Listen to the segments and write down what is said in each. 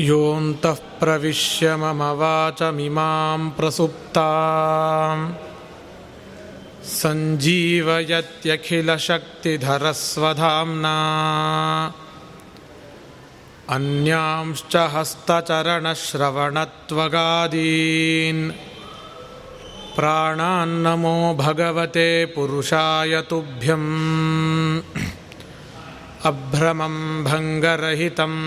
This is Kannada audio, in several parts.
योऽन्तः प्रविश्य मम वाचमिमां प्रसुप्ता सञ्जीवयत्यखिलशक्तिधरस्वधाम्ना अन्यांश्च हस्तचरणश्रवणत्वगादीन् प्राणान्नमो भगवते पुरुषाय तुभ्यम् अभ्रमं भङ्गरहितम्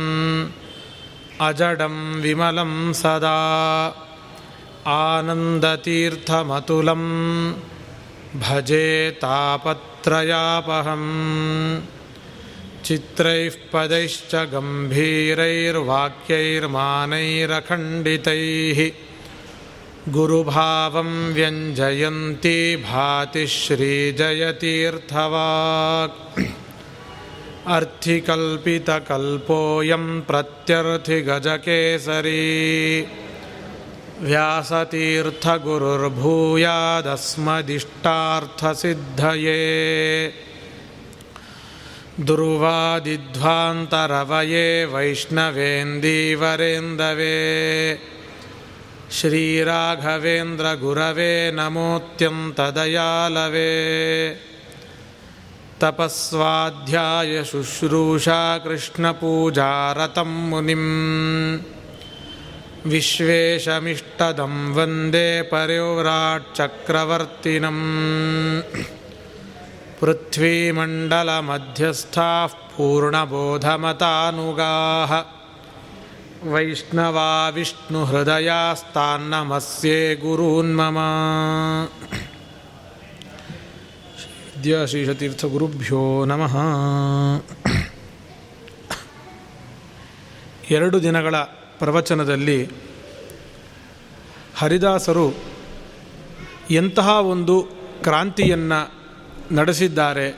अजडं विमलं सदा आनन्दतीर्थमतुलं भजे तापत्रयापहम् चित्रैः पदैश्च गम्भीरैर्वाक्यैर्मानैरखण्डितैः गुरुभावं व्यञ्जयन्ती भाति श्रीजयतीर्थवाक् अर्थिकल्पितकल्पोऽयं प्रत्यर्थिगजकेसरी व्यासतीर्थगुरुर्भूयादस्मदिष्टार्थसिद्धये दुर्वादिध्वान्तरवये वैष्णवेन्दीवरेन्दवे श्रीराघवेन्द्रगुरवे नमोऽत्यन्तदयालवे तपस्वाध्यायशुश्रूषा कृष्णपूजारतं मुनिं विश्वेशमिष्टदं वन्दे पर्योराट्चक्रवर्तिनम् पृथ्वीमण्डलमध्यस्थाः पूर्णबोधमतानुगाः वैष्णवा विष्णुहृदयास्तान्नमस्ये गुरून्मम ವಿದ್ಯಾ ಶ್ರೀಶತೀರ್ಥ ಗುರುಭ್ಯೋ ನಮಃ ಎರಡು ದಿನಗಳ ಪ್ರವಚನದಲ್ಲಿ ಹರಿದಾಸರು ಎಂತಹ ಒಂದು ಕ್ರಾಂತಿಯನ್ನು ನಡೆಸಿದ್ದಾರೆ,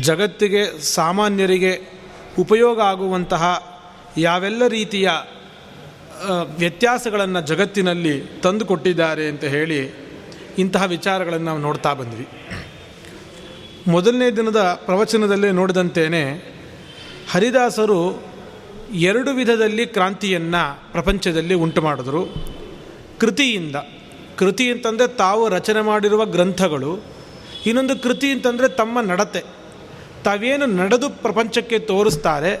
ಜಗತ್ತಿಗೆ ಸಾಮಾನ್ಯರಿಗೆ ಉಪಯೋಗ ಆಗುವಂತಹ ಯಾವೆಲ್ಲ ರೀತಿಯ ವ್ಯತ್ಯಾಸಗಳನ್ನು ಜಗತ್ತಿನಲ್ಲಿ ತಂದುಕೊಟ್ಟಿದ್ದಾರೆ ಅಂತ ಹೇಳಿ ಇಂತಹ ವಿಚಾರಗಳನ್ನು ನಾವು ನೋಡ್ತಾ ಬಂದ್ವಿ. ಮೊದಲನೇ ದಿನದ ಪ್ರವಚನದಲ್ಲೇ ನೋಡಿದಂತೇನೆ, ಹರಿದಾಸರು ಎರಡು ವಿಧದಲ್ಲಿ ಕ್ರಾಂತಿಯನ್ನು ಪ್ರಪಂಚದಲ್ಲಿ ಉಂಟು ಮಾಡಿದ್ರು ಕೃತಿಯಿಂದ. ಕೃತಿ ಅಂತಂದರೆ ತಾವು ರಚನೆ ಮಾಡಿರುವ ಗ್ರಂಥಗಳು. ಇನ್ನೊಂದು ಕೃತಿ ಅಂತಂದರೆ ತಮ್ಮ ನಡತೆ. ತಾವೇನು ನಡೆದು ಪ್ರಪಂಚಕ್ಕೆ ತೋರಿಸ್ತಾರೆ,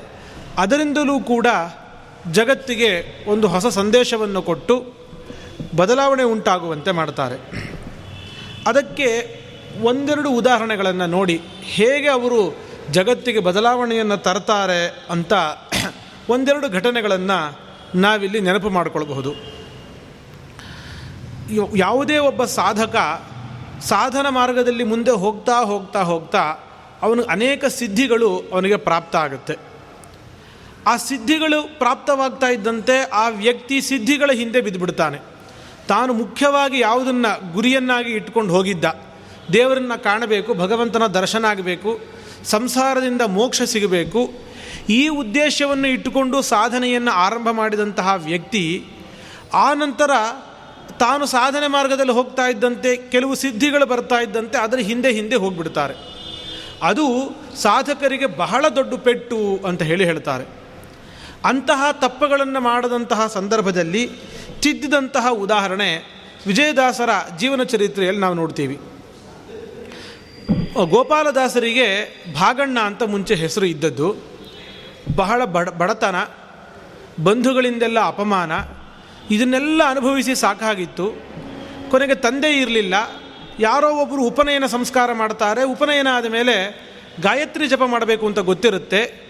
ಅದರಿಂದಲೂ ಕೂಡ ಜಗತ್ತಿಗೆ ಒಂದು ಹೊಸ ಸಂದೇಶವನ್ನು ಕೊಟ್ಟು ಬದಲಾವಣೆ ಉಂಟಾಗುವಂತೆ ಮಾಡ್ತಾರೆ. ಅದಕ್ಕೆ ಒಂದೆರಡು ಉದಾಹರಣೆಗಳನ್ನು ನೋಡಿ ಹೇಗೆ ಅವರು ಜಗತ್ತಿಗೆ ಬದಲಾವಣೆಯನ್ನು ತರ್ತಾರೆ ಅಂತ ಒಂದೆರಡು ಘಟನೆಗಳನ್ನು ನಾವಿಲ್ಲಿ ನೆನಪು ಮಾಡಿಕೊಳ್ಬಹುದು. ಯಾವುದೇ ಒಬ್ಬ ಸಾಧಕ ಸಾಧನ ಮಾರ್ಗದಲ್ಲಿ ಮುಂದೆ ಹೋಗ್ತಾ ಹೋಗ್ತಾ ಹೋಗ್ತಾ ಅವನು ಅನೇಕ ಸಿದ್ಧಿಗಳು ಅವನಿಗೆ ಪ್ರಾಪ್ತ ಆಗುತ್ತೆ. ಆ ಸಿದ್ಧಿಗಳು ಪ್ರಾಪ್ತವಾಗ್ತಾ ಇದ್ದಂತೆ ಆ ವ್ಯಕ್ತಿ ಸಿದ್ಧಿಗಳ ಹಿಂದೆ ಬಿದ್ದುಬಿಡ್ತಾನೆ. ತಾನು ಮುಖ್ಯವಾಗಿ ಯಾವುದನ್ನು ಗುರಿಯನ್ನಾಗಿ ಇಟ್ಕೊಂಡು ಹೋಗಿದ್ದ. ದೇವರನ್ನು ಕಾಣಬೇಕು, ಭಗವಂತನ ದರ್ಶನ ಆಗಬೇಕು, ಸಂಸಾರದಿಂದ ಮೋಕ್ಷ ಸಿಗಬೇಕು. ಈ ಉದ್ದೇಶವನ್ನು ಇಟ್ಟುಕೊಂಡು ಸಾಧನೆಯನ್ನು ಆರಂಭ ಮಾಡಿದಂತಹ ವ್ಯಕ್ತಿ, ಆ ನಂತರ ತಾನು ಸಾಧನೆ ಮಾರ್ಗದಲ್ಲಿ ಹೋಗ್ತಾ ಇದ್ದಂತೆ, ಕೆಲವು ಸಿದ್ಧಿಗಳು ಬರ್ತಾ ಇದ್ದಂತೆ ಅದರ ಹಿಂದೆ ಹಿಂದೆ ಹೋಗಿಬಿಡ್ತಾರೆ. ಅದು ಸಾಧಕರಿಗೆ ಬಹಳ ದೊಡ್ಡ ಪೆಟ್ಟು ಅಂತ ಹೇಳಿ ಹೇಳ್ತಾರೆ. ಅಂತಹ ತಪ್ಪುಗಳನ್ನು ಮಾಡದಂತಹ ಸಂದರ್ಭದಲ್ಲಿ ತಿದ್ದಿದಂತಹ ಉದಾಹರಣೆ ವಿಜಯದಾಸರ ಜೀವನ ಚರಿತ್ರೆಯಲ್ಲಿ ನಾವು ನೋಡ್ತೀವಿ. ಗೋಪಾಲದಾಸರಿಗೆ ಭಾಗಣ್ಣ ಅಂತ ಮುಂಚೆ ಹೆಸರು ಇದ್ದದ್ದು. ಬಹಳ ಬಡ, ಬಡತನ, ಬಂಧುಗಳಿಂದೆಲ್ಲ ಅಪಮಾನ, ಇದನ್ನೆಲ್ಲ ಅನುಭವಿಸಿ ಸಾಕಾಗಿತ್ತು. ಕೊನೆಗೆ ತಂದೆ ಇರಲಿಲ್ಲ. ಯಾರೋ ಒಬ್ಬರು ಉಪನಯನ ಸಂಸ್ಕಾರ ಮಾಡ್ತಾರೆ. ಉಪನಯನ ಆದ ಮೇಲೆ ಗಾಯತ್ರಿ ಜಪ ಮಾಡಬೇಕು ಅಂತ ಗೊತ್ತಿರುತ್ತೆ.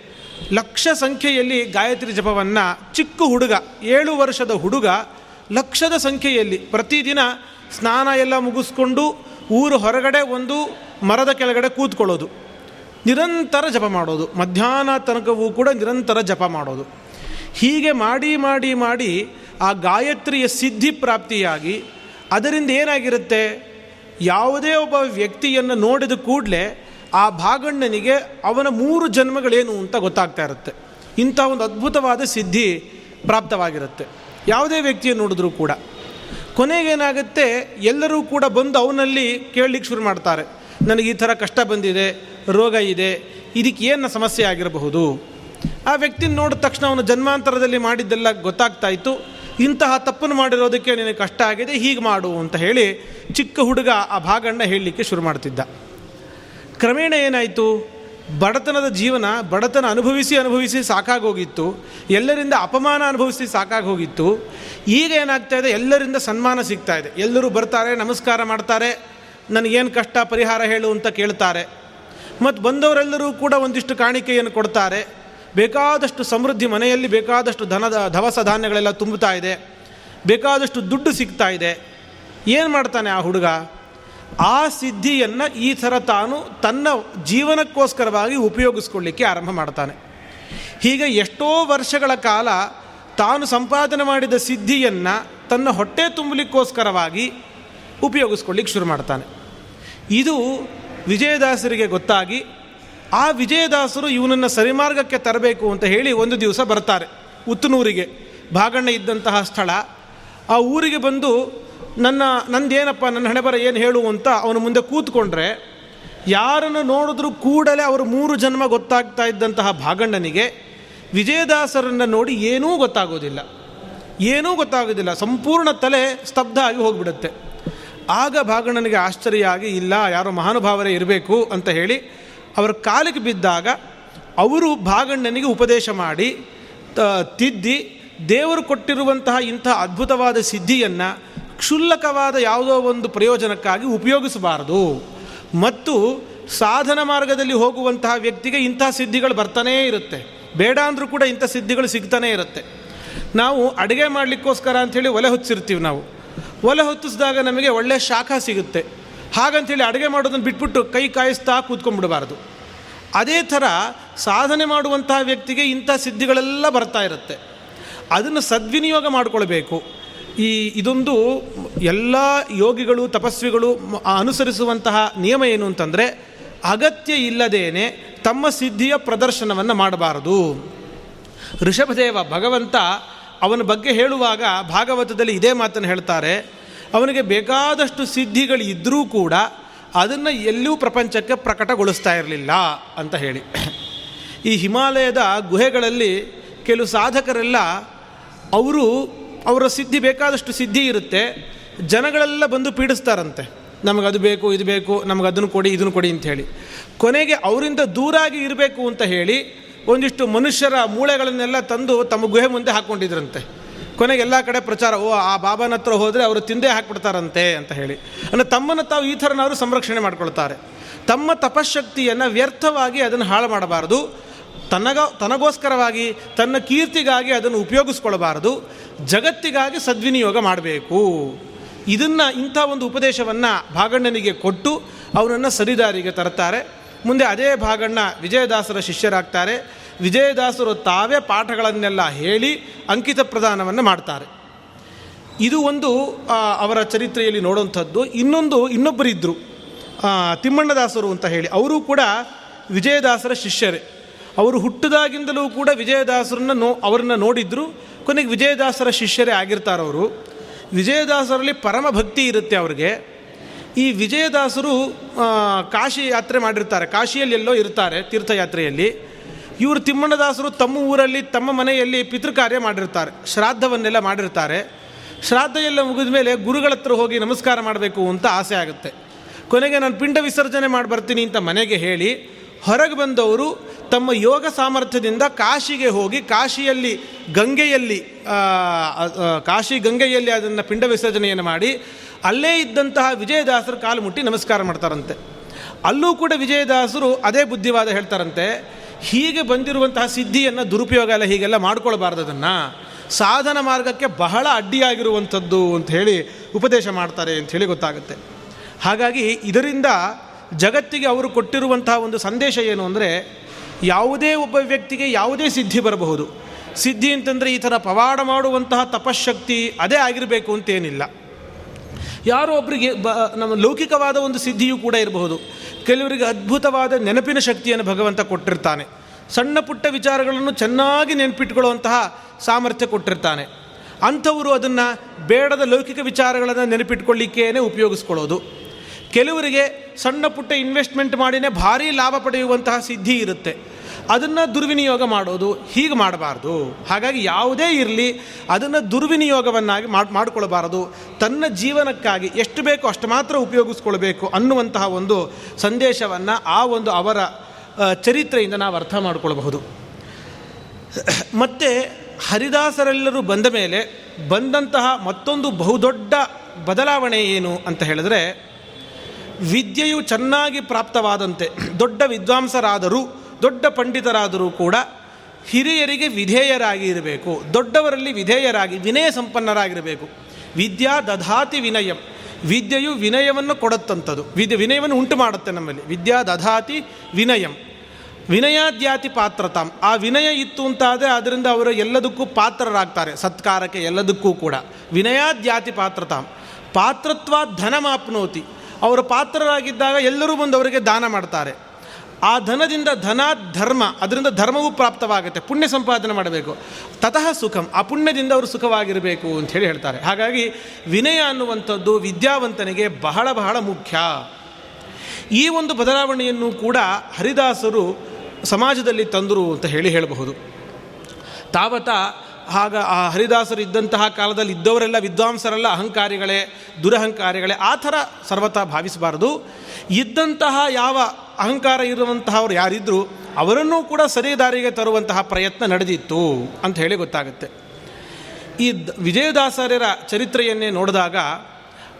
ಲಕ್ಷ ಸಂಖ್ಯೆಯಲ್ಲಿ ಗಾಯತ್ರಿ ಜಪವನ್ನು ಚಿಕ್ಕ ಹುಡುಗ, ಏಳು ವರ್ಷದ ಹುಡುಗ ಲಕ್ಷದ ಸಂಖ್ಯೆಯಲ್ಲಿ ಪ್ರತಿದಿನ ಸ್ನಾನ ಎಲ್ಲ ಮುಗಿಸ್ಕೊಂಡು ಊರು ಹೊರಗಡೆ ಒಂದು ಮರದ ಕೆಳಗಡೆ ಕೂತ್ಕೊಳ್ಳೋದು. ನಿರಂತರ ಜಪ ಮಾಡೋದು. ಮಧ್ಯಾಹ್ನ ತನಕವೂ ಕೂಡ ನಿರಂತರ ಜಪ ಮಾಡೋದು. ಹೀಗೆ ಮಾಡಿ ಮಾಡಿ ಮಾಡಿ ಆ ಗಾಯತ್ರಿಯ ಸಿದ್ಧಿ ಪ್ರಾಪ್ತಿಯಾಗಿ ಅದರಿಂದ ಏನಾಗಿರುತ್ತೆ? ಯಾವುದೇ ಒಬ್ಬ ವ್ಯಕ್ತಿಯನ್ನು ನೋಡಿದ ಕೂಡಲೇ ಆ ಭಾಗಣ್ಣನಿಗೆ ಅವನ ಮೂರು ಜನ್ಮಗಳೇನು ಅಂತ ಗೊತ್ತಾಗ್ತಾ ಇರುತ್ತೆ. ಇಂಥ ಒಂದು ಅದ್ಭುತವಾದ ಸಿದ್ಧಿ ಪ್ರಾಪ್ತವಾಗಿರುತ್ತೆ. ಯಾವುದೇ ವ್ಯಕ್ತಿಯನ್ನು ನೋಡಿದ್ರೂ ಕೂಡ. ಕೊನೆಗೇನಾಗುತ್ತೆ ಎಲ್ಲರೂ ಕೂಡ ಬಂದು ಅವನಲ್ಲಿ ಕೇಳಲಿಕ್ಕೆ ಶುರು ಮಾಡ್ತಾರೆ. ನನಗೆ ಈ ಥರ ಕಷ್ಟ ಬಂದಿದೆ, ರೋಗ ಇದೆ, ಇದಕ್ಕೆ ಏನು ಸಮಸ್ಯೆ ಆಗಿರಬಹುದು? ಆ ವ್ಯಕ್ತಿನ ನೋಡಿದ ತಕ್ಷಣ ಅವನು ಜನ್ಮಾಂತರದಲ್ಲಿ ಮಾಡಿದ್ದೆಲ್ಲ ಗೊತ್ತಾಗ್ತಾ ಇತ್ತು. ಇಂತಹ ತಪ್ಪನ್ನು ಮಾಡಿರೋದಕ್ಕೆ ನಿನಗೆ ಕಷ್ಟ ಆಗಿದೆ, ಹೀಗೆ ಮಾಡು ಅಂತ ಹೇಳಿ ಚಿಕ್ಕ ಹುಡುಗ ಆ ಭಾಗಣ್ಣ ಹೇಳಲಿಕ್ಕೆ ಶುರು ಮಾಡ್ತಿದ್ದ. ಕ್ರಮೇಣ ಏನಾಯಿತು? ಬಡತನದ ಜೀವನ, ಬಡತನ ಅನುಭವಿಸಿ ಅನುಭವಿಸಿ ಸಾಕಾಗೋಗಿತ್ತು. ಎಲ್ಲರಿಂದ ಅಪಮಾನ ಅನುಭವಿಸಿ ಸಾಕಾಗೋಗಿತ್ತು. ಈಗ ಏನಾಗ್ತಾ ಇದೆ? ಎಲ್ಲರಿಂದ ಸನ್ಮಾನ ಸಿಗ್ತಾ ಇದೆ. ಎಲ್ಲರೂ ಬರ್ತಾರೆ, ನಮಸ್ಕಾರ ಮಾಡ್ತಾರೆ. ನನಗೇನು ಕಷ್ಟ ಪರಿಹಾರ ಹೇಳು ಅಂತ ಕೇಳ್ತಾರೆ. ಮತ್ತು ಬಂದವರೆಲ್ಲರೂ ಕೂಡ ಒಂದಿಷ್ಟು ಕಾಣಿಕೆಯನ್ನು ಕೊಡ್ತಾರೆ. ಬೇಕಾದಷ್ಟು ಸಮೃದ್ಧಿ ಮನೆಯಲ್ಲಿ ಬೇಕಾದಷ್ಟು ಧನದ ದವಸ ಧಾನ್ಯಗಳೆಲ್ಲ ತುಂಬುತ್ತಾ ಇದೆ. ಬೇಕಾದಷ್ಟು ದುಡ್ಡು ಸಿಗ್ತಾ ಇದೆ. ಏನು ಮಾಡ್ತಾನೆ ಆ ಹುಡುಗ? ಆ ಸಿದ್ಧಿಯನ್ನು ಈ ಥರ ತಾನು ತನ್ನ ಜೀವನಕ್ಕೋಸ್ಕರವಾಗಿ ಉಪಯೋಗಿಸ್ಕೊಳ್ಳಿಕ್ಕೆ ಆರಂಭ ಮಾಡ್ತಾನೆ. ಹೀಗೆ ಎಷ್ಟೋ ವರ್ಷಗಳ ಕಾಲ ತಾನು ಸಂಪಾದನೆ ಮಾಡಿದ ಸಿದ್ಧಿಯನ್ನು ತನ್ನ ಹೊಟ್ಟೆ ತುಂಬಲಿಕ್ಕೋಸ್ಕರವಾಗಿ ಉಪಯೋಗಿಸ್ಕೊಳ್ಳಿಕ್ಕೆ ಶುರು ಮಾಡ್ತಾನೆ. ಇದು ವಿಜಯದಾಸರಿಗೆ ಗೊತ್ತಾಗಿ, ಆ ವಿಜಯದಾಸರು ಇವನನ್ನು ಸರಿಮಾರ್ಗಕ್ಕೆ ತರಬೇಕು ಅಂತ ಹೇಳಿ ಒಂದು ದಿವಸ ಬರ್ತಾರೆ ಉತ್ತನೂರಿಗೆ. ಭಾಗಣ್ಣ ಇದ್ದಂತಹ ಸ್ಥಳ. ಆ ಊರಿಗೆ ಬಂದು, ನನ್ನ, ನಂದೇನಪ್ಪ, ನನ್ನ ಹಣೆಬರ ಏನು ಹೇಳು ಅಂತ ಅವನು ಮುಂದೆ ಕೂತ್ಕೊಂಡ್ರೆ, ಯಾರನ್ನು ನೋಡಿದ್ರೂ ಕೂಡಲೇ ಅವರು ಮೂರು ಜನ್ಮ ಗೊತ್ತಾಗ್ತಾ ಇದ್ದಂತಹ ಭಾಗಣ್ಣನಿಗೆ ವಿಜಯದಾಸರನ್ನು ನೋಡಿ ಏನೂ ಗೊತ್ತಾಗೋದಿಲ್ಲ. ಏನೂ ಗೊತ್ತಾಗೋದಿಲ್ಲ. ಸಂಪೂರ್ಣ ತಲೆ ಸ್ತಬ್ಧ ಆಗಿ ಹೋಗಿಬಿಡುತ್ತೆ. ಆಗ ಭಾಗಣ್ಣನಿಗೆ ಆಶ್ಚರ್ಯ ಆಗಿ ಇಲ್ಲ, ಯಾರೋ ಮಹಾನುಭಾವರೇ ಇರಬೇಕು ಅಂತ ಹೇಳಿ ಅವರ ಕಾಲಿಗೆ ಬಿದ್ದಾಗ ಅವರು ಭಾಗಣ್ಣನಿಗೆ ಉಪದೇಶ ಮಾಡಿ ತಿದ್ದಿ ದೇವರು ಕೊಟ್ಟಿರುವಂತಹ ಇಂತಹ ಅದ್ಭುತವಾದ ಸಿದ್ಧಿಯನ್ನು ಕ್ಷುಲ್ಲಕವಾದ ಯಾವುದೋ ಒಂದು ಪ್ರಯೋಜನಕ್ಕಾಗಿ ಉಪಯೋಗಿಸಬಾರದು. ಮತ್ತು ಸಾಧನ ಮಾರ್ಗದಲ್ಲಿ ಹೋಗುವಂತಹ ವ್ಯಕ್ತಿಗೆ ಇಂಥ ಸಿದ್ಧಿಗಳು ಬರ್ತಾನೇ ಇರುತ್ತೆ. ಬೇಡ ಅಂದರೂ ಕೂಡ ಇಂಥ ಸಿದ್ಧಿಗಳು ಸಿಗ್ತಾನೇ ಇರುತ್ತೆ. ನಾವು ಅಡುಗೆ ಮಾಡಲಿಕ್ಕೋಸ್ಕರ ಅಂಥೇಳಿ ಒಲೆ ಹೊತ್ತಿರ್ತೀವಿ ನಾವು. ಒಲೆ ಹೊತ್ತಿಸಿದಾಗ ನಮಗೆ ಒಳ್ಳೆಯ ಶಾಖ ಸಿಗುತ್ತೆ. ಹಾಗಂಥೇಳಿ ಅಡುಗೆ ಮಾಡೋದನ್ನು ಬಿಟ್ಬಿಟ್ಟು ಕೈ ಕಾಯಿಸ್ತಾ ಕೂತ್ಕೊಂಡ್ಬಿಡಬಾರ್ದು. ಅದೇ ಥರ ಸಾಧನೆ ಮಾಡುವಂತಹ ವ್ಯಕ್ತಿಗೆ ಇಂಥ ಸಿದ್ಧಿಗಳೆಲ್ಲ ಬರ್ತಾ ಇರುತ್ತೆ. ಅದನ್ನು ಸದ್ವಿನಿಯೋಗ ಮಾಡಿಕೊಳ್ಬೇಕು. ಈ ಇದೊಂದು ಎಲ್ಲ ಯೋಗಿಗಳು, ತಪಸ್ವಿಗಳು ಅನುಸರಿಸುವಂತಹ ನಿಯಮ ಏನು ಅಂತಂದರೆ, ಅಗತ್ಯ ಇಲ್ಲದೇನೆ ತಮ್ಮ ಸಿದ್ಧಿಯ ಪ್ರದರ್ಶನವನ್ನು ಮಾಡಬಾರದು. ಋಷಭದೇವ ಭಗವಂತ ಅವನ ಬಗ್ಗೆ ಹೇಳುವಾಗ ಭಾಗವತದಲ್ಲಿ ಇದೇ ಮಾತನ್ನು ಹೇಳ್ತಾರೆ, ಅವನಿಗೆ ಬೇಕಾದಷ್ಟು ಸಿದ್ಧಿಗಳು ಇದ್ದರೂ ಕೂಡ ಅದನ್ನು ಎಲ್ಲೂ ಪ್ರಪಂಚಕ್ಕೆ ಪ್ರಕಟಗೊಳಿಸ್ತಾ ಇರಲಿಲ್ಲ ಅಂತ ಹೇಳಿ. ಈ ಹಿಮಾಲಯದ ಗುಹೆಗಳಲ್ಲಿ ಕೆಲವು ಸಾಧಕರೆಲ್ಲ ಅವರು, ಅವರ ಸಿದ್ಧಿ ಬೇಕಾದಷ್ಟು ಸಿದ್ಧಿ ಇರುತ್ತೆ, ಜನಗಳೆಲ್ಲ ಬಂದು ಪೀಡಿಸ್ತಾರಂತೆ. ನಮಗದು ಬೇಕು, ಇದು ಬೇಕು, ನಮಗೆ ಅದನ್ನು ಕೊಡಿ, ಇದನ್ನು ಕೊಡಿ ಅಂತ ಹೇಳಿ. ಕೊನೆಗೆ ಅವರಿಂದ ದೂರಾಗಿ ಇರಬೇಕು ಅಂತ ಹೇಳಿ ಒಂದಿಷ್ಟು ಮನುಷ್ಯರ ಮೂಳೆಗಳನ್ನೆಲ್ಲ ತಂದು ತಮ್ಮ ಗುಹೆ ಮುಂದೆ ಹಾಕ್ಕೊಂಡಿದ್ರಂತೆ ಕೊನೆಗೆ ಎಲ್ಲ ಕಡೆ ಪ್ರಚಾರ, ಓ, ಆ ಬಾಬಾನ ಹತ್ರ ಹೋದರೆ ಅವರು ತಿಂದೇ ಹಾಕ್ಬಿಡ್ತಾರಂತೆ ಅಂತ ಹೇಳಿ. ಅಂದರೆ ತಮ್ಮನ್ನು ತಾವು ಈ ಥರನವರು ಸಂರಕ್ಷಣೆ ಮಾಡ್ಕೊಳ್ತಾರೆ. ತಮ್ಮ ತಪಶಕ್ತಿಯನ್ನು ವ್ಯರ್ಥವಾಗಿ ಅದನ್ನು ಹಾಳು ಮಾಡಬಾರದು. ತನಗ, ತನಗೋಸ್ಕರವಾಗಿ, ತನ್ನ ಕೀರ್ತಿಗಾಗಿ ಅದನ್ನು ಉಪಯೋಗಿಸ್ಕೊಳ್ಬಾರ್ದು. ಜಗತ್ತಿಗಾಗಿ ಸದ್ವಿನಿಯೋಗ ಮಾಡಬೇಕು. ಇದನ್ನು ಇಂಥ ಒಂದು ಉಪದೇಶವನ್ನು ಭಾಗಣ್ಣನಿಗೆ ಕೊಟ್ಟು ಅವನನ್ನು ಸರಿದಾರಿಗೆ ತರ್ತಾರೆ ಮುಂದೆ ಅದೇ ಭಾಗಣ್ಣ ವಿಜಯದಾಸರ ಶಿಷ್ಯರಾಗ್ತಾರೆ. ವಿಜಯದಾಸರು ತಾವೇ ಪಾಠಗಳನ್ನೆಲ್ಲ ಹೇಳಿ ಅಂಕಿತ ಪ್ರದಾನವನ್ನು ಮಾಡ್ತಾರೆ. ಇದು ಒಂದು ಅವರ ಚರಿತ್ರೆಯಲ್ಲಿ ನೋಡುವಂಥದ್ದು. ಇನ್ನೊಂದು ಇನ್ನೊಬ್ಬರಿದ್ದರು ತಿಮ್ಮಣ್ಣದಾಸರು ಅಂತ ಹೇಳಿ. ಅವರು ಕೂಡ ವಿಜಯದಾಸರ ಶಿಷ್ಯರೇ. ಅವರು ಹುಟ್ಟಿದಾಗಿಂದಲೂ ಕೂಡ ವಿಜಯದಾಸರನ್ನು ನೋ, ಅವರನ್ನ ನೋಡಿದ್ರು. ಕೊನೆಗೆ ವಿಜಯದಾಸರ ಶಿಷ್ಯರೇ ಆಗಿರ್ತಾರವರು ವಿಜಯದಾಸರಲ್ಲಿ ಪರಮ ಭಕ್ತಿ ಇರುತ್ತೆ ಅವ್ರಿಗೆ. ಈ ವಿಜಯದಾಸರು ಕಾಶಿ ಯಾತ್ರೆ ಮಾಡಿರ್ತಾರೆ. ಕಾಶಿಯಲ್ಲಿ ಎಲ್ಲೋ ಇರ್ತಾರೆ ತೀರ್ಥಯಾತ್ರೆಯಲ್ಲಿ. ಇವರು ತಿಮ್ಮಣ್ಣದಾಸರು ತಮ್ಮ ಊರಲ್ಲಿ, ತಮ್ಮ ಮನೆಯಲ್ಲಿ ಪಿತೃಕಾರ್ಯ ಮಾಡಿರ್ತಾರೆ, ಶ್ರಾದ್ದವನ್ನೆಲ್ಲ ಮಾಡಿರ್ತಾರೆ. ಶ್ರಾದ್ದ ಎಲ್ಲ ಮುಗಿದ ಮೇಲೆ ಗುರುಗಳ ಹತ್ರ ಹೋಗಿ ನಮಸ್ಕಾರ ಮಾಡಬೇಕು ಅಂತ ಆಸೆ ಆಗುತ್ತೆ. ಕೊನೆಗೆ ನಾನು ಪಿಂಡ ವಿಸರ್ಜನೆ ಮಾಡಿ ಬರ್ತೀನಿ ಅಂತ ಮನೆಗೆ ಹೇಳಿ, ಹೊರಗೆ ಬಂದವರು ತಮ್ಮ ಯೋಗ ಸಾಮರ್ಥ್ಯದಿಂದ ಕಾಶಿಗೆ ಹೋಗಿ, ಕಾಶಿಯಲ್ಲಿ ಗಂಗೆಯಲ್ಲಿ ಕಾಶಿ ಗಂಗೆಯಲ್ಲಿ ಅದನ್ನು ಪಿಂಡ ವಿಸರ್ಜನೆಯನ್ನು ಮಾಡಿ, ಅಲ್ಲೇ ಇದ್ದಂತಹ ವಿಜಯದಾಸರು ಕಾಲು ಮುಟ್ಟಿ ನಮಸ್ಕಾರ ಮಾಡ್ತಾರಂತೆ. ಅಲ್ಲೂ ಕೂಡ ವಿಜಯದಾಸರು ಅದೇ ಬುದ್ಧಿವಾದ ಹೇಳ್ತಾರಂತೆ ಹೀಗೆ ಬಂದಿರುವಂತಹ ಸಿದ್ಧಿಯನ್ನು ದುರುಪಯೋಗ ಎಲ್ಲ ಹೀಗೆಲ್ಲ ಅದನ್ನು. ಸಾಧನ ಮಾರ್ಗಕ್ಕೆ ಬಹಳ ಅಡ್ಡಿಯಾಗಿರುವಂಥದ್ದು ಅಂತ ಹೇಳಿ ಉಪದೇಶ ಮಾಡ್ತಾರೆ ಅಂತ ಹೇಳಿ ಗೊತ್ತಾಗುತ್ತೆ. ಹಾಗಾಗಿ ಇದರಿಂದ ಜಗತ್ತಿಗೆ ಅವರು ಕೊಟ್ಟಿರುವಂತಹ ಒಂದು ಸಂದೇಶ ಏನು ಅಂದರೆ ಯಾವುದೇ ಒಬ್ಬ ವ್ಯಕ್ತಿಗೆ ಯಾವುದೇ ಸಿದ್ಧಿ ಬರಬಹುದು. ಸಿದ್ಧಿ ಅಂತಂದರೆ ಈ ಥರ ಪವಾಡ ಮಾಡುವಂತಹ ತಪಶಕ್ತಿ ಅದೇ ಆಗಿರಬೇಕು ಅಂತೇನಿಲ್ಲ ಯಾರೋ ಒಬ್ಬರಿಗೆ ಬ, ನಮ್ಮ ಲೌಕಿಕವಾದ ಒಂದು ಸಿದ್ಧಿಯೂ ಕೂಡ ಇರಬಹುದು. ಕೆಲವರಿಗೆ ಅದ್ಭುತವಾದ ನೆನಪಿನ ಶಕ್ತಿಯನ್ನು ಭಗವಂತ ಕೊಟ್ಟಿರ್ತಾನೆ. ಸಣ್ಣ ಪುಟ್ಟ ವಿಚಾರಗಳನ್ನು ಚೆನ್ನಾಗಿ ನೆನಪಿಟ್ಕೊಳ್ಳುವಂತಹ ಸಾಮರ್ಥ್ಯ ಕೊಟ್ಟಿರ್ತಾನೆ. ಅಂಥವರು ಅದನ್ನು ಬೇಡದ ಲೌಕಿಕ ವಿಚಾರಗಳನ್ನು ನೆನಪಿಟ್ಕೊಳ್ಳಿಕ್ಕೇನೆ ಉಪಯೋಗಿಸ್ಕೊಳ್ಳೋದು. ಕೆಲವರಿಗೆ ಸಣ್ಣ ಪುಟ್ಟ ಇನ್ವೆಸ್ಟ್ಮೆಂಟ್ ಮಾಡಿನೇ ಭಾರೀ ಲಾಭ ಪಡೆಯುವಂತಹ ಸಿದ್ಧಿ ಇರುತ್ತೆ. ಅದನ್ನು ದುರ್ವಿನಿಯೋಗ ಮಾಡೋದು, ಹೀಗೆ ಮಾಡಬಾರ್ದು. ಹಾಗಾಗಿ ಯಾವುದೇ ಇರಲಿ, ಅದನ್ನು ದುರ್ವಿನಿಯೋಗವನ್ನಾಗಿ ಮಾಡಿ ತನ್ನ ಜೀವನಕ್ಕಾಗಿ ಎಷ್ಟು ಬೇಕೋ ಅಷ್ಟು ಮಾತ್ರ ಉಪಯೋಗಿಸ್ಕೊಳ್ಬೇಕು ಅನ್ನುವಂತಹ ಒಂದು ಸಂದೇಶವನ್ನು ಆ ಒಂದು ಅವರ ಚರಿತ್ರೆಯಿಂದ ನಾವು ಅರ್ಥ ಮಾಡಿಕೊಳ್ಬಹುದು. ಮತ್ತು ಹರಿದಾಸರೆಲ್ಲರೂ ಬಂದ ಮೇಲೆ ಬಂದಂತಹ ಮತ್ತೊಂದು ಬಹುದೊಡ್ಡ ಬದಲಾವಣೆ ಏನು ಅಂತ ಹೇಳಿದ್ರೆ, ವಿದ್ಯೆಯು ಚೆನ್ನಾಗಿ ಪ್ರಾಪ್ತವಾದಂತೆ, ದೊಡ್ಡ ವಿದ್ವಾಂಸರಾದರೂ ದೊಡ್ಡ ಪಂಡಿತರಾದರೂ ಕೂಡ ಹಿರಿಯರಿಗೆ ವಿಧೇಯರಾಗಿ ಇರಬೇಕು. ದೊಡ್ಡವರಲ್ಲಿ ವಿಧೇಯರಾಗಿ, ವಿನಯ ಸಂಪನ್ನರಾಗಿರಬೇಕು. ವಿದ್ಯಾ ದಧಾತಿ ವಿನಯಂ. ವಿದ್ಯೆಯು ವಿನಯವನ್ನು ಕೊಡತ್ತಂಥದ್ದು ವಿದ್ಯೆ, ವಿನಯವನ್ನು ಉಂಟು ಮಾಡುತ್ತೆ ನಮ್ಮಲ್ಲಿ. ವಿದ್ಯಾ ದಧಾತಿ ವಿನಯಂ. ವಿನಯಾದ್ಯಾತಿ ಪಾತ್ರತಾಂ. ಆ ವಿನಯ ಇತ್ತು ಅಂತಾದರೆ ಅದರಿಂದ ಅವರು ಎಲ್ಲದಕ್ಕೂ ಪಾತ್ರರಾಗ್ತಾರೆ. ಸತ್ಕಾರಕ್ಕೆ ಎಲ್ಲದಕ್ಕೂ ಕೂಡ. ವಿನಯಾದ್ಯಾತಿ ಪಾತ್ರತಾಂ. ಪಾತ್ರತ್ವ ಧನಮಾಪ್ನೋತಿ. ಅವರು ಪಾತ್ರರಾಗಿದ್ದಾಗ ಎಲ್ಲರೂ ಬಂದು ಅವರಿಗೆ ದಾನ ಮಾಡ್ತಾರೆ. ಆ ಧನದಿಂದ ಧನ ಧರ್ಮ ಅದರಿಂದ ಧರ್ಮವೂ ಪ್ರಾಪ್ತವಾಗುತ್ತೆ, ಪುಣ್ಯ ಸಂಪಾದನೆ ಮಾಡಬೇಕು. ತತಃ ಸುಖಂ, ಆ ಪುಣ್ಯದಿಂದ ಅವರು ಸುಖವಾಗಿರಬೇಕು ಅಂತ ಹೇಳಿ ಹೇಳ್ತಾರೆ. ಹಾಗಾಗಿ ವಿನಯ ಅನ್ನುವಂಥದ್ದು ವಿದ್ಯಾವಂತನಿಗೆ ಬಹಳ ಬಹಳ ಮುಖ್ಯ. ಈ ಒಂದು ಬದಲಾವಣೆಯನ್ನು ಕೂಡ ಹರಿದಾಸರು ಸಮಾಜದಲ್ಲಿ ತಂದರು ಅಂತ ಹೇಳಿ ಹೇಳಬಹುದು. ತಾವತ ಆಗ ಆ ಹರಿದಾಸರು ಇದ್ದಂತಹ ಕಾಲದಲ್ಲಿ ಇದ್ದವರೆಲ್ಲ ವಿದ್ವಾಂಸರೆಲ್ಲ ಅಹಂಕಾರಿಗಳೇ, ದುರಹಂಕಾರಿಗಳೇ, ಆ ಥರ ಸರ್ವತಾ ಭಾವಿಸಬಾರದು. ಇದ್ದಂತಹ ಯಾವ ಅಹಂಕಾರ ಇರುವಂತಹವ್ರು ಯಾರಿದ್ದರೂ ಅವರನ್ನೂ ಕೂಡ ಸರಿ ದಾರಿಗೆ ತರುವಂತಹ ಪ್ರಯತ್ನ ನಡೆದಿತ್ತು ಅಂತ ಹೇಳಿ ಗೊತ್ತಾಗುತ್ತೆ. ಈ ವಿಜಯದಾಸರ್ಯರ ಚರಿತ್ರೆಯನ್ನೇ ನೋಡಿದಾಗ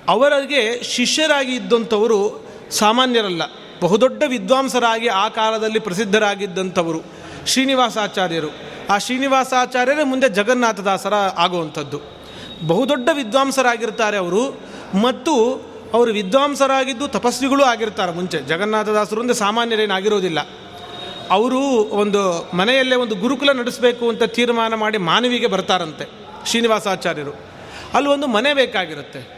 ಅವರಿಗೆ ಶಿಷ್ಯರಾಗಿ ಇದ್ದಂಥವರು ಸಾಮಾನ್ಯರಲ್ಲ. ಬಹುದೊಡ್ಡ ವಿದ್ವಾಂಸರಾಗಿ ಆ ಕಾಲದಲ್ಲಿ ಪ್ರಸಿದ್ಧರಾಗಿದ್ದಂಥವರು ಶ್ರೀನಿವಾಸಾಚಾರ್ಯರು. ಆ ಶ್ರೀನಿವಾಸಾಚಾರ್ಯರೇ ಮುಂದೆ ಜಗನ್ನಾಥದಾಸರ ಆಗುವಂಥದ್ದು. ಬಹುದೊಡ್ಡ ವಿದ್ವಾಂಸರಾಗಿರ್ತಾರೆ ಅವರು, ಮತ್ತು ಅವರು ವಿದ್ವಾಂಸರಾಗಿದ್ದು ತಪಸ್ವಿಗಳು ಆಗಿರ್ತಾರೆ ಮುಂಚೆ. ಜಗನ್ನಾಥದಾಸರು ಅಂದರೆ ಸಾಮಾನ್ಯರೇನಾಗಿರೋದಿಲ್ಲ. ಅವರು ಒಂದು ಮನೆಯಲ್ಲೇ ಒಂದು ಗುರುಕುಲ ನಡೆಸಬೇಕು ಅಂತ ತೀರ್ಮಾನ ಮಾಡಿ ಮಾನವಿಗೆ ಬರ್ತಾರಂತೆ ಶ್ರೀನಿವಾಸಾಚಾರ್ಯರು. ಅಲ್ಲಿ ಒಂದು ಮನೆ ಬೇಕಾಗಿರುತ್ತೆ.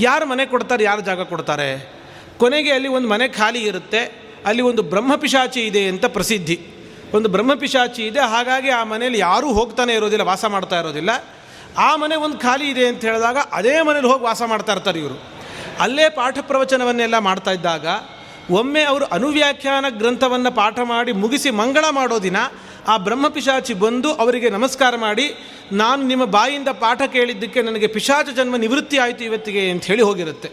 ಯಾರು ಮನೆ ಕೊಡ್ತಾರೆ, ಯಾರು ಜಾಗ ಕೊಡ್ತಾರೆ? ಕೊನೆಗೆ ಅಲ್ಲಿ ಒಂದು ಮನೆ ಖಾಲಿ ಇರುತ್ತೆ. ಅಲ್ಲಿ ಒಂದು ಬ್ರಹ್ಮಪಿಶಾಚಿ ಇದೆ ಅಂತ ಪ್ರಸಿದ್ಧಿ. ಒಂದು ಬ್ರಹ್ಮಪಿಶಾಚಿ ಇದೆ. ಹಾಗಾಗಿ ಆ ಮನೇಲಿ ಯಾರೂ ಹೋಗ್ತಾನೆ ಇರೋದಿಲ್ಲ, ವಾಸ ಮಾಡ್ತಾ ಇರೋದಿಲ್ಲ. ಆ ಮನೆ ಒಂದು ಖಾಲಿ ಇದೆ ಅಂತ ಹೇಳಿದಾಗ ಅದೇ ಮನೇಲಿ ಹೋಗಿ ವಾಸ ಮಾಡ್ತಾ ಇರ್ತಾರೆ ಇವರು. ಅಲ್ಲೇ ಪಾಠ ಪ್ರವಚನವನ್ನೆಲ್ಲ ಮಾಡ್ತಾ ಇದ್ದಾಗ ಒಮ್ಮೆ ಅವರು ಅನುವ್ಯಾಖ್ಯಾನ ಗ್ರಂಥವನ್ನು ಪಾಠ ಮಾಡಿ ಮುಗಿಸಿ ಮಂಗಳ ಮಾಡೋ ದಿನ ಆ ಬ್ರಹ್ಮಪಿಶಾಚಿ ಬಂದು ಅವರಿಗೆ ನಮಸ್ಕಾರ ಮಾಡಿ, ನಾನು ನಿಮ್ಮ ಬಾಯಿಂದ ಪಾಠ ಕೇಳಿದ್ದಕ್ಕೆ ನನಗೆ ಪಿಶಾಚ ಜನ್ಮ ನಿವೃತ್ತಿ ಆಯಿತು ಇವತ್ತಿಗೆ ಅಂತ ಹೇಳಿ ಹೋಗಿರುತ್ತೆ.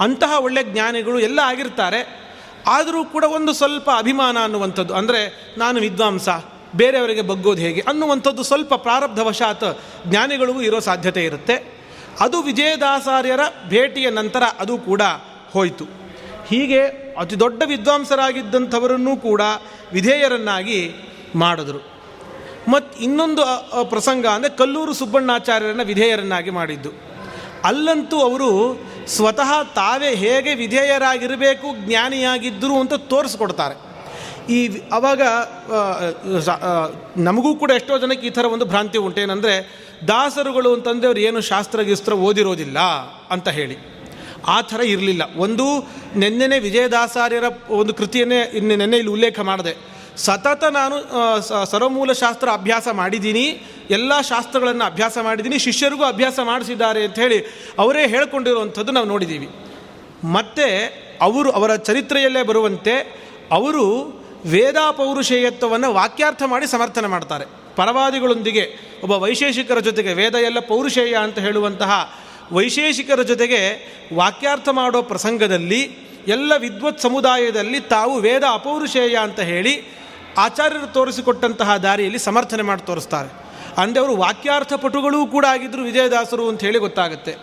ಅಂತಹ ಒಳ್ಳೆ ಜ್ಞಾನಿಗಳು ಎಲ್ಲ ಆಗಿರ್ತಾರೆ. ಆದರೂ ಕೂಡ ಒಂದು ಸ್ವಲ್ಪ ಅಭಿಮಾನ ಅನ್ನುವಂಥದ್ದು. ಅಂದರೆ ನಾನು ವಿದ್ವಾಂಸ, ಬೇರೆಯವರಿಗೆ ಬಗ್ಗೋದು ಹೇಗೆ ಅನ್ನುವಂಥದ್ದು ಸ್ವಲ್ಪ ಪ್ರಾರಬ್ಧವಶಾತ್ ಜ್ಞಾನಿಗಳಿಗೂ ಇರೋ ಸಾಧ್ಯತೆ ಇರುತ್ತೆ. ಅದು ವಿಜಯದಾಸಾರ್ಯರ ಭೇಟಿಯ ನಂತರ ಅದು ಕೂಡ ಹೋಯಿತು. ಹೀಗೆ ಅತಿ ದೊಡ್ಡ ವಿದ್ವಾಂಸರಾಗಿದ್ದಂಥವರನ್ನೂ ಕೂಡ ವಿಧೇಯರನ್ನಾಗಿ ಮಾಡಿದ್ರು. ಮತ್ತು ಇನ್ನೊಂದು ಪ್ರಸಂಗ ಅಂದರೆ ಕಲ್ಲೂರು ಸುಬ್ಬಣ್ಣಾಚಾರ್ಯರನ್ನ ವಿಧೇಯರನ್ನಾಗಿ ಮಾಡಿದ್ದು. ಅಲ್ಲಂತೂ ಅವರು ಸ್ವತಃ ತಾವೇ ಹೇಗೆ ವಿಧೇಯರಾಗಿರಬೇಕು, ಜ್ಞಾನಿಯಾಗಿದ್ದರು ಅಂತ ತೋರಿಸ್ಕೊಡ್ತಾರೆ. ಈ ಅವಾಗ ನಮಗೂ ಕೂಡ ಎಷ್ಟೋ ಜನಕ್ಕೆ ಈ ಥರ ಒಂದು ಭ್ರಾಂತಿ ಉಂಟೇನೆಂದರೆ ದಾಸರುಗಳು ಅಂತಂದರೆ ಅವ್ರು ಏನು ಶಾಸ್ತ್ರ, ಗಿಸ್ತ್ರ ಓದಿರೋದಿಲ್ಲ ಅಂತ ಹೇಳಿ. ಆ ಥರ ಇರಲಿಲ್ಲ. ಒಂದು ನೆನ್ನೆನೆ ವಿಜಯದಾಸಾರ್ಯರ ಒಂದು ಕೃತಿಯನ್ನೇ ಇನ್ನು ನೆನ್ನೆ ಇಲ್ಲಿ ಉಲ್ಲೇಖ ಮಾಡಿದೆ. ಸತತ ನಾನು ಸರ್ವಮೂಲ ಶಾಸ್ತ್ರ ಅಭ್ಯಾಸ ಮಾಡಿದ್ದೀನಿ, ಎಲ್ಲ ಶಾಸ್ತ್ರಗಳನ್ನು ಅಭ್ಯಾಸ ಮಾಡಿದ್ದೀನಿ, ಶಿಷ್ಯರಿಗೂ ಅಭ್ಯಾಸ ಮಾಡಿಸಿದ್ದಾರೆ ಅಂತ ಹೇಳಿ ಅವರೇ ಹೇಳ್ಕೊಂಡಿರುವಂಥದ್ದು ನಾವು ನೋಡಿದ್ದೀವಿ. ಮತ್ತು ಅವರು ಅವರ ಚರಿತ್ರೆಯಲ್ಲೇ ಬರುವಂತೆ ಅವರು ವೇದಾಪೌರುಷೇಯತ್ವವನ್ನು ವಾಕ್ಯಾರ್ಥ ಮಾಡಿ ಸಮರ್ಥನೆ ಮಾಡ್ತಾರೆ. ಪರವಾದಿಗಳೊಂದಿಗೆ, ಒಬ್ಬ ವೈಶೇಷಿಕರ ಜೊತೆಗೆ ವೇದ ಎಲ್ಲ ಪೌರುಷೇಯ ಅಂತ ಹೇಳುವಂತಹ ವೈಶೇಷಿಕರ ಜೊತೆಗೆ ವಾಕ್ಯಾರ್ಥ ಮಾಡೋ ಪ್ರಸಂಗದಲ್ಲಿ, ಎಲ್ಲ ವಿದ್ವತ್ ಸಮುದಾಯದಲ್ಲಿ ತಾವು ವೇದ ಅಪೌರುಷೇಯ ಅಂತ ಹೇಳಿ ಆಚಾರ್ಯರು ತೋರಿಸಿಕೊಟ್ಟಂತಹ ದಾರಿಯಲ್ಲಿ ಸಮರ್ಥನೆ ಮಾಡಿ ತೋರಿಸ್ತಾರೆ. ಅಂದರೆ ಅವರು ವಾಕ್ಯಾರ್ಥ ಪಟುಗಳೂ ಕೂಡ ಆಗಿದ್ದರು ವಿಜಯದಾಸರು ಅಂತ ಹೇಳಿ ಗೊತ್ತಾಗುತ್ತೆ.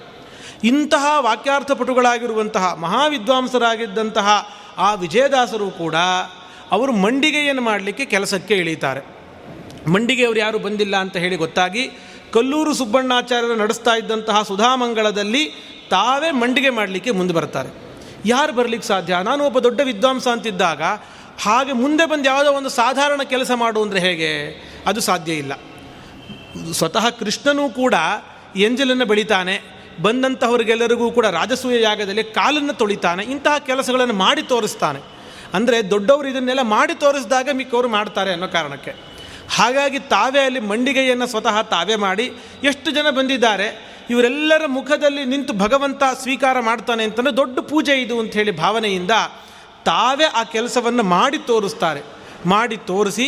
ಇಂತಹ ವಾಕ್ಯಾರ್ಥ ಪಟುಗಳಾಗಿರುವಂತಹ ಮಹಾವಿದ್ವಾಂಸರಾಗಿದ್ದಂತಹ ಆ ವಿಜಯದಾಸರು ಕೂಡ ಅವರು ಮಂಡಿಗೆಯನ್ನು ಮಾಡಲಿಕ್ಕೆ ಕೆಲಸಕ್ಕೆ ಇಳೀತಾರೆ. ಮಂಡಿಗೆಯವರು ಯಾರು ಬಂದಿಲ್ಲ ಅಂತ ಹೇಳಿ ಗೊತ್ತಾಗಿ ಕಲ್ಲೂರು ಸುಬ್ಬಣ್ಣಾಚಾರ್ಯರು ನಡೆಸ್ತಾ ಇದ್ದಂತಹ ಸುಧಾಮಂಗಳದಲ್ಲಿ ತಾವೇ ಮಂಡಿಗೆ ಮಾಡಲಿಕ್ಕೆ ಮುಂದೆ ಬರ್ತಾರೆ. ಯಾರು ಬರಲಿಕ್ಕೆ ಸಾಧ್ಯ? ನಾನು ಒಬ್ಬ ದೊಡ್ಡ ವಿದ್ವಾಂಸ ಅಂತಿದ್ದಾಗ ಹಾಗೆ ಮುಂದೆ ಬಂದು ಯಾವುದೋ ಒಂದು ಸಾಧಾರಣ ಕೆಲಸ ಮಾಡು ಅಂದರೆ ಹೇಗೆ? ಅದು ಸಾಧ್ಯ ಇಲ್ಲ. ಸ್ವತಃ ಕೃಷ್ಣನೂ ಕೂಡ ಎಂಜಲನ್ನು ಬೆಳಿತಾನೆ, ಬಂದಂತಹವರಿಗೆಲ್ಲರಿಗೂ ಕೂಡ ರಾಜಸೂಯ ಯಾಗದಲ್ಲಿ ಕಾಲನ್ನು ತೊಳಿತಾನೆ, ಇಂತಹ ಕೆಲಸಗಳನ್ನು ಮಾಡಿ ತೋರಿಸ್ತಾನೆ. ಅಂದರೆ ದೊಡ್ಡವರು ಇದನ್ನೆಲ್ಲ ಮಾಡಿ ತೋರಿಸಿದಾಗ ಮಿಕ್ಕವರು ಮಾಡ್ತಾರೆ ಅನ್ನೋ ಕಾರಣಕ್ಕೆ. ಹಾಗಾಗಿ ತಾವೇ ಅಲ್ಲಿ ಮಂಡಿಗೆಯನ್ನು ಸ್ವತಃ ತಾವೇ ಮಾಡಿ, ಎಷ್ಟು ಜನ ಬಂದಿದ್ದಾರೆ, ಇವರೆಲ್ಲರ ಮುಖದಲ್ಲಿ ನಿಂತು ಭಗವಂತ ಸ್ವೀಕಾರ ಮಾಡ್ತಾನೆ ಅಂತಂದರೆ ದೊಡ್ಡ ಪೂಜೆ ಇದು ಅಂತ ಹೇಳಿ ಭಾವನೆಯಿಂದ ತಾವೇ ಆ ಕೆಲಸವನ್ನು ಮಾಡಿ ತೋರಿಸ್ತಾರೆ. ಮಾಡಿ ತೋರಿಸಿ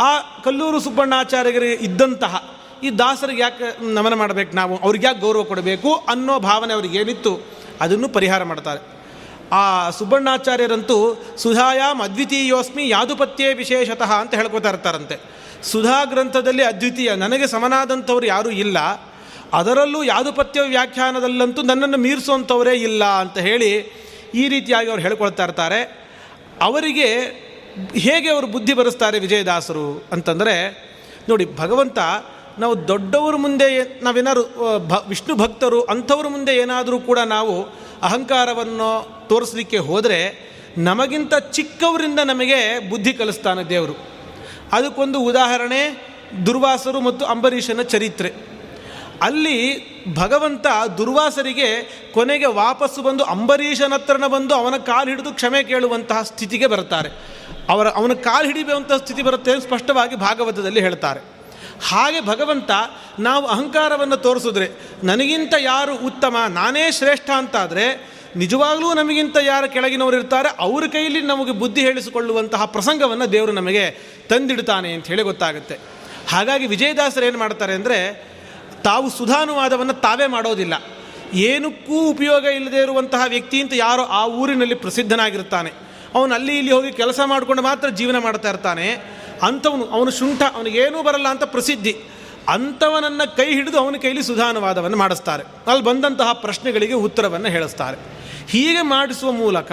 ಆ ಕಲ್ಲೂರು ಸುಬ್ಬಣ್ಣಾಚಾರ್ಯರಿಗೆ ಇದ್ದಂತಹ ಈ ದಾಸರಿಗೆ ಯಾಕೆ ನಮನ ಮಾಡಬೇಕು ನಾವು? ಅವ್ರಿಗೆ ಯಾಕೆ ಗೌರವ ಕೊಡಬೇಕು ಅನ್ನೋ ಭಾವನೆ ಅವ್ರಿಗೆ ಏನಿತ್ತು, ಅದನ್ನು ಪರಿಹಾರ ಮಾಡ್ತಾರೆ. ಆ ಸುಬ್ಬಣ್ಣಾಚಾರ್ಯರಂತೂ ಸುಧಾಯಾಮ್ ಅದ್ವಿತೀಯೋಸ್ಮಿ ಯಾದುಪತ್ಯೇ ವಿಶೇಷತಃ ಅಂತ ಹೇಳ್ಕೊತಾ ಇರ್ತಾರಂತೆ. ಸುಧಾ ಗ್ರಂಥದಲ್ಲಿ ಅದ್ವಿತೀಯ ನನಗೆ ಸಮನಾದಂಥವ್ರು ಯಾರೂ ಇಲ್ಲ, ಅದರಲ್ಲೂ ಯಾದುಪತ್ಯ ವ್ಯಾಖ್ಯಾನದಲ್ಲಂತೂ ನನ್ನನ್ನು ಮೀರಿಸುವಂಥವರೇ ಇಲ್ಲ ಅಂತ ಹೇಳಿ ಈ ರೀತಿಯಾಗಿ ಅವ್ರು ಹೇಳ್ಕೊಳ್ತಾ ಇರ್ತಾರೆ. ಅವರಿಗೆ ಹೇಗೆ ಅವರು ಬುದ್ಧಿ ಬರೆಸ್ತಾರೆ ವಿಜಯದಾಸರು ಅಂತಂದರೆ, ನೋಡಿ ಭಗವಂತ ನಾವು ದೊಡ್ಡವರ ಮುಂದೆ ನಾವೇನಾದ್ರು ಭ, ವಿಷ್ಣು ಭಕ್ತರು ಅಂಥವ್ರ ಮುಂದೆ ಏನಾದರೂ ಕೂಡ ನಾವು ಅಹಂಕಾರವನ್ನು ತೋರಿಸಲಿಕ್ಕೆ ಹೋದರೆ ನಮಗಿಂತ ಚಿಕ್ಕವರಿಂದ ನಮಗೆ ಬುದ್ಧಿ ಕಲಿಸ್ತಾನೆ ದೇವರು. ಅದಕ್ಕೊಂದು ಉದಾಹರಣೆ ದುರ್ವಾಸರು ಮತ್ತು ಅಂಬರೀಷನ ಚರಿತ್ರೆ. ಅಲ್ಲಿ ಭಗವಂತ ದುರ್ವಾಸರಿಗೆ ಕೊನೆಗೆ ವಾಪಸ್ಸು ಬಂದು ಅಂಬರೀಷನ ಹತ್ರನ ಬಂದು ಅವನ ಕಾಲು ಹಿಡಿದು ಕ್ಷಮೆ ಕೇಳುವಂತಹ ಸ್ಥಿತಿಗೆ ಬರ್ತಾರೆ ಅವರ, ಅವನ ಕಾಲು ಹಿಡಿಯುವಂತಹ ಸ್ಥಿತಿ ಬರುತ್ತೆ ಸ್ಪಷ್ಟವಾಗಿ ಭಾಗವತದಲ್ಲಿ ಹೇಳ್ತಾರೆ. ಹಾಗೆ ಭಗವಂತ ನಾವು ಅಹಂಕಾರವನ್ನು ತೋರಿಸಿದ್ರೆ ನನಗಿಂತ ಯಾರು ಉತ್ತಮ, ನಾನೇ ಶ್ರೇಷ್ಠ ಅಂತಾದರೆ ನಿಜವಾಗಲೂ ನಮಗಿಂತ ಯಾರು ಕೆಳಗಿನವರು ಇರ್ತಾರೆ, ಅವ್ರ ಕೈಲಿ ನಮಗೆ ಬುದ್ಧಿ ಹೇಳಿಸಿಕೊಳ್ಳುವಂತಹ ಪ್ರಸಂಗವನ್ನು ದೇವರು ನಮಗೆ ತಂದಿಡ್ತಾನೆ ಅಂತ ಹೇಳಿ ಗೊತ್ತಾಗುತ್ತೆ. ಹಾಗಾಗಿ ವಿಜಯದಾಸರು ಏನು ಮಾಡ್ತಾರೆ ಅಂದರೆ ತಾವು ಸುಧಾನುವಾದವನ್ನು ತಾವೇ ಮಾಡೋದಿಲ್ಲ. ಏನಕ್ಕೂ ಉಪಯೋಗ ಇಲ್ಲದೆ ಇರುವಂತಹ ವ್ಯಕ್ತಿ ಅಂತ ಯಾರೋ ಆ ಊರಿನಲ್ಲಿ ಪ್ರಸಿದ್ಧನಾಗಿರ್ತಾನೆ. ಅವನು ಅಲ್ಲಿ ಇಲ್ಲಿ ಹೋಗಿ ಕೆಲಸ ಮಾಡಿಕೊಂಡು ಮಾತ್ರ ಜೀವನ ಮಾಡ್ತಾ ಇರ್ತಾನೆ. ಅಂಥವನು, ಅವನು ಶುಂಠ ಅವನಿಗೇನೂ ಬರಲ್ಲ ಅಂತ ಪ್ರಸಿದ್ಧಿ. ಅಂಥವನನ್ನು ಕೈ ಹಿಡಿದು ಅವನ ಕೈಲಿ ಸುಧಾನುವಾದವನ್ನು ಮಾಡಿಸ್ತಾರೆ. ಅಲ್ಲಿ ಬಂದಂತಹ ಪ್ರಶ್ನೆಗಳಿಗೆ ಉತ್ತರವನ್ನು ಹೇಳಿಸ್ತಾರೆ. ಹೀಗೆ ಮಾಡಿಸುವ ಮೂಲಕ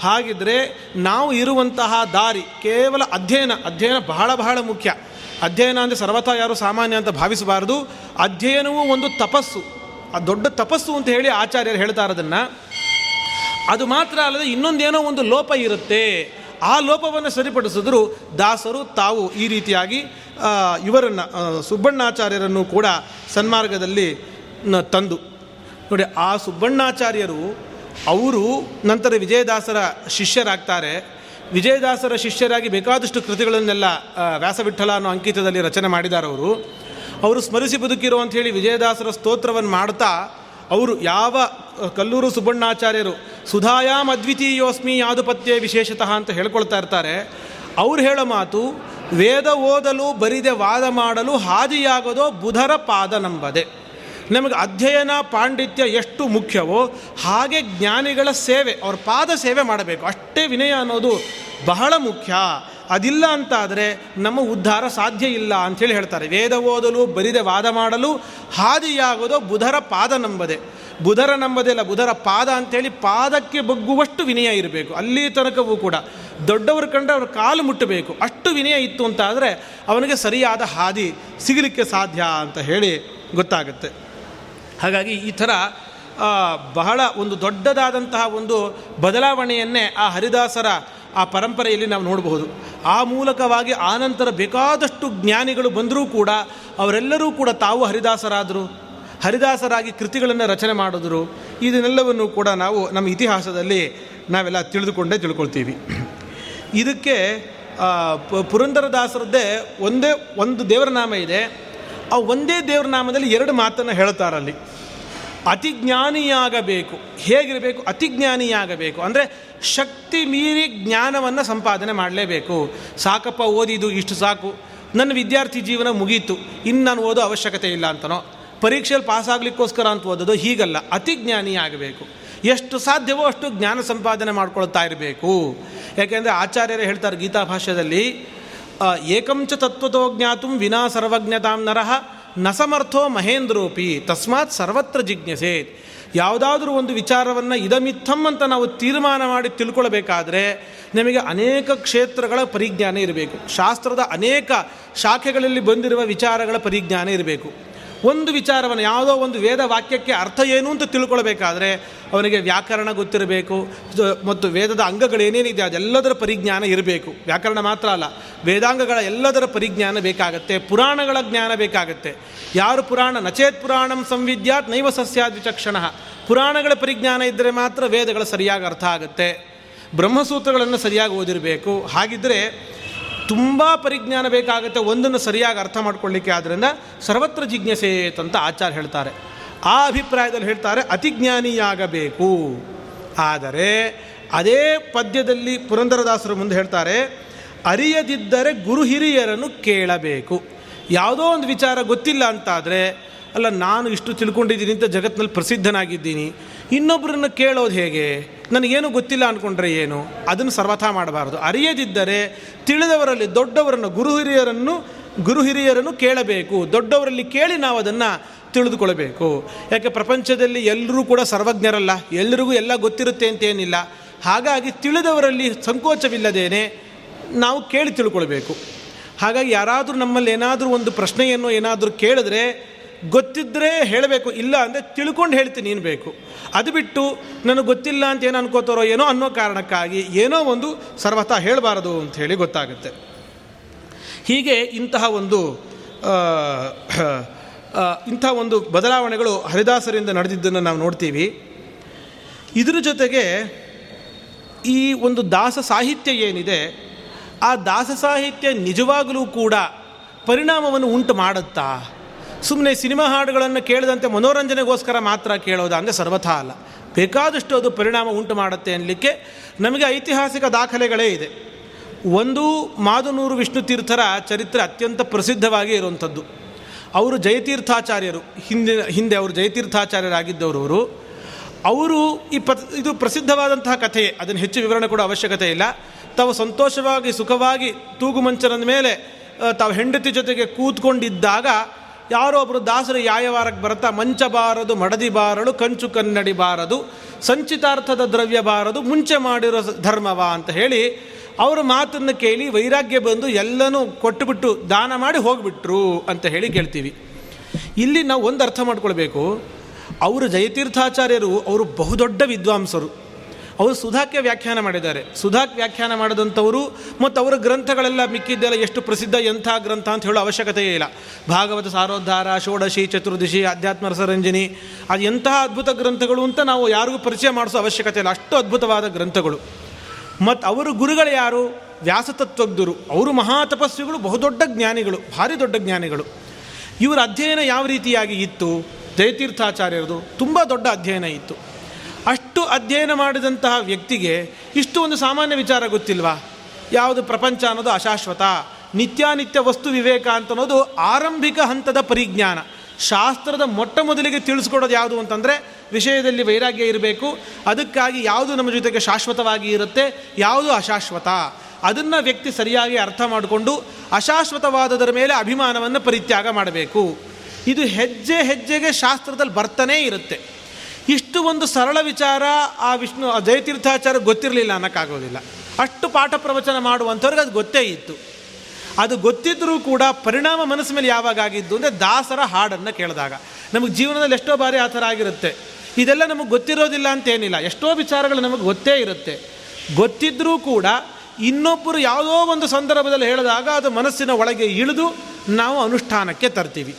ಹಾಗಿದ್ರೆ ನಾವು ಇರುವಂತಹ ದಾರಿ ಕೇವಲ ಅಧ್ಯಯನ ಅಧ್ಯಯನ ಬಹಳ ಬಹಳ ಮುಖ್ಯ. ಅಧ್ಯಯನ ಅಂದರೆ ಸರ್ವತಾ ಯಾರು ಸಾಮಾನ್ಯ ಅಂತ ಭಾವಿಸಬಾರದು. ಅಧ್ಯಯನವೂ ಒಂದು ತಪಸ್ಸು. ಆ ದೊಡ್ಡ ತಪಸ್ಸು ಅಂತ ಹೇಳಿ ಆಚಾರ್ಯರು ಹೇಳ್ತಾ ಇರೋದನ್ನು ಅದು ಮಾತ್ರ ಅಲ್ಲದೆ ಇನ್ನೊಂದೇನೋ ಒಂದು ಲೋಪ ಇರುತ್ತೆ. ಆ ಲೋಪವನ್ನು ಸರಿಪಡಿಸಿದ್ರು ದಾಸರು, ತಾವು ಈ ರೀತಿಯಾಗಿ ಇವರನ್ನು ಸುಬ್ಬಣ್ಣಾಚಾರ್ಯರನ್ನು ಕೂಡ ಸನ್ಮಾರ್ಗದಲ್ಲಿ ತಂದು. ನೋಡಿ, ಆ ಸುಬ್ಬಣ್ಣಾಚಾರ್ಯರು ಅವರು ನಂತರ ವಿಜಯದಾಸರ ಶಿಷ್ಯರಾಗ್ತಾರೆ. ವಿಜಯದಾಸರ ಶಿಷ್ಯರಾಗಿ ಬೇಕಾದಷ್ಟು ಕೃತಿಗಳನ್ನೆಲ್ಲ ವ್ಯಾಸವಿಠಲ ಅನ್ನೋ ಅಂಕಿತದಲ್ಲಿ ರಚನೆ ಮಾಡಿದಾರವರು. ಅವರು ಸ್ಮರಿಸಿ ಬದುಕಿರೋ ಅಂಥೇಳಿ ವಿಜಯದಾಸರ ಸ್ತೋತ್ರವನ್ನು ಮಾಡ್ತಾ, ಅವರು ಯಾವ ಕಲ್ಲೂರು ಸುಬ್ಬಣ್ಣಾಚಾರ್ಯರು ಸುಧಾಯಾಮ್ ಅದ್ವಿತೀಯೋಸ್ಮಿ ಯಾದುಪತ್ಯೆ ವಿಶೇಷತಃ ಅಂತ ಹೇಳ್ಕೊಳ್ತಾ ಇರ್ತಾರೆ. ಅವ್ರು ಹೇಳೋ ಮಾತು, ವೇದ ಓದಲು, ಬರಿದೆ ವಾದ ಮಾಡಲು ಹಾದಿಯಾಗದೋ ಬುಧರ ಪಾದ ನಂಬದೆ. ನಮಗೆ ಅಧ್ಯಯನ ಪಾಂಡಿತ್ಯ ಎಷ್ಟು ಮುಖ್ಯವೋ ಹಾಗೆ ಜ್ಞಾನಿಗಳ ಸೇವೆ, ಅವ್ರ ಪಾದ ಸೇವೆ ಮಾಡಬೇಕು. ಅಷ್ಟೇ ವಿನಯ ಅನ್ನೋದು ಬಹಳ ಮುಖ್ಯ. ಅದಿಲ್ಲ ಅಂತಾದರೆ ನಮ್ಮ ಉದ್ಧಾರ ಸಾಧ್ಯ ಇಲ್ಲ ಅಂಥೇಳಿ ಹೇಳ್ತಾರೆ. ವೇದ ಓದಲು, ಬರಿದೆ ವಾದ ಮಾಡಲು, ಹಾದಿಯಾಗೋದು ಬುಧರ ಪಾದ ನಂಬದೆ. ಬುಧರ ನಂಬದೆಲ್ಲ ಬುಧರ ಪಾದ ಅಂಥೇಳಿ ಪಾದಕ್ಕೆ ಬಗ್ಗುವಷ್ಟು ವಿನಯ ಇರಬೇಕು. ಅಲ್ಲಿ ತನಕವೂ ಕೂಡ. ದೊಡ್ಡವರು ಕಂಡ್ರೆ ಅವ್ರ ಕಾಲು ಮುಟ್ಟಬೇಕು. ಅಷ್ಟು ವಿನಯ ಇತ್ತು ಅಂತಾದರೆ ಅವನಿಗೆ ಸರಿಯಾದ ಹಾದಿ ಸಿಗಲಿಕ್ಕೆ ಸಾಧ್ಯ ಅಂತ ಹೇಳಿ ಗೊತ್ತಾಗುತ್ತೆ. ಹಾಗಾಗಿ ಈ ಥರ ಬಹಳ ಒಂದು ದೊಡ್ಡದಾದಂತಹ ಒಂದು ಬದಲಾವಣೆಯನ್ನೇ ಆ ಹರಿದಾಸರ ಆ ಪರಂಪರೆಯಲ್ಲಿ ನಾವು ನೋಡಬಹುದು. ಆ ಮೂಲಕವಾಗಿ ಆನಂತರ ಬೇಕಾದಷ್ಟು ಜ್ಞಾನಿಗಳು ಬಂದರೂ ಕೂಡ ಅವರೆಲ್ಲರೂ ಕೂಡ ತಾವು ಹರಿದಾಸರಾದರು, ಹರಿದಾಸರಾಗಿ ಕೃತಿಗಳನ್ನು ರಚನೆ ಮಾಡಿದ್ರು. ಇದನ್ನೆಲ್ಲವನ್ನು ಕೂಡ ನಾವು ನಮ್ಮ ಇತಿಹಾಸದಲ್ಲಿ ನಾವೆಲ್ಲ ತಿಳಿದುಕೊಂಡೇ ತಿಳ್ಕೊಳ್ತೀವಿ. ಇದಕ್ಕೆ ಪುರಂದರದಾಸರದ್ದೇ ಒಂದೇ ಒಂದು ದೇವರ ನಾಮ ಇದೆ. ಆ ಒಂದೇ ದೇವ್ರ ನಾಮದಲ್ಲಿ ಎರಡು ಮಾತನ್ನು ಹೇಳ್ತಾರಲ್ಲಿ ಅತಿಜ್ಞಾನಿಯಾಗಬೇಕು. ಹೇಗಿರಬೇಕು? ಅತಿಜ್ಞಾನಿಯಾಗಬೇಕು. ಅಂದರೆ ಶಕ್ತಿ ಮೀರಿ ಜ್ಞಾನವನ್ನು ಸಂಪಾದನೆ ಮಾಡಲೇಬೇಕು. ಸಾಕಪ್ಪ ಓದಿದು ಇಷ್ಟು ಸಾಕು. ನನ್ನ ವಿದ್ಯಾರ್ಥಿ ಜೀವನ ಮುಗೀತು. ಇನ್ನು ನಾನು ಓದೋ ಅವಶ್ಯಕತೆ ಇಲ್ಲ ಅಂತನೋ. ಪರೀಕ್ಷೆಯಲ್ಲಿ ಪಾಸಾಗಲಿಕ್ಕೋಸ್ಕರ ಅಂತ ಓದೋದು ಹೀಗಲ್ಲ. ಅತಿಜ್ಞಾನಿಯಾಗಬೇಕು. ಎಷ್ಟು ಸಾಧ್ಯವೋ ಅಷ್ಟು ಜ್ಞಾನ ಸಂಪಾದನೆ ಮಾಡ್ಕೊಳ್ತಾ ಇರಬೇಕು. ಯಾಕೆಂದರೆ ಆಚಾರ್ಯರು ಹೇಳ್ತಾರೆ ಗೀತಾ ಭಾಷ್ಯದಲ್ಲಿ ಏಕಂಚ ತತ್ವತೋ ಜ್ಞಾತು ವಿನಾ ಸರ್ವಜ್ಞತಾಂ ನರಹ ಸಮರ್ಥೋ ಮಹೇಂದ್ರೋಪಿ, ತಸ್ಮಾತ್ ಸರ್ವತ್ರ ಜಿಜ್ಞಸೆ ಯಾವುದಾದ್ರೂ ಒಂದು ವಿಚಾರವನ್ನು ಇದಮಿತ್ತಂ ಅಂತ ನಾವು ತೀರ್ಮಾನ ಮಾಡಿ ತಿಳ್ಕೊಳ್ಬೇಕಾದ್ರೆ ನಮಗೆ ಅನೇಕ ಕ್ಷೇತ್ರಗಳ ಪರಿಜ್ಞಾನ ಇರಬೇಕು. ಶಾಸ್ತ್ರದ ಅನೇಕ ಶಾಖೆಗಳಲ್ಲಿ ಬಂದಿರುವ ವಿಚಾರಗಳ ಪರಿಜ್ಞಾನ ಇರಬೇಕು. ಒಂದು ವಿಚಾರವನ್ನು, ಯಾವುದೋ ಒಂದು ವೇದ ವಾಕ್ಯಕ್ಕೆ ಅರ್ಥ ಏನು ಅಂತ ತಿಳ್ಕೊಳ್ಬೇಕಾದ್ರೆ ಅವನಿಗೆ ವ್ಯಾಕರಣ ಗೊತ್ತಿರಬೇಕು ಮತ್ತು ವೇದದ ಅಂಗಗಳೇನೇನಿದೆ ಅದೆಲ್ಲದರ ಪರಿಜ್ಞಾನ ಇರಬೇಕು. ವ್ಯಾಕರಣ ಮಾತ್ರ ಅಲ್ಲ, ವೇದಾಂಗಗಳ ಎಲ್ಲದರ ಪರಿಜ್ಞಾನ ಬೇಕಾಗತ್ತೆ, ಪುರಾಣಗಳ ಜ್ಞಾನ ಬೇಕಾಗತ್ತೆ. ಯಾರು ಪುರಾಣ? ನಚೇತ್ ಪುರಾಣಂ ಸಂವಿದ್ಯಾತ್ ನೈವ ಸಸ್ಯಾದ್ವಿಚಕ್ಷಣ. ಪುರಾಣಗಳ ಪರಿಜ್ಞಾನ ಇದ್ದರೆ ಮಾತ್ರ ವೇದಗಳ ಸರಿಯಾಗಿ ಅರ್ಥ ಆಗುತ್ತೆ. ಬ್ರಹ್ಮಸೂತ್ರಗಳನ್ನು ಸರಿಯಾಗಿ ಓದಿರಬೇಕು. ಹಾಗಿದ್ದರೆ ತುಂಬ ಪರಿಜ್ಞಾನ ಬೇಕಾಗುತ್ತೆ ಒಂದನ್ನು ಸರಿಯಾಗಿ ಅರ್ಥ ಮಾಡ್ಕೊಳ್ಳಿಕ್ಕೆ. ಆದ್ದರಿಂದ ಸರ್ವತ್ರ ಜಿಜ್ಞಾಸೆ ಅಂತ ಆಚಾರ್ಯ ಹೇಳ್ತಾರೆ. ಆ ಅಭಿಪ್ರಾಯದಲ್ಲಿ ಹೇಳ್ತಾರೆ, ಅತಿಜ್ಞಾನಿಯಾಗಬೇಕು. ಆದರೆ ಅದೇ ಪದ್ಯದಲ್ಲಿ ಪುರಂದರದಾಸರು ಮುಂದೆ ಹೇಳ್ತಾರೆ, ಅರಿಯದಿದ್ದರೆ ಗುರು ಹಿರಿಯರನ್ನು ಕೇಳಬೇಕು. ಯಾವುದೋ ಒಂದು ವಿಚಾರ ಗೊತ್ತಿಲ್ಲ ಅಂತಾದರೆ ಅಲ್ಲ, ನಾನು ಇಷ್ಟು ತಿಳ್ಕೊಂಡಿದ್ದೀನಿ ಅಂತ ಜಗತ್ತಿನಲ್ಲಿ ಪ್ರಸಿದ್ಧನಾಗಿದ್ದೀನಿ. ಇನ್ನೊಬ್ಬರನ್ನು ಕೇಳೋದು ಹೇಗೆ? ನನಗೇನು ಗೊತ್ತಿಲ್ಲ ಅಂದ್ಕೊಂಡ್ರೆ ಏನು? ಅದನ್ನು ಸರ್ವಥಾ ಮಾಡಬಾರ್ದು. ಅರಿಯದಿದ್ದರೆ ತಿಳಿದವರಲ್ಲಿ ದೊಡ್ಡವರನ್ನು ಗುರು ಹಿರಿಯರನ್ನು ಗುರು ಹಿರಿಯರನ್ನು ಕೇಳಬೇಕು. ದೊಡ್ಡವರಲ್ಲಿ ಕೇಳಿ ನಾವು ಅದನ್ನು ತಿಳಿದುಕೊಳ್ಬೇಕು ಯಾಕೆ, ಪ್ರಪಂಚದಲ್ಲಿ ಎಲ್ಲರೂ ಕೂಡ ಸರ್ವಜ್ಞರಲ್ಲ. ಎಲ್ಲರಿಗೂ ಎಲ್ಲ ಗೊತ್ತಿರುತ್ತೆ ಅಂತೇನಿಲ್ಲ ಹಾಗಾಗಿ ತಿಳಿದವರಲ್ಲಿ ಸಂಕೋಚವಿಲ್ಲದೇನೆ ನಾವು ಕೇಳಿ ತಿಳ್ಕೊಳ್ಬೇಕು. ಹಾಗಾಗಿ ಯಾರಾದರೂ ನಮ್ಮಲ್ಲಿ ಏನಾದರೂ ಒಂದು ಪ್ರಶ್ನೆಯನ್ನು ಏನಾದರೂ ಕೇಳಿದ್ರೆ ಗೊತ್ತಿದ್ದರೆ ಹೇಳಬೇಕು, ಇಲ್ಲ ಅಂದರೆ ತಿಳ್ಕೊಂಡು ಹೇಳ್ತೀನಿ, ನೀನು ಬೇಕು. ಅದು ಬಿಟ್ಟು ನನಗೆ ಗೊತ್ತಿಲ್ಲ ಅಂತ ಏನು ಅನ್ಕೋತಾರೋ ಏನೋ ಅನ್ನೋ ಕಾರಣಕ್ಕಾಗಿ ಏನೋ ಒಂದು ಸರ್ವತಾ ಹೇಳಬಾರದು ಅಂತ ಹೇಳಿ ಗೊತ್ತಾಗುತ್ತೆ. ಹೀಗೆ ಇಂತಹ ಒಂದು ಇಂಥ ಒಂದು ಬದಲಾವಣೆಗಳು ಹರಿದಾಸರಿಂದ ನಡೆದಿದ್ದನ್ನು ನಾವು ನೋಡ್ತೀವಿ. ಇದರ ಜೊತೆಗೆ ಈ ಒಂದು ದಾಸ ಸಾಹಿತ್ಯ ಏನಿದೆ, ಆ ದಾಸ ಸಾಹಿತ್ಯ ನಿಜವಾಗಲೂ ಕೂಡ ಪರಿಣಾಮವನ್ನು ಉಂಟು ಮಾಡುತ್ತಾ ಸುಮ್ಮನೆ ಸಿನಿಮಾ ಹಾಡುಗಳನ್ನು ಕೇಳಿದಂತೆ ಮನೋರಂಜನೆಗೋಸ್ಕರ ಮಾತ್ರ ಕೇಳೋದ ಅಂದರೆ ಸರ್ವಥಾ ಅಲ್ಲ. ಬೇಕಾದಷ್ಟು ಅದು ಪರಿಣಾಮ ಉಂಟು ಮಾಡುತ್ತೆ ಅನ್ನಲಿಕ್ಕೆ ನಮಗೆ ಐತಿಹಾಸಿಕ ದಾಖಲೆಗಳೇ ಇದೆ. ಒಂದು ಮಾದನೂರು ವಿಷ್ಣು ತೀರ್ಥರ ಚರಿತ್ರೆ ಅತ್ಯಂತ ಪ್ರಸಿದ್ಧವಾಗಿ ಇರುವಂಥದ್ದು. ಅವರು ಜಯತೀರ್ಥಾಚಾರ್ಯರು. ಹಿಂದೆ ಹಿಂದೆ ಅವರು ಜಯತೀರ್ಥಾಚಾರ್ಯರಾಗಿದ್ದವರು ಅವರು. ಅವರು ಈ ಪ ಇದು ಪ್ರಸಿದ್ಧವಾದಂತಹ ಕಥೆಯೇ ಅದನ್ನು ಹೆಚ್ಚು ವಿವರಣೆ ಕೂಡ ಅವಶ್ಯಕತೆ ಇಲ್ಲ. ತಾವು ಸಂತೋಷವಾಗಿ, ಸುಖವಾಗಿ ತೂಗುಮಂಚನದ ಮೇಲೆ ತಾವು ಹೆಂಡತಿ ಜೊತೆಗೆ ಕೂತ್ಕೊಂಡಿದ್ದಾಗ ಯಾರೋ ಒಬ್ಬರು ದಾಸರು ಯಾಯವಾರಕ್ಕೆ ಬರ್ತಾ ಮಂಚ ಬಾರದು, ಮಡದಿ ಬಾರಳು, ಕಂಚು ಕನ್ನಡಿ ಬಾರದು, ಸಂಚಿತಾರ್ಥದ ದ್ರವ್ಯ ಬಾರದು, ಮುಂಚೆ ಮಾಡಿರೋ ಧರ್ಮವ ಅಂತ ಹೇಳಿ ಅವರ ಮಾತನ್ನು ಕೇಳಿ ವೈರಾಗ್ಯ ಬಂದು ಎಲ್ಲನೂ ಕೊಟ್ಟುಬಿಟ್ಟು ದಾನ ಮಾಡಿ ಹೋಗಿಬಿಟ್ರು ಅಂತ ಹೇಳಿ ಕೇಳ್ತೀವಿ. ಇಲ್ಲಿ ನಾವು ಒಂದು ಅರ್ಥ ಮಾಡ್ಕೊಳ್ಬೇಕು. ಅವರು ಜಯತೀರ್ಥಾಚಾರ್ಯರು ಅವರು ಬಹುದೊಡ್ಡ ವಿದ್ವಾಂಸರು. ಅವರು ಸುಧಾಕ್ಕೆ ವ್ಯಾಖ್ಯಾನ ಮಾಡಿದ್ದಾರೆ. ಸುಧಾಕ್ ವ್ಯಾಖ್ಯಾನ ಮಾಡಿದಂಥವರು ಮತ್ತು ಅವರ ಗ್ರಂಥಗಳೆಲ್ಲ ಮಿಕ್ಕಿದ್ದೆಲ್ಲ ಎಷ್ಟು ಪ್ರಸಿದ್ಧ, ಎಂಥ ಗ್ರಂಥ ಅಂತ ಹೇಳೋ ಅವಶ್ಯಕತೆಯೇ ಇಲ್ಲ. ಭಾಗವತ ಸಾರೋದ್ಧಾರ, ಷೋಡಶಿ, ಚತುರ್ದಶಿ ಆಧ್ಯಾತ್ಮ ರಸರಂಜನಿ, ಅದು ಎಂತಹ ಅದ್ಭುತ ಗ್ರಂಥಗಳು ಅಂತ ನಾವು ಯಾರಿಗೂ ಪರಿಚಯ ಮಾಡಿಸೋ ಅವಶ್ಯಕತೆ ಇಲ್ಲ. ಅಷ್ಟು ಅದ್ಭುತವಾದ ಗ್ರಂಥಗಳು. ಮತ್ತು ಅವರು ಗುರುಗಳು ಯಾರು? ವ್ಯಾಸತತ್ವಜ್ಞರು ಅವರು ಮಹಾತಪಸ್ವಿಗಳು, ಬಹುದೊಡ್ಡ ಜ್ಞಾನಿಗಳು, ಭಾರಿ ದೊಡ್ಡ ಜ್ಞಾನಿಗಳು. ಇವರ ಅಧ್ಯಯನ ಯಾವ ರೀತಿಯಾಗಿ ಇತ್ತು? ಜಯತೀರ್ಥಾಚಾರ್ಯರದು. ತುಂಬ ದೊಡ್ಡ ಅಧ್ಯಯನ ಇತ್ತು. ಅಷ್ಟು ಅಧ್ಯಯನ ಮಾಡಿದಂತಹ ವ್ಯಕ್ತಿಗೆ ಇಷ್ಟು ಒಂದು ಸಾಮಾನ್ಯ ವಿಚಾರ ಗೊತ್ತಿಲ್ವಾ? ಯಾವುದು ಪ್ರಪಂಚ ಅನ್ನೋದು ಅಶಾಶ್ವತ. ನಿತ್ಯಾನಿತ್ಯ ವಸ್ತು ವಿವೇಕ ಅಂತ ಅನ್ನೋದು ಆರಂಭಿಕ ಹಂತದ ಪರಿಜ್ಞಾನ. ಶಾಸ್ತ್ರದ ಮೊಟ್ಟ ಮೊದಲಿಗೆ ತಿಳಿಸ್ಕೊಡೋದು ಯಾವುದು ಅಂತಂದರೆ ವಿಷಯದಲ್ಲಿ ವೈರಾಗ್ಯ ಇರಬೇಕು. ಅದಕ್ಕಾಗಿ ಯಾವುದು ನಮ್ಮ ಜೊತೆಗೆ ಶಾಶ್ವತವಾಗಿ ಇರುತ್ತೆ, ಯಾವುದು ಅಶಾಶ್ವತ. ಅದನ್ನು ವ್ಯಕ್ತಿ ಸರಿಯಾಗಿ ಅರ್ಥ ಮಾಡಿಕೊಂಡು ಅಶಾಶ್ವತವಾದದರ ಮೇಲೆ ಅಭಿಮಾನವನ್ನು ಪರಿತ್ಯಾಗ ಮಾಡಬೇಕು. ಇದು ಹೆಜ್ಜೆ ಹೆಜ್ಜೆಗೆ ಶಾಸ್ತ್ರದಲ್ಲಿ ಬರ್ತಾನೇ ಇರುತ್ತೆ. ಇಷ್ಟು ಒಂದು ಸರಳ ವಿಚಾರ ಆ ವಿಷ್ಣು, ಆ ಜಯತೀರ್ಥಾಚಾರ್ಯ ಗೊತ್ತಿರಲಿಲ್ಲ ಅನ್ನೋಕ್ಕಾಗೋದಿಲ್ಲ. ಅಷ್ಟು ಪಾಠ ಪ್ರವಚನ ಮಾಡುವಂಥವ್ರಿಗೆ ಅದು ಗೊತ್ತೇ ಇತ್ತು. ಅದು ಗೊತ್ತಿದ್ದರೂ ಕೂಡ ಪರಿಣಾಮ ಮನಸ್ಸು ಮೇಲೆ ಯಾವಾಗ ಆಗಿದ್ದು ಅಂದರೆ ದಾಸರ ಹಾಡನ್ನು ಕೇಳಿದಾಗ. ನಮಗೆ ಜೀವನದಲ್ಲಿ ಎಷ್ಟೋ ಬಾರಿ ಆ ಥರ ಆಗಿರುತ್ತೆ. ಇದೆಲ್ಲ ನಮಗೆ ಗೊತ್ತಿರೋದಿಲ್ಲ ಅಂತೇನಿಲ್ಲ. ಎಷ್ಟೋ ವಿಚಾರಗಳು ನಮಗೆ ಗೊತ್ತೇ ಇರುತ್ತೆ. ಗೊತ್ತಿದ್ದರೂ ಕೂಡ ಇನ್ನೊಬ್ಬರು ಯಾವುದೋ ಒಂದು ಸಂದರ್ಭದಲ್ಲಿ ಹೇಳಿದಾಗ ಅದು ಮನಸ್ಸಿನ ಒಳಗೆ ಇಳಿದು ನಾವು ಅನುಷ್ಠಾನಕ್ಕೆ ತರ್ತೀವಿ.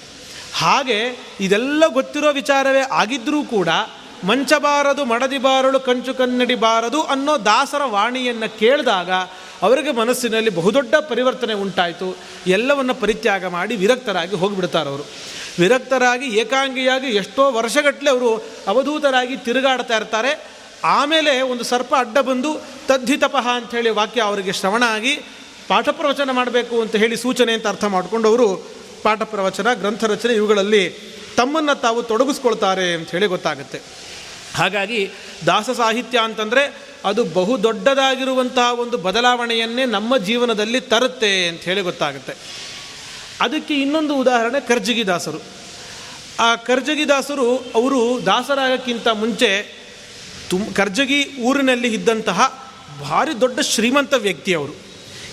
ಹಾಗೆ ಇದೆಲ್ಲ ಗೊತ್ತಿರೋ ವಿಚಾರವೇ ಆಗಿದ್ದರೂ ಕೂಡ ಮಂಚಬಾರದು, ಮಡದಿ ಬಾರಳು, ಕಂಚು ಕನ್ನಡಿ ಬಾರದು ಅನ್ನೋ ದಾಸರ ವಾಣಿಯನ್ನು ಕೇಳಿದಾಗ ಅವರಿಗೆ ಮನಸ್ಸಿನಲ್ಲಿ ಬಹುದೊಡ್ಡ ಪರಿವರ್ತನೆ ಉಂಟಾಯಿತು. ಎಲ್ಲವನ್ನು ಪರಿತ್ಯಾಗ ಮಾಡಿ ವಿರಕ್ತರಾಗಿ ಹೋಗಿಬಿಡ್ತಾರೆ ಅವರು. ವಿರಕ್ತರಾಗಿ, ಏಕಾಂಗಿಯಾಗಿ ಎಷ್ಟೋ ವರ್ಷಗಟ್ಟಲೆ ಅವರು ಅವಧೂತರಾಗಿ ತಿರುಗಾಡ್ತಾ ಇರ್ತಾರೆ. ಆಮೇಲೆ ಒಂದು ಸರ್ಪ ಅಡ್ಡ ಬಂದು ತದ್ಧಿತಪಃ ಅಂಥೇಳಿ ವಾಕ್ಯ ಅವರಿಗೆ ಶ್ರವಣ ಆಗಿ, ಪಾಠ ಪ್ರವಚನ ಮಾಡಬೇಕು ಅಂತ ಹೇಳಿ ಸೂಚನೆ ಅಂತ ಅರ್ಥ ಮಾಡಿಕೊಂಡು ಅವರು ಪಾಠ ಪ್ರವಚನ, ಗ್ರಂಥ ರಚನೆ ಇವುಗಳಲ್ಲಿ ತಮ್ಮನ್ನು ತಾವು ತೊಡಗಿಸ್ಕೊಳ್ತಾರೆ ಅಂತ ಹೇಳಿ ಗೊತ್ತಾಗುತ್ತೆ. ಹಾಗಾಗಿ ದಾಸ ಸಾಹಿತ್ಯ ಅಂತಂದರೆ ಅದು ಬಹು ದೊಡ್ಡದಾಗಿರುವಂತಹ ಒಂದು ಬದಲಾವಣೆಯನ್ನೇ ನಮ್ಮ ಜೀವನದಲ್ಲಿ ತರುತ್ತೆ ಅಂತ ಹೇಳಿ ಗೊತ್ತಾಗುತ್ತೆ. ಅದಕ್ಕೆ ಇನ್ನೊಂದು ಉದಾಹರಣೆ ಕರ್ಜಗಿದಾಸರು ಆ ಕರ್ಜಗಿದಾಸರು ಅವರು ದಾಸರಾಗಕ್ಕಿಂತ ಮುಂಚೆ ತುಮ್ ಕರ್ಜಗಿ ಊರಿನಲ್ಲಿ ಇದ್ದಂತಹ ಭಾರಿ ದೊಡ್ಡ ಶ್ರೀಮಂತ ವ್ಯಕ್ತಿ ಅವರು.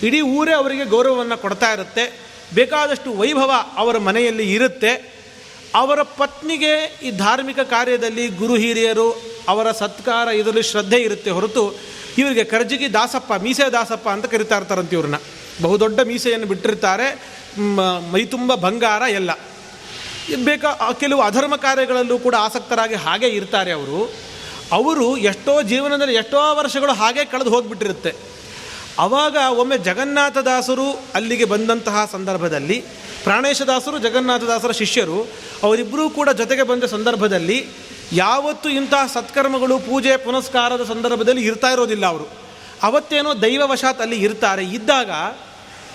ಇಡೀ ಊರೇ ಅವರಿಗೆ ಗೌರವವನ್ನು ಕೊಡ್ತಾ ಇರುತ್ತೆ. ಬೇಕಾದಷ್ಟು ವೈಭವ ಅವರ ಮನೆಯಲ್ಲಿ ಇರುತ್ತೆ. ಅವರ ಪತ್ನಿಗೆ ಈ ಧಾರ್ಮಿಕ ಕಾರ್ಯದಲ್ಲಿ ಗುರು ಹಿರಿಯರು ಅವರ ಸತ್ಕಾರ ಇದರಲ್ಲಿ ಶ್ರದ್ಧೆ ಇರುತ್ತೆ ಹೊರತು ಇವರಿಗೆ ಕರ್ಜಿಗಿ ದಾಸಪ್ಪ, ಮೀಸೆ ದಾಸಪ್ಪ ಅಂತ ಕರಿತಾ ಇರ್ತಾರಂತೆ ಇವ್ರನ್ನ. ಬಹುದೊಡ್ಡ ಮೀಸೆಯನ್ನು ಬಿಟ್ಟಿರ್ತಾರೆ. ಮೈ ತುಂಬ ಬಂಗಾರ ಎಲ್ಲ. ಬೇಕಾ ಕೆಲವು ಅಧರ್ಮ ಕಾರ್ಯಗಳಲ್ಲೂ ಕೂಡ ಆಸಕ್ತರಾಗಿ ಹಾಗೆ ಇರ್ತಾರೆ ಅವರು. ಅವರು ಎಷ್ಟೋ ಜೀವನದಲ್ಲಿ ಎಷ್ಟೋ ವರ್ಷಗಳು ಹಾಗೆ ಕಳೆದು ಹೋಗಿಬಿಟ್ಟಿರುತ್ತೆ. ಆವಾಗ ಒಮ್ಮೆ ಜಗನ್ನಾಥದಾಸರು ಅಲ್ಲಿಗೆ ಬಂದಂತಹ ಸಂದರ್ಭದಲ್ಲಿ ಪ್ರಾಣೇಶದಾಸರು, ಜಗನ್ನಾಥದಾಸರ ಶಿಷ್ಯರು, ಅವರಿಬ್ಬರೂ ಕೂಡ ಜೊತೆಗೆ ಬಂದ ಸಂದರ್ಭದಲ್ಲಿ ಯಾವತ್ತೂ ಇಂತಹ ಸತ್ಕರ್ಮಗಳು, ಪೂಜೆ, ಪುನಸ್ಕಾರದ ಸಂದರ್ಭದಲ್ಲಿ ಇರ್ತಾ ಇರೋದಿಲ್ಲ ಅವರು. ಅವತ್ತೇನೋ ದೈವವಶಾತ್ ಅಲ್ಲಿ ಇರ್ತಾರೆ. ಇದ್ದಾಗ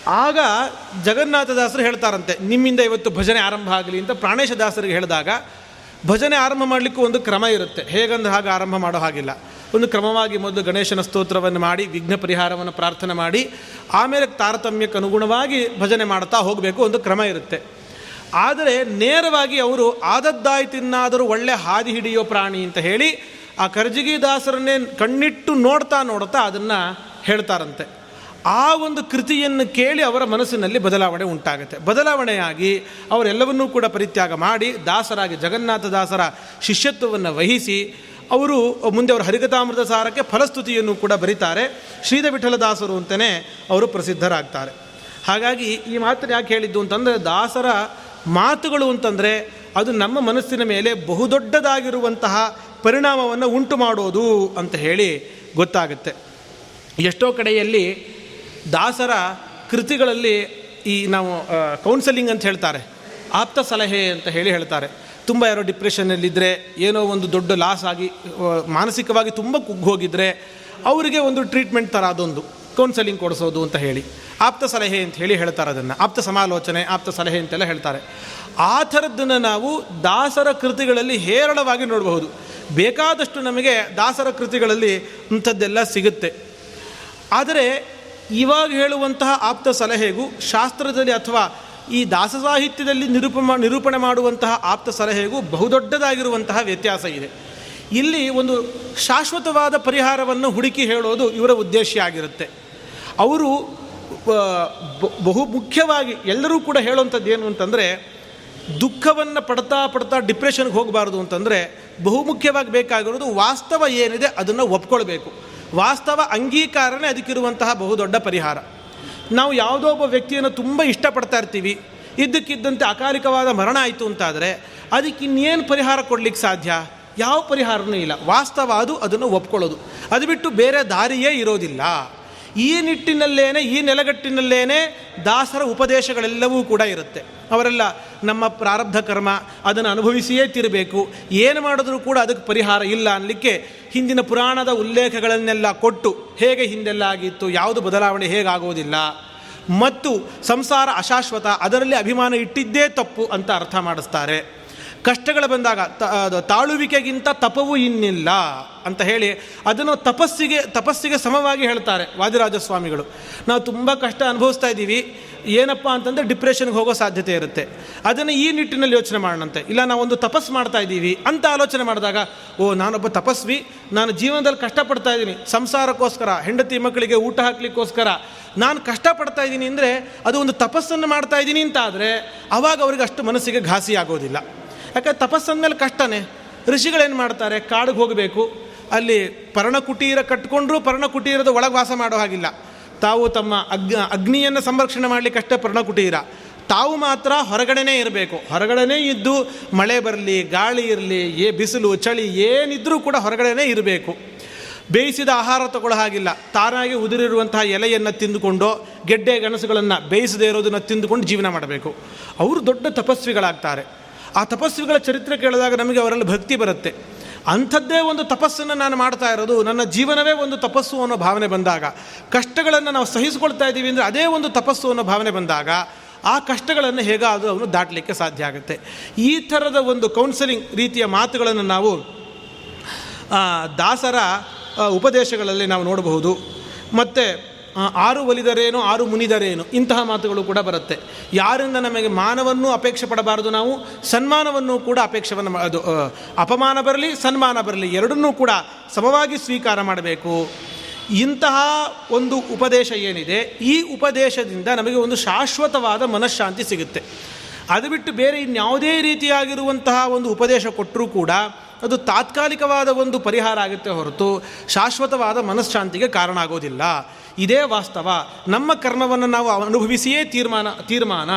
ಆಗ ಜಗನ್ನಾಥದಾಸರು ಹೇಳ್ತಾರಂತೆ, ನಿಮ್ಮಿಂದ ಇವತ್ತು ಭಜನೆ ಆರಂಭ ಆಗಲಿ ಅಂತ ಪ್ರಾಣೇಶದಾಸರಿಗೆ ಹೇಳಿದಾಗ, ಭಜನೆ ಆರಂಭ ಮಾಡಲಿಕ್ಕೂ ಒಂದು ಕ್ರಮ ಇರುತ್ತೆ. ಹೇಗಂದ್ರೆ ಹಾಗೆ ಆರಂಭ ಮಾಡೋ ಹಾಗಿಲ್ಲ. ಒಂದು ಕ್ರಮವಾಗಿ ಮೊದಲು ಗಣೇಶನ ಸ್ತೋತ್ರವನ್ನು ಮಾಡಿ, ವಿಘ್ನ ಪರಿಹಾರವನ್ನು ಪ್ರಾರ್ಥನೆ ಮಾಡಿ, ಆಮೇಲೆ ತಾರತಮ್ಯಕ್ಕೆ ಅನುಗುಣವಾಗಿ ಭಜನೆ ಮಾಡ್ತಾ ಹೋಗಬೇಕು ಒಂದು ಕ್ರಮ ಇರುತ್ತೆ. ಆದರೆ ನೇರವಾಗಿ ಅವರು ಆದದ್ದಾಯ್ತಿನ್ನಾದರೂ ಒಳ್ಳೆ ಹಾದಿ ಹಿಡಿಯೋ ಪ್ರಾಣಿ ಅಂತ ಹೇಳಿ ಆ ಕರ್ಜಿಗಿ ದಾಸರನ್ನೇ ಕಣ್ಣಿಟ್ಟು ನೋಡ್ತಾ ನೋಡ್ತಾ ಅದನ್ನು ಹೇಳ್ತಾರಂತೆ. ಆ ಒಂದು ಕೃತಿಯನ್ನು ಕೇಳಿ ಅವರ ಮನಸ್ಸಿನಲ್ಲಿ ಬದಲಾವಣೆ ಉಂಟಾಗುತ್ತೆ. ಬದಲಾವಣೆಯಾಗಿ ಅವರೆಲ್ಲವನ್ನೂ ಕೂಡ ಪರಿತ್ಯಾಗ ಮಾಡಿ, ದಾಸರಾಗಿ ಜಗನ್ನಾಥ ದಾಸರ ಶಿಷ್ಯತ್ವವನ್ನು ವಹಿಸಿ ಅವರು ಮುಂದೆ ಅವರು ಹರಿಗತಾಮೃತ ಸಾರಕ್ಕೆ ಫಲಸ್ತುತಿಯನ್ನು ಕೂಡ ಬರೀತಾರೆ. ಶ್ರೀಧ ವಿಠಲದಾಸರು ಅಂತಲೇ ಅವರು ಪ್ರಸಿದ್ಧರಾಗ್ತಾರೆ. ಹಾಗಾಗಿ ಈ ಮಾತನ್ನು ಯಾಕೆ ಹೇಳಿದ್ದು ಅಂತಂದರೆ ದಾಸರ ಮಾತುಗಳು ಅಂತಂದರೆ ಅದು ನಮ್ಮ ಮನಸ್ಸಿನ ಮೇಲೆ ಬಹುದೊಡ್ಡದಾಗಿರುವಂತಹ ಪರಿಣಾಮವನ್ನು ಉಂಟು ಮಾಡೋದು ಅಂತ ಹೇಳಿ ಗೊತ್ತಾಗುತ್ತೆ. ಎಷ್ಟೋ ಕಡೆಯಲ್ಲಿ ದಾಸರ ಕೃತಿಗಳಲ್ಲಿ ಈ ನಾವು ಕೌನ್ಸಲಿಂಗ್ ಅಂತ ಹೇಳ್ತಾರೆ. ಆಪ್ತ ಸಲಹೆ ಅಂತ ಹೇಳಿ ಹೇಳ್ತಾರೆ. ತುಂಬ ಯಾರೋ ಡಿಪ್ರೆಷನ್ನಲ್ಲಿದ್ದರೆ ಏನೋ ಒಂದು ದೊಡ್ಡ ಲಾಸ್ ಆಗಿ ಮಾನಸಿಕವಾಗಿ ತುಂಬ ಕುಗ್ಗೋಗಿದ್ದರೆ ಅವರಿಗೆ ಒಂದು ಟ್ರೀಟ್ಮೆಂಟ್ ಥರ ಅದೊಂದು ಕೌನ್ಸಲಿಂಗ್ ಕೊಡಿಸೋದು ಅಂತ ಹೇಳಿ, ಆಪ್ತ ಸಲಹೆ ಅಂತ ಹೇಳಿ ಹೇಳ್ತಾರೆ ಅದನ್ನು. ಆಪ್ತ ಸಮಾಲೋಚನೆ, ಆಪ್ತ ಸಲಹೆ ಅಂತೆಲ್ಲ ಹೇಳ್ತಾರೆ. ಆ ಥರದ್ದನ್ನು ನಾವು ದಾಸರ ಕೃತಿಗಳಲ್ಲಿ ಹೇರಳವಾಗಿ ನೋಡಬಹುದು. ಬೇಕಾದಷ್ಟು ನಮಗೆ ದಾಸರ ಕೃತಿಗಳಲ್ಲಿ ಇಂಥದ್ದೆಲ್ಲ ಸಿಗುತ್ತೆ. ಆದರೆ ಇವಾಗ ಹೇಳುವಂತಹ ಆಪ್ತ ಸಲಹೆಗೂ ಶಾಸ್ತ್ರದಲ್ಲಿ ಅಥವಾ ಈ ದಾಸ ಸಾಹಿತ್ಯದಲ್ಲಿ ನಿರೂಪ ನಿರೂಪಣೆ ಮಾಡುವಂತಹ ಆಪ್ತ ಸಲಹೆಗೂ ಬಹುದೊಡ್ಡದಾಗಿರುವಂತಹ ವ್ಯತ್ಯಾಸ ಇದೆ. ಇಲ್ಲಿ ಒಂದು ಶಾಶ್ವತವಾದ ಪರಿಹಾರವನ್ನು ಹುಡುಕಿ ಹೇಳೋದು ಇವರ ಉದ್ದೇಶ ಆಗಿರುತ್ತೆ. ಅವರು ಬಹು ಮುಖ್ಯವಾಗಿ ಎಲ್ಲರೂ ಕೂಡ ಹೇಳುವಂಥದ್ದು ಏನು ಅಂತಂದರೆ, ದುಃಖವನ್ನು ಪಡ್ತಾ ಪಡ್ತಾ ಡಿಪ್ರೆಷನ್ಗೆ ಹೋಗಬಾರ್ದು ಅಂತಂದರೆ ಬಹುಮುಖ್ಯವಾಗಿ ಬೇಕಾಗಿರೋದು ವಾಸ್ತವ ಏನಿದೆ ಅದನ್ನು ಒಪ್ಕೊಳ್ಬೇಕು. ವಾಸ್ತವ ಅಂಗೀಕಾರನೇ ಅದಕ್ಕಿರುವಂತಹ ಬಹುದೊಡ್ಡ ಪರಿಹಾರ. ನಾವು ಯಾವುದೋ ಒಬ್ಬ ವ್ಯಕ್ತಿಯನ್ನು ತುಂಬ ಇಷ್ಟಪಡ್ತಾ ಇರ್ತೀವಿ. ಇದ್ದಕ್ಕಿದ್ದಂತೆ ಅಕಾಲಿಕವಾದ ಮರಣ ಆಯಿತು ಅಂತಾದರೆ ಅದಕ್ಕೆ ಇನ್ನೇನು ಪರಿಹಾರ ಕೊಡಲಿಕ್ಕೆ ಸಾಧ್ಯ? ಯಾವ ಪರಿಹಾರನೂ ಇಲ್ಲ. ವಾಸ್ತವ ಅದು, ಅದನ್ನು ಒಪ್ಕೊಳ್ಳೋದು. ಅದು ಬಿಟ್ಟು ಬೇರೆ ದಾರಿಯೇ ಇರೋದಿಲ್ಲ. ಈ ನಿಟ್ಟಿನಲ್ಲೇನೆ, ಈ ನೆಲಗಟ್ಟಿನಲ್ಲೇನೆ ದಾಸರ ಉಪದೇಶಗಳೆಲ್ಲವೂ ಕೂಡ ಇರುತ್ತೆ. ಅವರೆಲ್ಲ ನಮ್ಮ ಪ್ರಾರಬ್ಧ ಕರ್ಮ ಅದನ್ನು ಅನುಭವಿಸಿಯೇ ತಿರಬೇಕು. ಏನು ಮಾಡಿದ್ರೂ ಕೂಡ ಅದಕ್ಕೆ ಪರಿಹಾರ ಇಲ್ಲ ಅನ್ನಲಿಕ್ಕೆ ಹಿಂದಿನ ಪುರಾಣದ ಉಲ್ಲೇಖಗಳನ್ನೆಲ್ಲ ಕೊಟ್ಟು ಹೇಗೆ ಹಿಂದೆಲ್ಲ ಆಗಿತ್ತು, ಯಾವುದು ಬದಲಾವಣೆ ಹೇಗಾಗೋದಿಲ್ಲ ಮತ್ತು ಸಂಸಾರ ಅಶಾಶ್ವತ, ಅದರಲ್ಲಿ ಅಭಿಮಾನ ಇಟ್ಟಿದ್ದೇ ತಪ್ಪು ಅಂತ ಅರ್ಥ ಮಾಡಿಸ್ತಾರೆ. ಕಷ್ಟಗಳು ಬಂದಾಗ ತಾಳುವಿಕೆಗಿಂತ ತಪವು ಇನ್ನಿಲ್ಲ ಅಂತ ಹೇಳಿ ಅದನ್ನು ತಪಸ್ಸಿಗೆ ತಪಸ್ಸಿಗೆ ಸಮವಾಗಿ ಹೇಳ್ತಾರೆ ವಾದಿರಾಜ ಸ್ವಾಮಿಗಳು ನಾವು ತುಂಬ ಕಷ್ಟ ಅನುಭವಿಸ್ತಾ ಇದ್ದೀವಿ. ಏನಪ್ಪ ಅಂತಂದರೆ ಡಿಪ್ರೆಷನ್ಗೆ ಹೋಗೋ ಸಾಧ್ಯತೆ ಇರುತ್ತೆ. ಅದನ್ನು ಈ ನಿಟ್ಟಿನಲ್ಲಿ ಯೋಚನೆ ಮಾಡೋಣಂತೆ. ಇಲ್ಲ, ನಾವು ಒಂದು ತಪಸ್ ಮಾಡ್ತಾ ಇದ್ದೀವಿ ಅಂತ ಆಲೋಚನೆ ಮಾಡಿದಾಗ, ಓ, ನಾನೊಬ್ಬ ತಪಸ್ವಿ, ನಾನು ಜೀವನದಲ್ಲಿ ಕಷ್ಟಪಡ್ತಾ ಇದ್ದೀನಿ. ಸಂಸಾರಕ್ಕೋಸ್ಕರ, ಹೆಂಡತಿ ಮಕ್ಕಳಿಗೆ ಊಟ ಹಾಕ್ಲಿಕ್ಕೋಸ್ಕರ ನಾನು ಕಷ್ಟಪಡ್ತಾ ಇದ್ದೀನಿ ಅಂದರೆ ಅದು ಒಂದು ತಪಸ್ಸನ್ನು ಮಾಡ್ತಾ ಇದ್ದೀನಿ ಅಂತ ಆದರೆ ಅವಾಗ ಅವ್ರಿಗೆ ಅಷ್ಟು ಮನಸ್ಸಿಗೆ ಘಾಸಿ ಆಗೋದಿಲ್ಲ ಯಾಕಂದ್ರೆ ತಪಸ್ಸಂದಮೇಲೆ ಕಷ್ಟನೇ. ಋಷಿಗಳೇನು ಮಾಡ್ತಾರೆ? ಕಾಡಿಗೆ ಹೋಗಬೇಕು. ಅಲ್ಲಿ ಪರ್ಣಕುಟೀರ ಕಟ್ಕೊಂಡ್ರೂ ಪರ್ಣಕುಟೀರದ ಒಳಗೆ ವಾಸ ಮಾಡೋ ಹಾಗಿಲ್ಲ. ತಾವು ತಮ್ಮ ಅಗ್ ಅಗ್ನಿಯನ್ನು ಸಂರಕ್ಷಣೆ ಮಾಡಲಿಕ್ಕಷ್ಟೇ ಪರ್ಣಕುಟೀರ. ತಾವು ಮಾತ್ರ ಹೊರಗಡೆನೇ ಇರಬೇಕು. ಹೊರಗಡೆನೇ ಇದ್ದು ಮಳೆ ಬರಲಿ, ಗಾಳಿ ಇರಲಿ, ಏ ಬಿಸಿಲು, ಚಳಿ, ಏನಿದ್ರೂ ಕೂಡ ಹೊರಗಡೆನೇ ಇರಬೇಕು. ಬೇಯಿಸಿದ ಆಹಾರ ತಗೊಳ್ಳೋ ಹಾಗಿಲ್ಲ. ತಾನಾಗಿ ಉದುರಿರುವಂತಹ ಎಲೆಯನ್ನು ತಿಂದುಕೊಂಡು, ಗೆಡ್ಡೆ, ಗಣಸುಗಳನ್ನು ಬೇಯಿಸದೇ ಇರೋದನ್ನು ತಿಂದುಕೊಂಡು ಜೀವನ ಮಾಡಬೇಕು. ಅವರು ದೊಡ್ಡ ತಪಸ್ವಿಗಳಾಗ್ತಾರೆ. ಆ ತಪಸ್ವಿಗಳ ಚರಿತ್ರೆ ಕೇಳಿದಾಗ ನಮಗೆ ಅವರಲ್ಲಿ ಭಕ್ತಿ ಬರುತ್ತೆ. ಅಂಥದ್ದೇ ಒಂದು ತಪಸ್ಸನ್ನು ನಾನು ಮಾಡ್ತಾ ಇರೋದು, ನನ್ನ ಜೀವನವೇ ಒಂದು ತಪಸ್ಸು ಅನ್ನೋ ಭಾವನೆ ಬಂದಾಗ, ಕಷ್ಟಗಳನ್ನು ನಾವು ಸಹಿಸಿಕೊಳ್ತಾ ಇದ್ದೀವಿ ಅಂದರೆ ಅದೇ ಒಂದು ತಪಸ್ಸು ಅನ್ನೋ ಭಾವನೆ ಬಂದಾಗ, ಆ ಕಷ್ಟಗಳನ್ನು ಹೇಗಾದರೂ ಅವನು ದಾಟಲಿಕ್ಕೆ ಸಾಧ್ಯ ಆಗುತ್ತೆ. ಈ ಥರದ ಒಂದು ಕೌನ್ಸಲಿಂಗ್ ರೀತಿಯ ಮಾತುಗಳನ್ನು ನಾವು ದಾಸರ ಉಪದೇಶಗಳಲ್ಲಿ ನಾವು ನೋಡಬಹುದು. ಮತ್ತು ಆರು ಒಲಿದರೇನು, ಆರು ಮುನಿದರೇನು, ಇಂತಹ ಮಾತುಗಳು ಕೂಡ ಬರುತ್ತೆ. ಯಾರಿಂದ ನಮಗೆ ಮಾನವನ್ನು ಅಪೇಕ್ಷೆ ಪಡಬಾರದು ನಾವು, ಸನ್ಮಾನವನ್ನು ಕೂಡ ಅಪೇಕ್ಷವನ್ನು ಅದು ಅಪಮಾನ ಬರಲಿ, ಸನ್ಮಾನ ಬರಲಿ, ಎರಡನ್ನೂ ಕೂಡ ಸಮವಾಗಿ ಸ್ವೀಕಾರ ಮಾಡಬೇಕು. ಇಂತಹ ಒಂದು ಉಪದೇಶ ಏನಿದೆ, ಈ ಉಪದೇಶದಿಂದ ನಮಗೆ ಒಂದು ಶಾಶ್ವತವಾದ ಮನಃಶಾಂತಿ ಸಿಗುತ್ತೆ. ಅದು ಬಿಟ್ಟು ಬೇರೆ ಇನ್ಯಾವುದೇ ರೀತಿಯಾಗಿರುವಂತಹ ಒಂದು ಉಪದೇಶ ಕೊಟ್ಟರೂ ಕೂಡ ಅದು ತಾತ್ಕಾಲಿಕವಾದ ಒಂದು ಪರಿಹಾರ ಆಗುತ್ತೆ ಹೊರತು ಶಾಶ್ವತವಾದ ಮನಃಶಾಂತಿಗೆ ಕಾರಣ ಆಗೋದಿಲ್ಲ. ಇದೇ ವಾಸ್ತವ. ನಮ್ಮ ಕರ್ಮವನ್ನು ನಾವು ಅನುಭವಿಸಿಯೇ ತೀರ್ಮಾನ ತೀರ್ಮಾನ.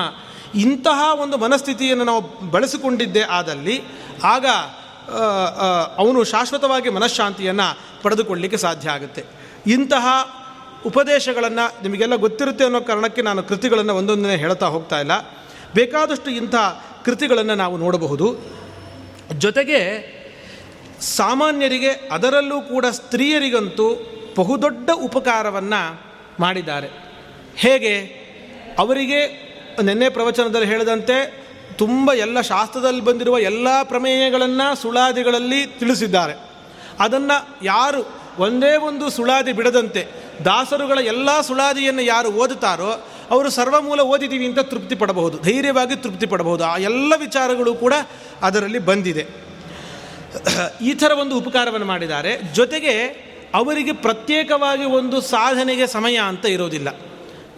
ಇಂತಹ ಒಂದು ಮನಸ್ಥಿತಿಯನ್ನು ನಾವು ಬಳಸಿಕೊಂಡಿದ್ದೇ ಆದಲ್ಲಿ ಆಗ ಅವನು ಶಾಶ್ವತವಾಗಿ ಮನಃಶಾಂತಿಯನ್ನು ಪಡೆದುಕೊಳ್ಳಲಿಕ್ಕೆ ಸಾಧ್ಯ ಆಗುತ್ತೆ. ಇಂತಹ ಉಪದೇಶಗಳನ್ನು ನಿಮಗೆಲ್ಲ ಗೊತ್ತಿರುತ್ತೆ ಅನ್ನೋ ಕಾರಣಕ್ಕೆ ನಾನು ಕೃತಿಗಳನ್ನು ಒಂದೊಂದನೇ ಹೇಳ್ತಾ ಹೋಗ್ತಾ ಇಲ್ಲ. ಬೇಕಾದಷ್ಟು ಇಂಥ ಕೃತಿಗಳನ್ನು ನಾವು ನೋಡಬಹುದು. ಜೊತೆಗೆ ಸಾಮಾನ್ಯರಿಗೆ ಅದರಲ್ಲೂ ಕೂಡ ಸ್ತ್ರೀಯರಿಗಂತೂ ಬಹುದೊಡ್ಡ ಉಪಕಾರವನ್ನು ಮಾಡಿದ್ದಾರೆ. ಹೇಗೆ? ಅವರಿಗೆ ನೆನ್ನೆ ಪ್ರವಚನದಲ್ಲಿ ಹೇಳಿದಂತೆ ತುಂಬ ಎಲ್ಲ ಶಾಸ್ತ್ರದಲ್ಲಿ ಬಂದಿರುವ ಎಲ್ಲ ಪ್ರಮೇಯಗಳನ್ನು ಸುಳಾದಿಗಳಲ್ಲಿ ತಿಳಿಸಿದ್ದಾರೆ. ಅದನ್ನು ಯಾರು ಒಂದೇ ಒಂದು ಸುಳಾದಿ ಬಿಡದಂತೆ, ದಾಸರುಗಳ ಎಲ್ಲ ಸುಳಾದಿಯನ್ನು ಯಾರು ಓದುತ್ತಾರೋ ಅವರು ಸರ್ವಮೂಲ ಓದಿದ್ದೀವಿ ಅಂತ ತೃಪ್ತಿ ಪಡಬಹುದು ಧೈರ್ಯವಾಗಿ ತೃಪ್ತಿ ಪಡಬಹುದು ಆ ಎಲ್ಲ ವಿಚಾರಗಳು ಕೂಡ ಅದರಲ್ಲಿ ಬಂದಿದೆ. ಈ ಥರ ಒಂದು ಉಪಕಾರವನ್ನು ಮಾಡಿದ್ದಾರೆ. ಜೊತೆಗೆ ಅವರಿಗೆ ಪ್ರತ್ಯೇಕವಾಗಿ ಒಂದು ಸಾಧನೆಗೆ ಸಮಯ ಅಂತ ಇರೋದಿಲ್ಲ.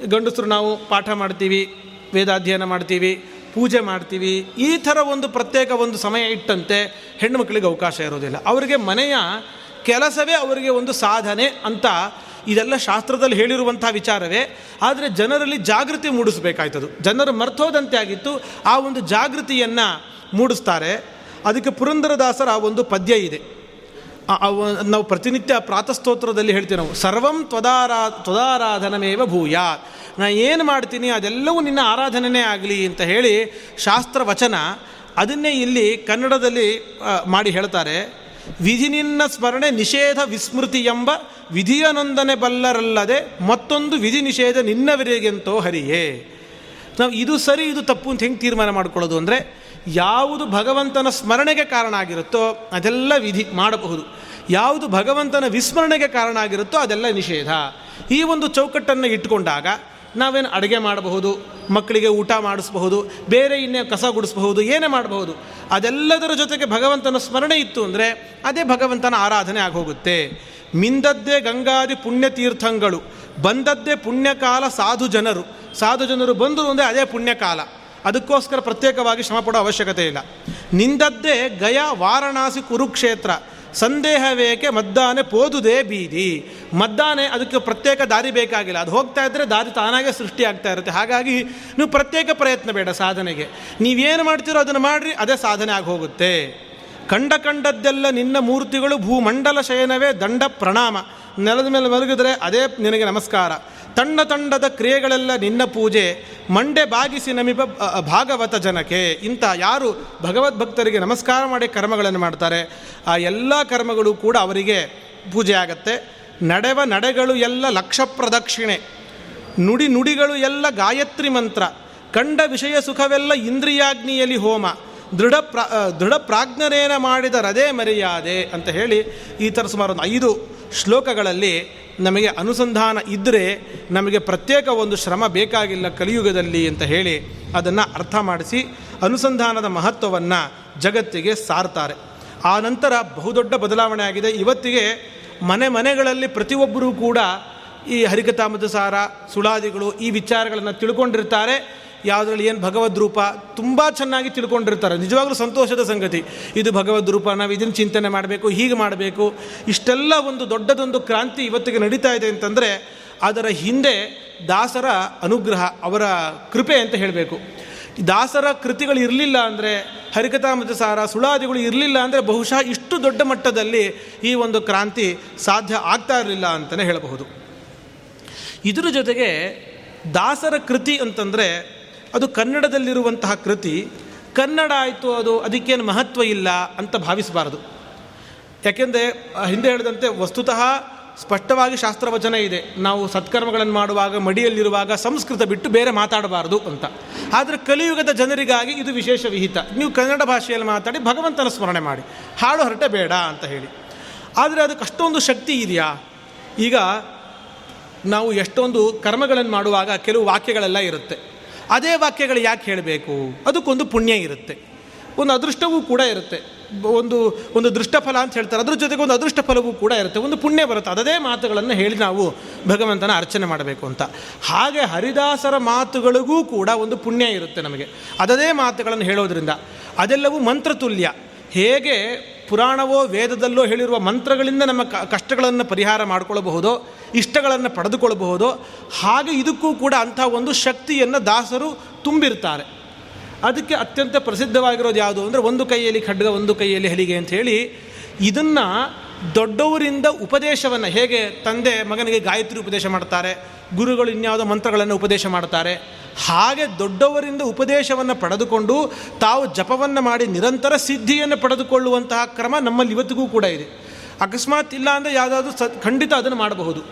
ಗಂಡಸರು ನಾವು ಪಾಠ ಮಾಡ್ತೀವಿ, ವೇದಾಧ್ಯಯನ ಮಾಡ್ತೀವಿ, ಪೂಜೆ ಮಾಡ್ತೀವಿ, ಈ ಥರ ಒಂದು ಪ್ರತ್ಯೇಕ ಒಂದು ಸಮಯ ಇಟ್ಟಂತೆ ಹೆಣ್ಣು ಮಕ್ಕಳಿಗೆ ಅವಕಾಶ ಇರೋದಿಲ್ಲ. ಅವರಿಗೆ ಮನೆಯ ಕೆಲಸವೇ ಅವರಿಗೆ ಒಂದು ಸಾಧನೆ ಅಂತ ಇದೆಲ್ಲ ಶಾಸ್ತ್ರದಲ್ಲಿ ಹೇಳಿರುವಂಥ ವಿಚಾರವೇ. ಆದರೆ ಜನರಲ್ಲಿ ಜಾಗೃತಿ ಮೂಡಿಸಬೇಕಾಯ್ತದು. ಜನರು ಮರ್ತೋದಂತೆ ಆಗಿತ್ತು. ಆ ಒಂದು ಜಾಗೃತಿಯನ್ನು ಮೂಡಿಸ್ತಾರೆ. ಅದಕ್ಕೆ ಪುರಂದರದಾಸರ ಒಂದು ಪದ್ಯ ಇದೆ. ನಾವು ಪ್ರತಿನಿತ್ಯ ಪ್ರಾತಸ್ತೋತ್ರದಲ್ಲಿ ಹೇಳ್ತೀವಿ ನಾವು, ಸರ್ವಂ ತ್ವದಾರಾ, ತ್ವದಾರಾಧನಮೇವ ಭೂಯ ನಾ ಏನು ಮಾಡ್ತೀನಿ, ಅದೆಲ್ಲವೂ ನಿನ್ನ ಆರಾಧನೆಯೇ ಆಗಲಿ ಅಂತ ಹೇಳಿ ಶಾಸ್ತ್ರ ವಚನ ಅದನ್ನೇ ಇಲ್ಲಿ ಕನ್ನಡದಲ್ಲಿ ಮಾಡಿ ಹೇಳ್ತಾರೆ. ವಿಧಿ ನಿನ್ನ ಸ್ಮರಣೆ ನಿಷೇಧ ವಿಸ್ಮೃತಿ ಎಂಬ ವಿಧಿಯನೊಂದನೆ ಬಲ್ಲರಲ್ಲದೆ ಮತ್ತೊಂದು ವಿಧಿ ನಿಷೇಧ ನಿನ್ನವರಿಗೆಂತೋ ಹರಿಯೇ. ನಾವು ಇದು ಸರಿ, ಇದು ತಪ್ಪು ಅಂತ ಹೆಂಗೆ ತೀರ್ಮಾನ ಮಾಡ್ಕೊಳ್ಳೋದು ಅಂದರೆ ಯಾವುದು ಭಗವಂತನ ಸ್ಮರಣೆಗೆ ಕಾರಣ ಆಗಿರುತ್ತೋ ಅದೆಲ್ಲ ವಿಧಿ ಮಾಡಬಹುದು. ಯಾವುದು ಭಗವಂತನ ವಿಸ್ಮರಣೆಗೆ ಕಾರಣ ಆಗಿರುತ್ತೋ ಅದೆಲ್ಲ ನಿಷೇಧ. ಈ ಒಂದು ಚೌಕಟ್ಟನ್ನು ಇಟ್ಟುಕೊಂಡಾಗ ನಾವೇನು ಅಡುಗೆ ಮಾಡಬಹುದು, ಮಕ್ಕಳಿಗೆ ಊಟ ಮಾಡಿಸಬಹುದು, ಬೇರೆ ಇನ್ನೇ ಕಸ ಗುಡಿಸಬಹುದು, ಏನೇ ಮಾಡಬಹುದು. ಅದೆಲ್ಲದರ ಜೊತೆಗೆ ಭಗವಂತನ ಸ್ಮರಣೆ ಇತ್ತು ಅಂದರೆ ಅದೇ ಭಗವಂತನ ಆರಾಧನೆ ಆಗೋಗುತ್ತೆ. ಮಿಂದದ್ದೇ ಗಂಗಾದಿ ಪುಣ್ಯತೀರ್ಥಂಗಳು, ಬಂದದ್ದೇ ಪುಣ್ಯಕಾಲ ಸಾಧು ಜನರು. ಸಾಧು ಜನರು ಬಂದರು ಅಂದರೆ ಅದೇ ಪುಣ್ಯಕಾಲ. ಅದಕ್ಕೋಸ್ಕರ ಪ್ರತ್ಯೇಕವಾಗಿ ಶ್ರಮ ಪಡೋ ಅವಶ್ಯಕತೆ ಇಲ್ಲ. ನಿಂದದ್ದೇ ಗಯಾ ವಾರಣಾಸಿ ಕುರುಕ್ಷೇತ್ರ. ಸಂದೇಹವೇಕೆ ಮದ್ದಾನೆ ಪೋದುದೇ ಬೀದಿ. ಮದ್ದಾನೆ ಅದಕ್ಕೆ ಪ್ರತ್ಯೇಕ ದಾರಿ ಬೇಕಾಗಿಲ್ಲ. ಅದು ಹೋಗ್ತಾ ಇದ್ದರೆ ದಾರಿ ತಾನಾಗೆ ಸೃಷ್ಟಿಯಾಗ್ತಾ ಇರುತ್ತೆ. ಹಾಗಾಗಿ ನೀವು ಪ್ರತ್ಯೇಕ ಪ್ರಯತ್ನ ಬೇಡ ಸಾಧನೆಗೆ. ನೀವೇನು ಮಾಡ್ತೀರೋ ಅದನ್ನು ಮಾಡಿರಿ, ಅದೇ ಸಾಧನೆ ಆಗಿ ಹೋಗುತ್ತೆ. ಕಂಡ ಕಂಡದ್ದೆಲ್ಲ ನಿನ್ನ ಮೂರ್ತಿಗಳು ಭೂಮಂಡಲ ಶಯನವೇ ದಂಡ ಪ್ರಣಾಮ. ನೆಲದ ಮೇಲೆ ಮಲಗಿದ್ರೆ ಅದೇ ನಿನಗೆ ನಮಸ್ಕಾರ. ತಣ್ಣ ತಂಡದ ಕ್ರಿಯೆಗಳೆಲ್ಲ ನಿನ್ನ ಪೂಜೆ, ಮಂಡೆ ಬಾಗಿಸಿ ನಮಿಬ ಭಾಗವತ ಜನಕ್ಕೆ ಇಂಥ ಯಾರು ಭಗವದ್ಭಕ್ತರಿಗೆ ನಮಸ್ಕಾರ ಮಾಡಿ ಕರ್ಮಗಳನ್ನು ಮಾಡ್ತಾರೆ, ಆ ಎಲ್ಲ ಕರ್ಮಗಳು ಕೂಡ ಅವರಿಗೆ ಪೂಜೆ ಆಗತ್ತೆ. ನಡೆವ ನಡೆಗಳು ಎಲ್ಲ ಲಕ್ಷ ಪ್ರದಕ್ಷಿಣೆ. ನುಡಿ ನುಡಿಗಳು ಎಲ್ಲ ಗಾಯತ್ರಿ ಮಂತ್ರ. ಕಂಡ ವಿಷಯ ಸುಖವೆಲ್ಲ ಇಂದ್ರಿಯಾಗ್ನಿಯಲ್ಲಿ ಹೋಮ. ದೃಢ ಪ್ರ ದೃಢ ಪ್ರಾಜ್ಞರೇನ ಮಾಡಿದ ರದೇ ಮರ್ಯಾದೆ ಅಂತ ಹೇಳಿ ಈ ಥರ ಸುಮಾರು ಒಂದು ಐದು ಶ್ಲೋಕಗಳಲ್ಲಿ ನಮಗೆ ಅನುಸಂಧಾನ ಇದ್ದರೆ ನಮಗೆ ಪ್ರತ್ಯೇಕ ಒಂದು ಶ್ರಮ ಬೇಕಾಗಿಲ್ಲ ಕಲಿಯುಗದಲ್ಲಿ ಅಂತ ಹೇಳಿ ಅದನ್ನು ಅರ್ಥ ಮಾಡಿಸಿ ಅನುಸಂಧಾನದ ಮಹತ್ವವನ್ನು ಜಗತ್ತಿಗೆ ಸಾರ್ತಾರೆ. ಆ ನಂತರ ಬಹುದೊಡ್ಡ ಬದಲಾವಣೆ ಆಗಿದೆ. ಇವತ್ತಿಗೆ ಮನೆ ಮನೆಗಳಲ್ಲಿ ಪ್ರತಿಯೊಬ್ಬರೂ ಕೂಡ ಈ ಹರಿಕತಾಮದ ಸಾರ, ಸುಳಾದಿಗಳು ಈ ವಿಚಾರಗಳನ್ನು ತಿಳ್ಕೊಂಡಿರ್ತಾರೆ. ಯಾವುದರಲ್ಲಿ ಏನು ಭಗವದ್ ರೂಪ ತುಂಬ ಚೆನ್ನಾಗಿ ತಿಳ್ಕೊಂಡಿರ್ತಾರೆ. ನಿಜವಾಗ್ಲೂ ಸಂತೋಷದ ಸಂಗತಿ. ಇದು ಭಗವದ್ ರೂಪ, ನಾವು ಇದನ್ನು ಚಿಂತನೆ ಮಾಡಬೇಕು, ಹೀಗೆ ಮಾಡಬೇಕು. ಇಷ್ಟೆಲ್ಲ ಒಂದು ದೊಡ್ಡದೊಂದು ಕ್ರಾಂತಿ ಇವತ್ತಿಗೆ ನಡೀತಾ ಇದೆ ಅಂತಂದರೆ, ಅದರ ಹಿಂದೆ ದಾಸರ ಅನುಗ್ರಹ, ಅವರ ಕೃಪೆ ಅಂತ ಹೇಳಬೇಕು. ದಾಸರ ಕೃತಿಗಳು ಇರಲಿಲ್ಲ ಅಂದರೆ, ಹರಿಕಥಾಮೃತ ಸಾರ, ಸುಳಾದಿಗಳು ಇರಲಿಲ್ಲ ಅಂದರೆ ಬಹುಶಃ ಇಷ್ಟು ದೊಡ್ಡ ಮಟ್ಟದಲ್ಲಿ ಈ ಒಂದು ಕ್ರಾಂತಿ ಸಾಧ್ಯ ಆಗ್ತಾ ಇರಲಿಲ್ಲ ಅಂತಲೇ ಹೇಳಬಹುದು. ಇದರ ಜೊತೆಗೆ ದಾಸರ ಕೃತಿ ಅಂತಂದರೆ ಅದು ಕನ್ನಡದಲ್ಲಿರುವಂತಹ ಕೃತಿ, ಕನ್ನಡ ಆಯಿತು ಅದು ಅದಕ್ಕೇನು ಮಹತ್ವ ಇಲ್ಲ ಅಂತ ಭಾವಿಸಬಾರದು. ಯಾಕೆಂದರೆ ಹಿಂದೆ ಹೇಳಿದಂತೆ ವಸ್ತುತಃ ಸ್ಪಷ್ಟವಾಗಿ ಶಾಸ್ತ್ರವಚನ ಇದೆ. ನಾವು ಸತ್ಕರ್ಮಗಳನ್ನು ಮಾಡುವಾಗ, ಮಡಿಯಲ್ಲಿರುವಾಗ ಸಂಸ್ಕೃತ ಬಿಟ್ಟು ಬೇರೆ ಮಾತಾಡಬಾರ್ದು ಅಂತ. ಆದರೆ ಕಲಿಯುಗದ ಜನರಿಗಾಗಿ ಇದು ವಿಶೇಷ ವಿಹಿತ. ನೀವು ಕನ್ನಡ ಭಾಷೆಯಲ್ಲಿ ಮಾತಾಡಿ ಭಗವಂತನ ಸ್ಮರಣೆ ಮಾಡಿ. ಹಾಳು ಹರಟೆ ಬೇಡ ಅಂತ ಹೇಳಿ. ಆದರೆ ಅದಕ್ಕೆ ಅಷ್ಟೊಂದು ಶಕ್ತಿ ಇದೆಯಾ? ಈಗ ನಾವು ಎಷ್ಟೊಂದು ಕರ್ಮಗಳನ್ನು ಮಾಡುವಾಗ ಕೆಲವು ವಾಕ್ಯಗಳೆಲ್ಲ ಇರುತ್ತೆ. ಅದೇ ವಾಕ್ಯಗಳು ಯಾಕೆ ಹೇಳಬೇಕು? ಅದಕ್ಕೊಂದು ಪುಣ್ಯ ಇರುತ್ತೆ. ಒಂದು ಅದೃಷ್ಟವೂ ಕೂಡ ಇರುತ್ತೆ. ಒಂದು ಒಂದು ದೃಷ್ಟಫಲ ಅಂತ ಹೇಳ್ತಾರೆ. ಅದ್ರ ಜೊತೆಗೆ ಒಂದು ಅದೃಷ್ಟ ಫಲವೂ ಕೂಡ ಇರುತ್ತೆ. ಒಂದು ಪುಣ್ಯ ಬರುತ್ತೆ. ಅದೇ ಮಾತುಗಳನ್ನು ಹೇಳಿ ನಾವು ಭಗವಂತನ ಅರ್ಚನೆ ಮಾಡಬೇಕು ಅಂತ. ಹಾಗೆ ಹರಿದಾಸರ ಮಾತುಗಳಿಗೂ ಕೂಡ ಒಂದು ಪುಣ್ಯ ಇರುತ್ತೆ ನಮಗೆ. ಅದದೇ ಮಾತುಗಳನ್ನು ಹೇಳೋದ್ರಿಂದ ಅದೆಲ್ಲವೂ ಮಂತ್ರತುಲ್ಯ. ಹೇಗೆ ಪುರಾಣವೋ ವೇದದಲ್ಲೋ ಹೇಳಿರುವ ಮಂತ್ರಗಳಿಂದ ನಮ್ಮ ಕಷ್ಟಗಳನ್ನು ಪರಿಹಾರ ಮಾಡಿಕೊಳ್ಳಬಹುದು, ಇಷ್ಟಗಳನ್ನು ಪಡೆದುಕೊಳ್ಳಬಹುದು, ಹಾಗೆ ಇದಕ್ಕೂ ಕೂಡ ಅಂಥ ಒಂದು ಶಕ್ತಿಯನ್ನು ದಾಸರು ತುಂಬಿರ್ತಾರೆ. ಅದಕ್ಕೆ ಅತ್ಯಂತ ಪ್ರಸಿದ್ಧವಾಗಿರೋದು ಯಾವುದು ಅಂದರೆ ಒಂದು ಕೈಯಲ್ಲಿ ಖಡ್ಗ, ಒಂದು ಕೈಯಲ್ಲಿ ಹಲಿಗೆ ಅಂತ ಹೇಳಿ ಇದನ್ನು ದೊಡ್ಡವರಿಂದ ಉಪದೇಶವನ್ನು, ಹೇಗೆ ತಂದೆ ಮಗನಿಗೆ ಗಾಯತ್ರಿ ಉಪದೇಶ ಮಾಡ್ತಾರೆ, ಗುರುಗಳು ಇನ್ಯಾವುದೋ ಮಂತ್ರಗಳನ್ನು ಉಪದೇಶ ಮಾಡ್ತಾರೆ ಹಾಗೆ ದೊಡ್ಡವರಿಂದ ಉಪದೇಶವನ್ನು ಪಡೆದುಕೊಂಡು ತಾವು ಜಪವನ್ನು ಮಾಡಿ ನಿರಂತರ ಸಿದ್ಧಿಯನ್ನು ಪಡೆದುಕೊಳ್ಳುವಂತಹ ಕ್ರಮ ನಮ್ಮಲ್ಲಿ ಇವತ್ತಿಗೂ ಕೂಡ ಇದೆ. ಅಕಸ್ಮಾತ್ ಇಲ್ಲ ಅಂದರೆ ಯಾವುದಾದ್ರೂ ಸ, ಖಂಡಿತ ಅದನ್ನು ಮಾಡಬಹುದು.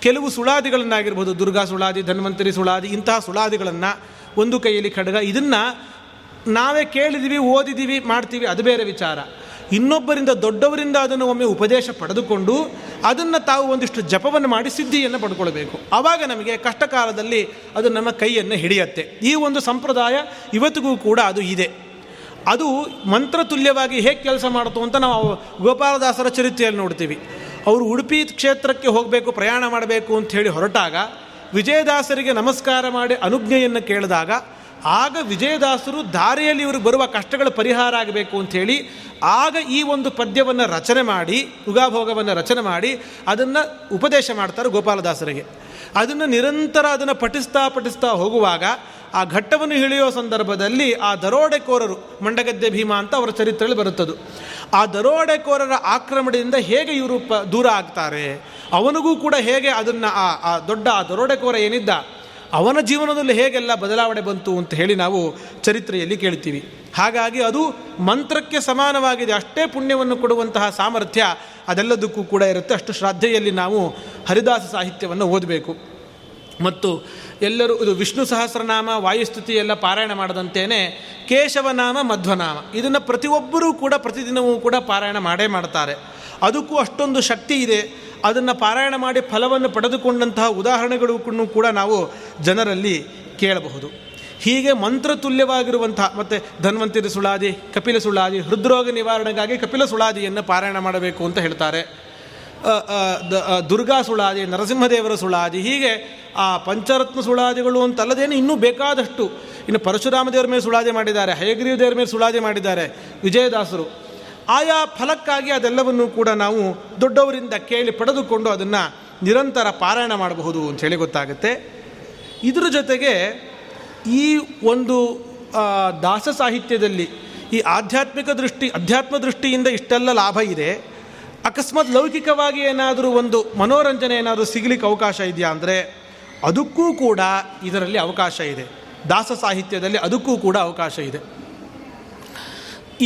ಕೆಲವು ಸುಳಾದಿಗಳನ್ನಾಗಿರ್ಬೋದು, ದುರ್ಗಾ ಸುಳಾದಿ, ಧನ್ವಂತರಿ ಸುಳಾದಿ, ಇಂತಹ ಸುಳಾದಿಗಳನ್ನು ಒಂದು ಕೈಯಲ್ಲಿ ಖಡ್ಗ ಇದನ್ನು ನಾವೇ ಕೇಳಿದೀವಿ ಓದಿದ್ದೀವಿ ಮಾಡ್ತೀವಿ, ಅದು ಬೇರೆ ವಿಚಾರ. ಇನ್ನೊಬ್ಬರಿಂದ ದೊಡ್ಡವರಿಂದ ಅದನ್ನು ಒಮ್ಮೆ ಉಪದೇಶ ಪಡೆದುಕೊಂಡು ಅದನ್ನು ತಾವು ಒಂದಿಷ್ಟು ಜಪವನ್ನು ಮಾಡಿ ಸಿದ್ಧಿಯನ್ನು ಪಡ್ಕೊಳ್ಬೇಕು. ಆವಾಗ ನಮಗೆ ಕಷ್ಟ ಕಾಲದಲ್ಲಿ ಅದು ನಮ್ಮ ಕೈಯನ್ನು ಹಿಡಿಯತ್ತೆ. ಈ ಒಂದು ಸಂಪ್ರದಾಯ ಇವತ್ತಿಗೂ ಕೂಡ ಅದು ಇದೆ. ಅದು ಮಂತ್ರತುಲ್ಯವಾಗಿ ಹೇಗೆ ಕೆಲಸ ಮಾಡ್ತು ಅಂತ ನಾವು ಗೋಪಾಲದಾಸರ ಚರಿತ್ರೆಯಲ್ಲಿ ನೋಡ್ತೀವಿ. ಅವರು ಉಡುಪಿ ಕ್ಷೇತ್ರಕ್ಕೆ ಹೋಗಬೇಕು, ಪ್ರಯಾಣ ಮಾಡಬೇಕು ಅಂತ ಹೇಳಿ ಹೊರಟಾಗ ವಿಜಯದಾಸರಿಗೆ ನಮಸ್ಕಾರ ಮಾಡಿ ಅನುಜ್ಞೆಯನ್ನು ಕೇಳಿದಾಗ ಆಗ ವಿಜಯದಾಸರು ದಾರಿಯಲ್ಲಿ ಇವರು ಬರುವ ಕಷ್ಟಗಳ ಪರಿಹಾರ ಆಗಬೇಕು ಅಂಥೇಳಿ ಆಗ ಈ ಒಂದು ಪದ್ಯವನ್ನು ರಚನೆ ಮಾಡಿ, ಯುಗಾಭೋಗವನ್ನು ರಚನೆ ಮಾಡಿ ಅದನ್ನು ಉಪದೇಶ ಮಾಡ್ತಾರೆ ಗೋಪಾಲದಾಸರಿಗೆ. ಅದನ್ನು ನಿರಂತರ ಅದನ್ನು ಪಠಿಸ್ತಾ ಪಠಿಸ್ತಾ ಹೋಗುವಾಗ ಆ ಘಟ್ಟವನ್ನು ಇಳಿಯೋ ಸಂದರ್ಭದಲ್ಲಿ ಆ ದರೋಡೆಕೋರರು, ಮಂಡಗದ್ದೆ ಭೀಮ ಅಂತ ಅವರ ಚರಿತ್ರೆಯಲ್ಲಿ ಬರುತ್ತದು. ಆ ದರೋಡೆಕೋರರ ಆಕ್ರಮಣದಿಂದ ಹೇಗೆ ಇವರು ಪ ದೂರ ಆಗ್ತಾರೆ? ಅವನಿಗೂ ಕೂಡ ಹೇಗೆ ಅದನ್ನು ಆ ದೊಡ್ಡ ಆ ದರೋಡೆಕೋರ ಏನಿದ್ದ? ಅವನ ಜೀವನದಲ್ಲಿ ಹೇಗೆಲ್ಲ ಬದಲಾವಣೆ ಬಂತು ಅಂತ ಹೇಳಿ ನಾವು ಚರಿತ್ರೆಯಲ್ಲಿ ಕೇಳ್ತೀವಿ. ಹಾಗಾಗಿ ಅದು ಮಂತ್ರಕ್ಕೆ ಸಮಾನವಾಗಿದೆ. ಅಷ್ಟೇ ಪುಣ್ಯವನ್ನು ಕೊಡುವಂತಹ ಸಾಮರ್ಥ್ಯ ಅದೆಲ್ಲದಕ್ಕೂ ಕೂಡ ಇರುತ್ತೆ. ಅಷ್ಟು ಶ್ರದ್ಧೆಯಲ್ಲಿ ನಾವು ಹರಿದಾಸ ಸಾಹಿತ್ಯವನ್ನು ಓದಬೇಕು. ಮತ್ತು ಎಲ್ಲರೂ ಇದು ವಿಷ್ಣು ಸಹಸ್ರನಾಮ, ವಾಯುಸ್ತುತಿ ಎಲ್ಲ ಪಾರಾಯಣ ಮಾಡದಂತೇನೆ ಕೇಶವನಾಮ, ಮಧ್ವನಾಮ. ಇದನ್ನು ಪ್ರತಿಯೊಬ್ಬರೂ ಕೂಡ ಪ್ರತಿದಿನವೂ ಕೂಡ ಪಾರಾಯಣ ಮಾಡೇ ಮಾಡ್ತಾರೆ. ಅದಕ್ಕೂ ಅಷ್ಟೊಂದು ಶಕ್ತಿ ಇದೆ. ಅದನ್ನು ಪಾರಾಯಣ ಮಾಡಿ ಫಲವನ್ನು ಪಡೆದುಕೊಂಡಂತಹ ಉದಾಹರಣೆಗಳು ಕೂಡ ನಾವು ಜನರಲ್ಲಿ ಕೇಳಬಹುದು. ಹೀಗೆ ಮಂತ್ರತುಲ್ಯವಾಗಿರುವಂತಹ, ಮತ್ತು ಧನ್ವಂತರಿ ಸುಳಾದಿ ಕಪಿಲ ಸುಳಾದಿ ಹೃದ್ರೋಗ ನಿವಾರಣೆಗಾಗಿ ಕಪಿಲ ಸುಳಾದಿಯನ್ನು ಪಾರಾಯಣ ಮಾಡಬೇಕು ಅಂತ ಹೇಳ್ತಾರೆ. ದುರ್ಗಾ ಸುಳಾದಿ ನರಸಿಂಹದೇವರ ಸುಳಾದಿ ಹೀಗೆ ಆ ಪಂಚರತ್ನ ಸುಳಾದಿಗಳು ಅಂತಲ್ಲದೇನು ಇನ್ನೂ ಬೇಕಾದಷ್ಟು. ಇನ್ನು ಪರಶುರಾಮ ದೇವರ ಮೇಲೆ ಸುಳಾದಿ ಮಾಡಿದ್ದಾರೆ, ಹಯಗ್ರೀವ ದೇವರ ಮೇಲೆ ಸುಳಾದಿ ಮಾಡಿದ್ದಾರೆ, ವಿಜಯದಾಸರು. ಆಯಾ ಫಲಕ್ಕಾಗಿ ಅದೆಲ್ಲವನ್ನೂ ಕೂಡ ನಾವು ದೊಡ್ಡವರಿಂದ ಕೇಳಿ ಪಡೆದುಕೊಂಡು ಅದನ್ನು ನಿರಂತರ ಪಾರಾಯಣ ಮಾಡಬಹುದು ಅಂತ ಹೇಳಿ ಗೊತ್ತಾಗುತ್ತೆ. ಇದರ ಜೊತೆಗೆ ಈ ಒಂದು ದಾಸ ಸಾಹಿತ್ಯದಲ್ಲಿ ಈ ಆಧ್ಯಾತ್ಮಿಕ ದೃಷ್ಟಿ, ಅಧ್ಯಾತ್ಮ ದೃಷ್ಟಿಯಿಂದ ಇಷ್ಟೆಲ್ಲ ಲಾಭ ಇದೆ. ಅಕಸ್ಮಾತ್ ಲೌಕಿಕವಾಗಿ ಏನಾದರೂ ಒಂದು ಮನೋರಂಜನೆ ಏನಾದರೂ ಸಿಗಲಿಕ್ಕೆ ಅವಕಾಶ ಇದೆಯಾ ಅಂದರೆ ಅದಕ್ಕೂ ಕೂಡ ಇದರಲ್ಲಿ ಅವಕಾಶ ಇದೆ. ದಾಸ ಸಾಹಿತ್ಯದಲ್ಲಿ ಅದಕ್ಕೂ ಕೂಡ ಅವಕಾಶ ಇದೆ.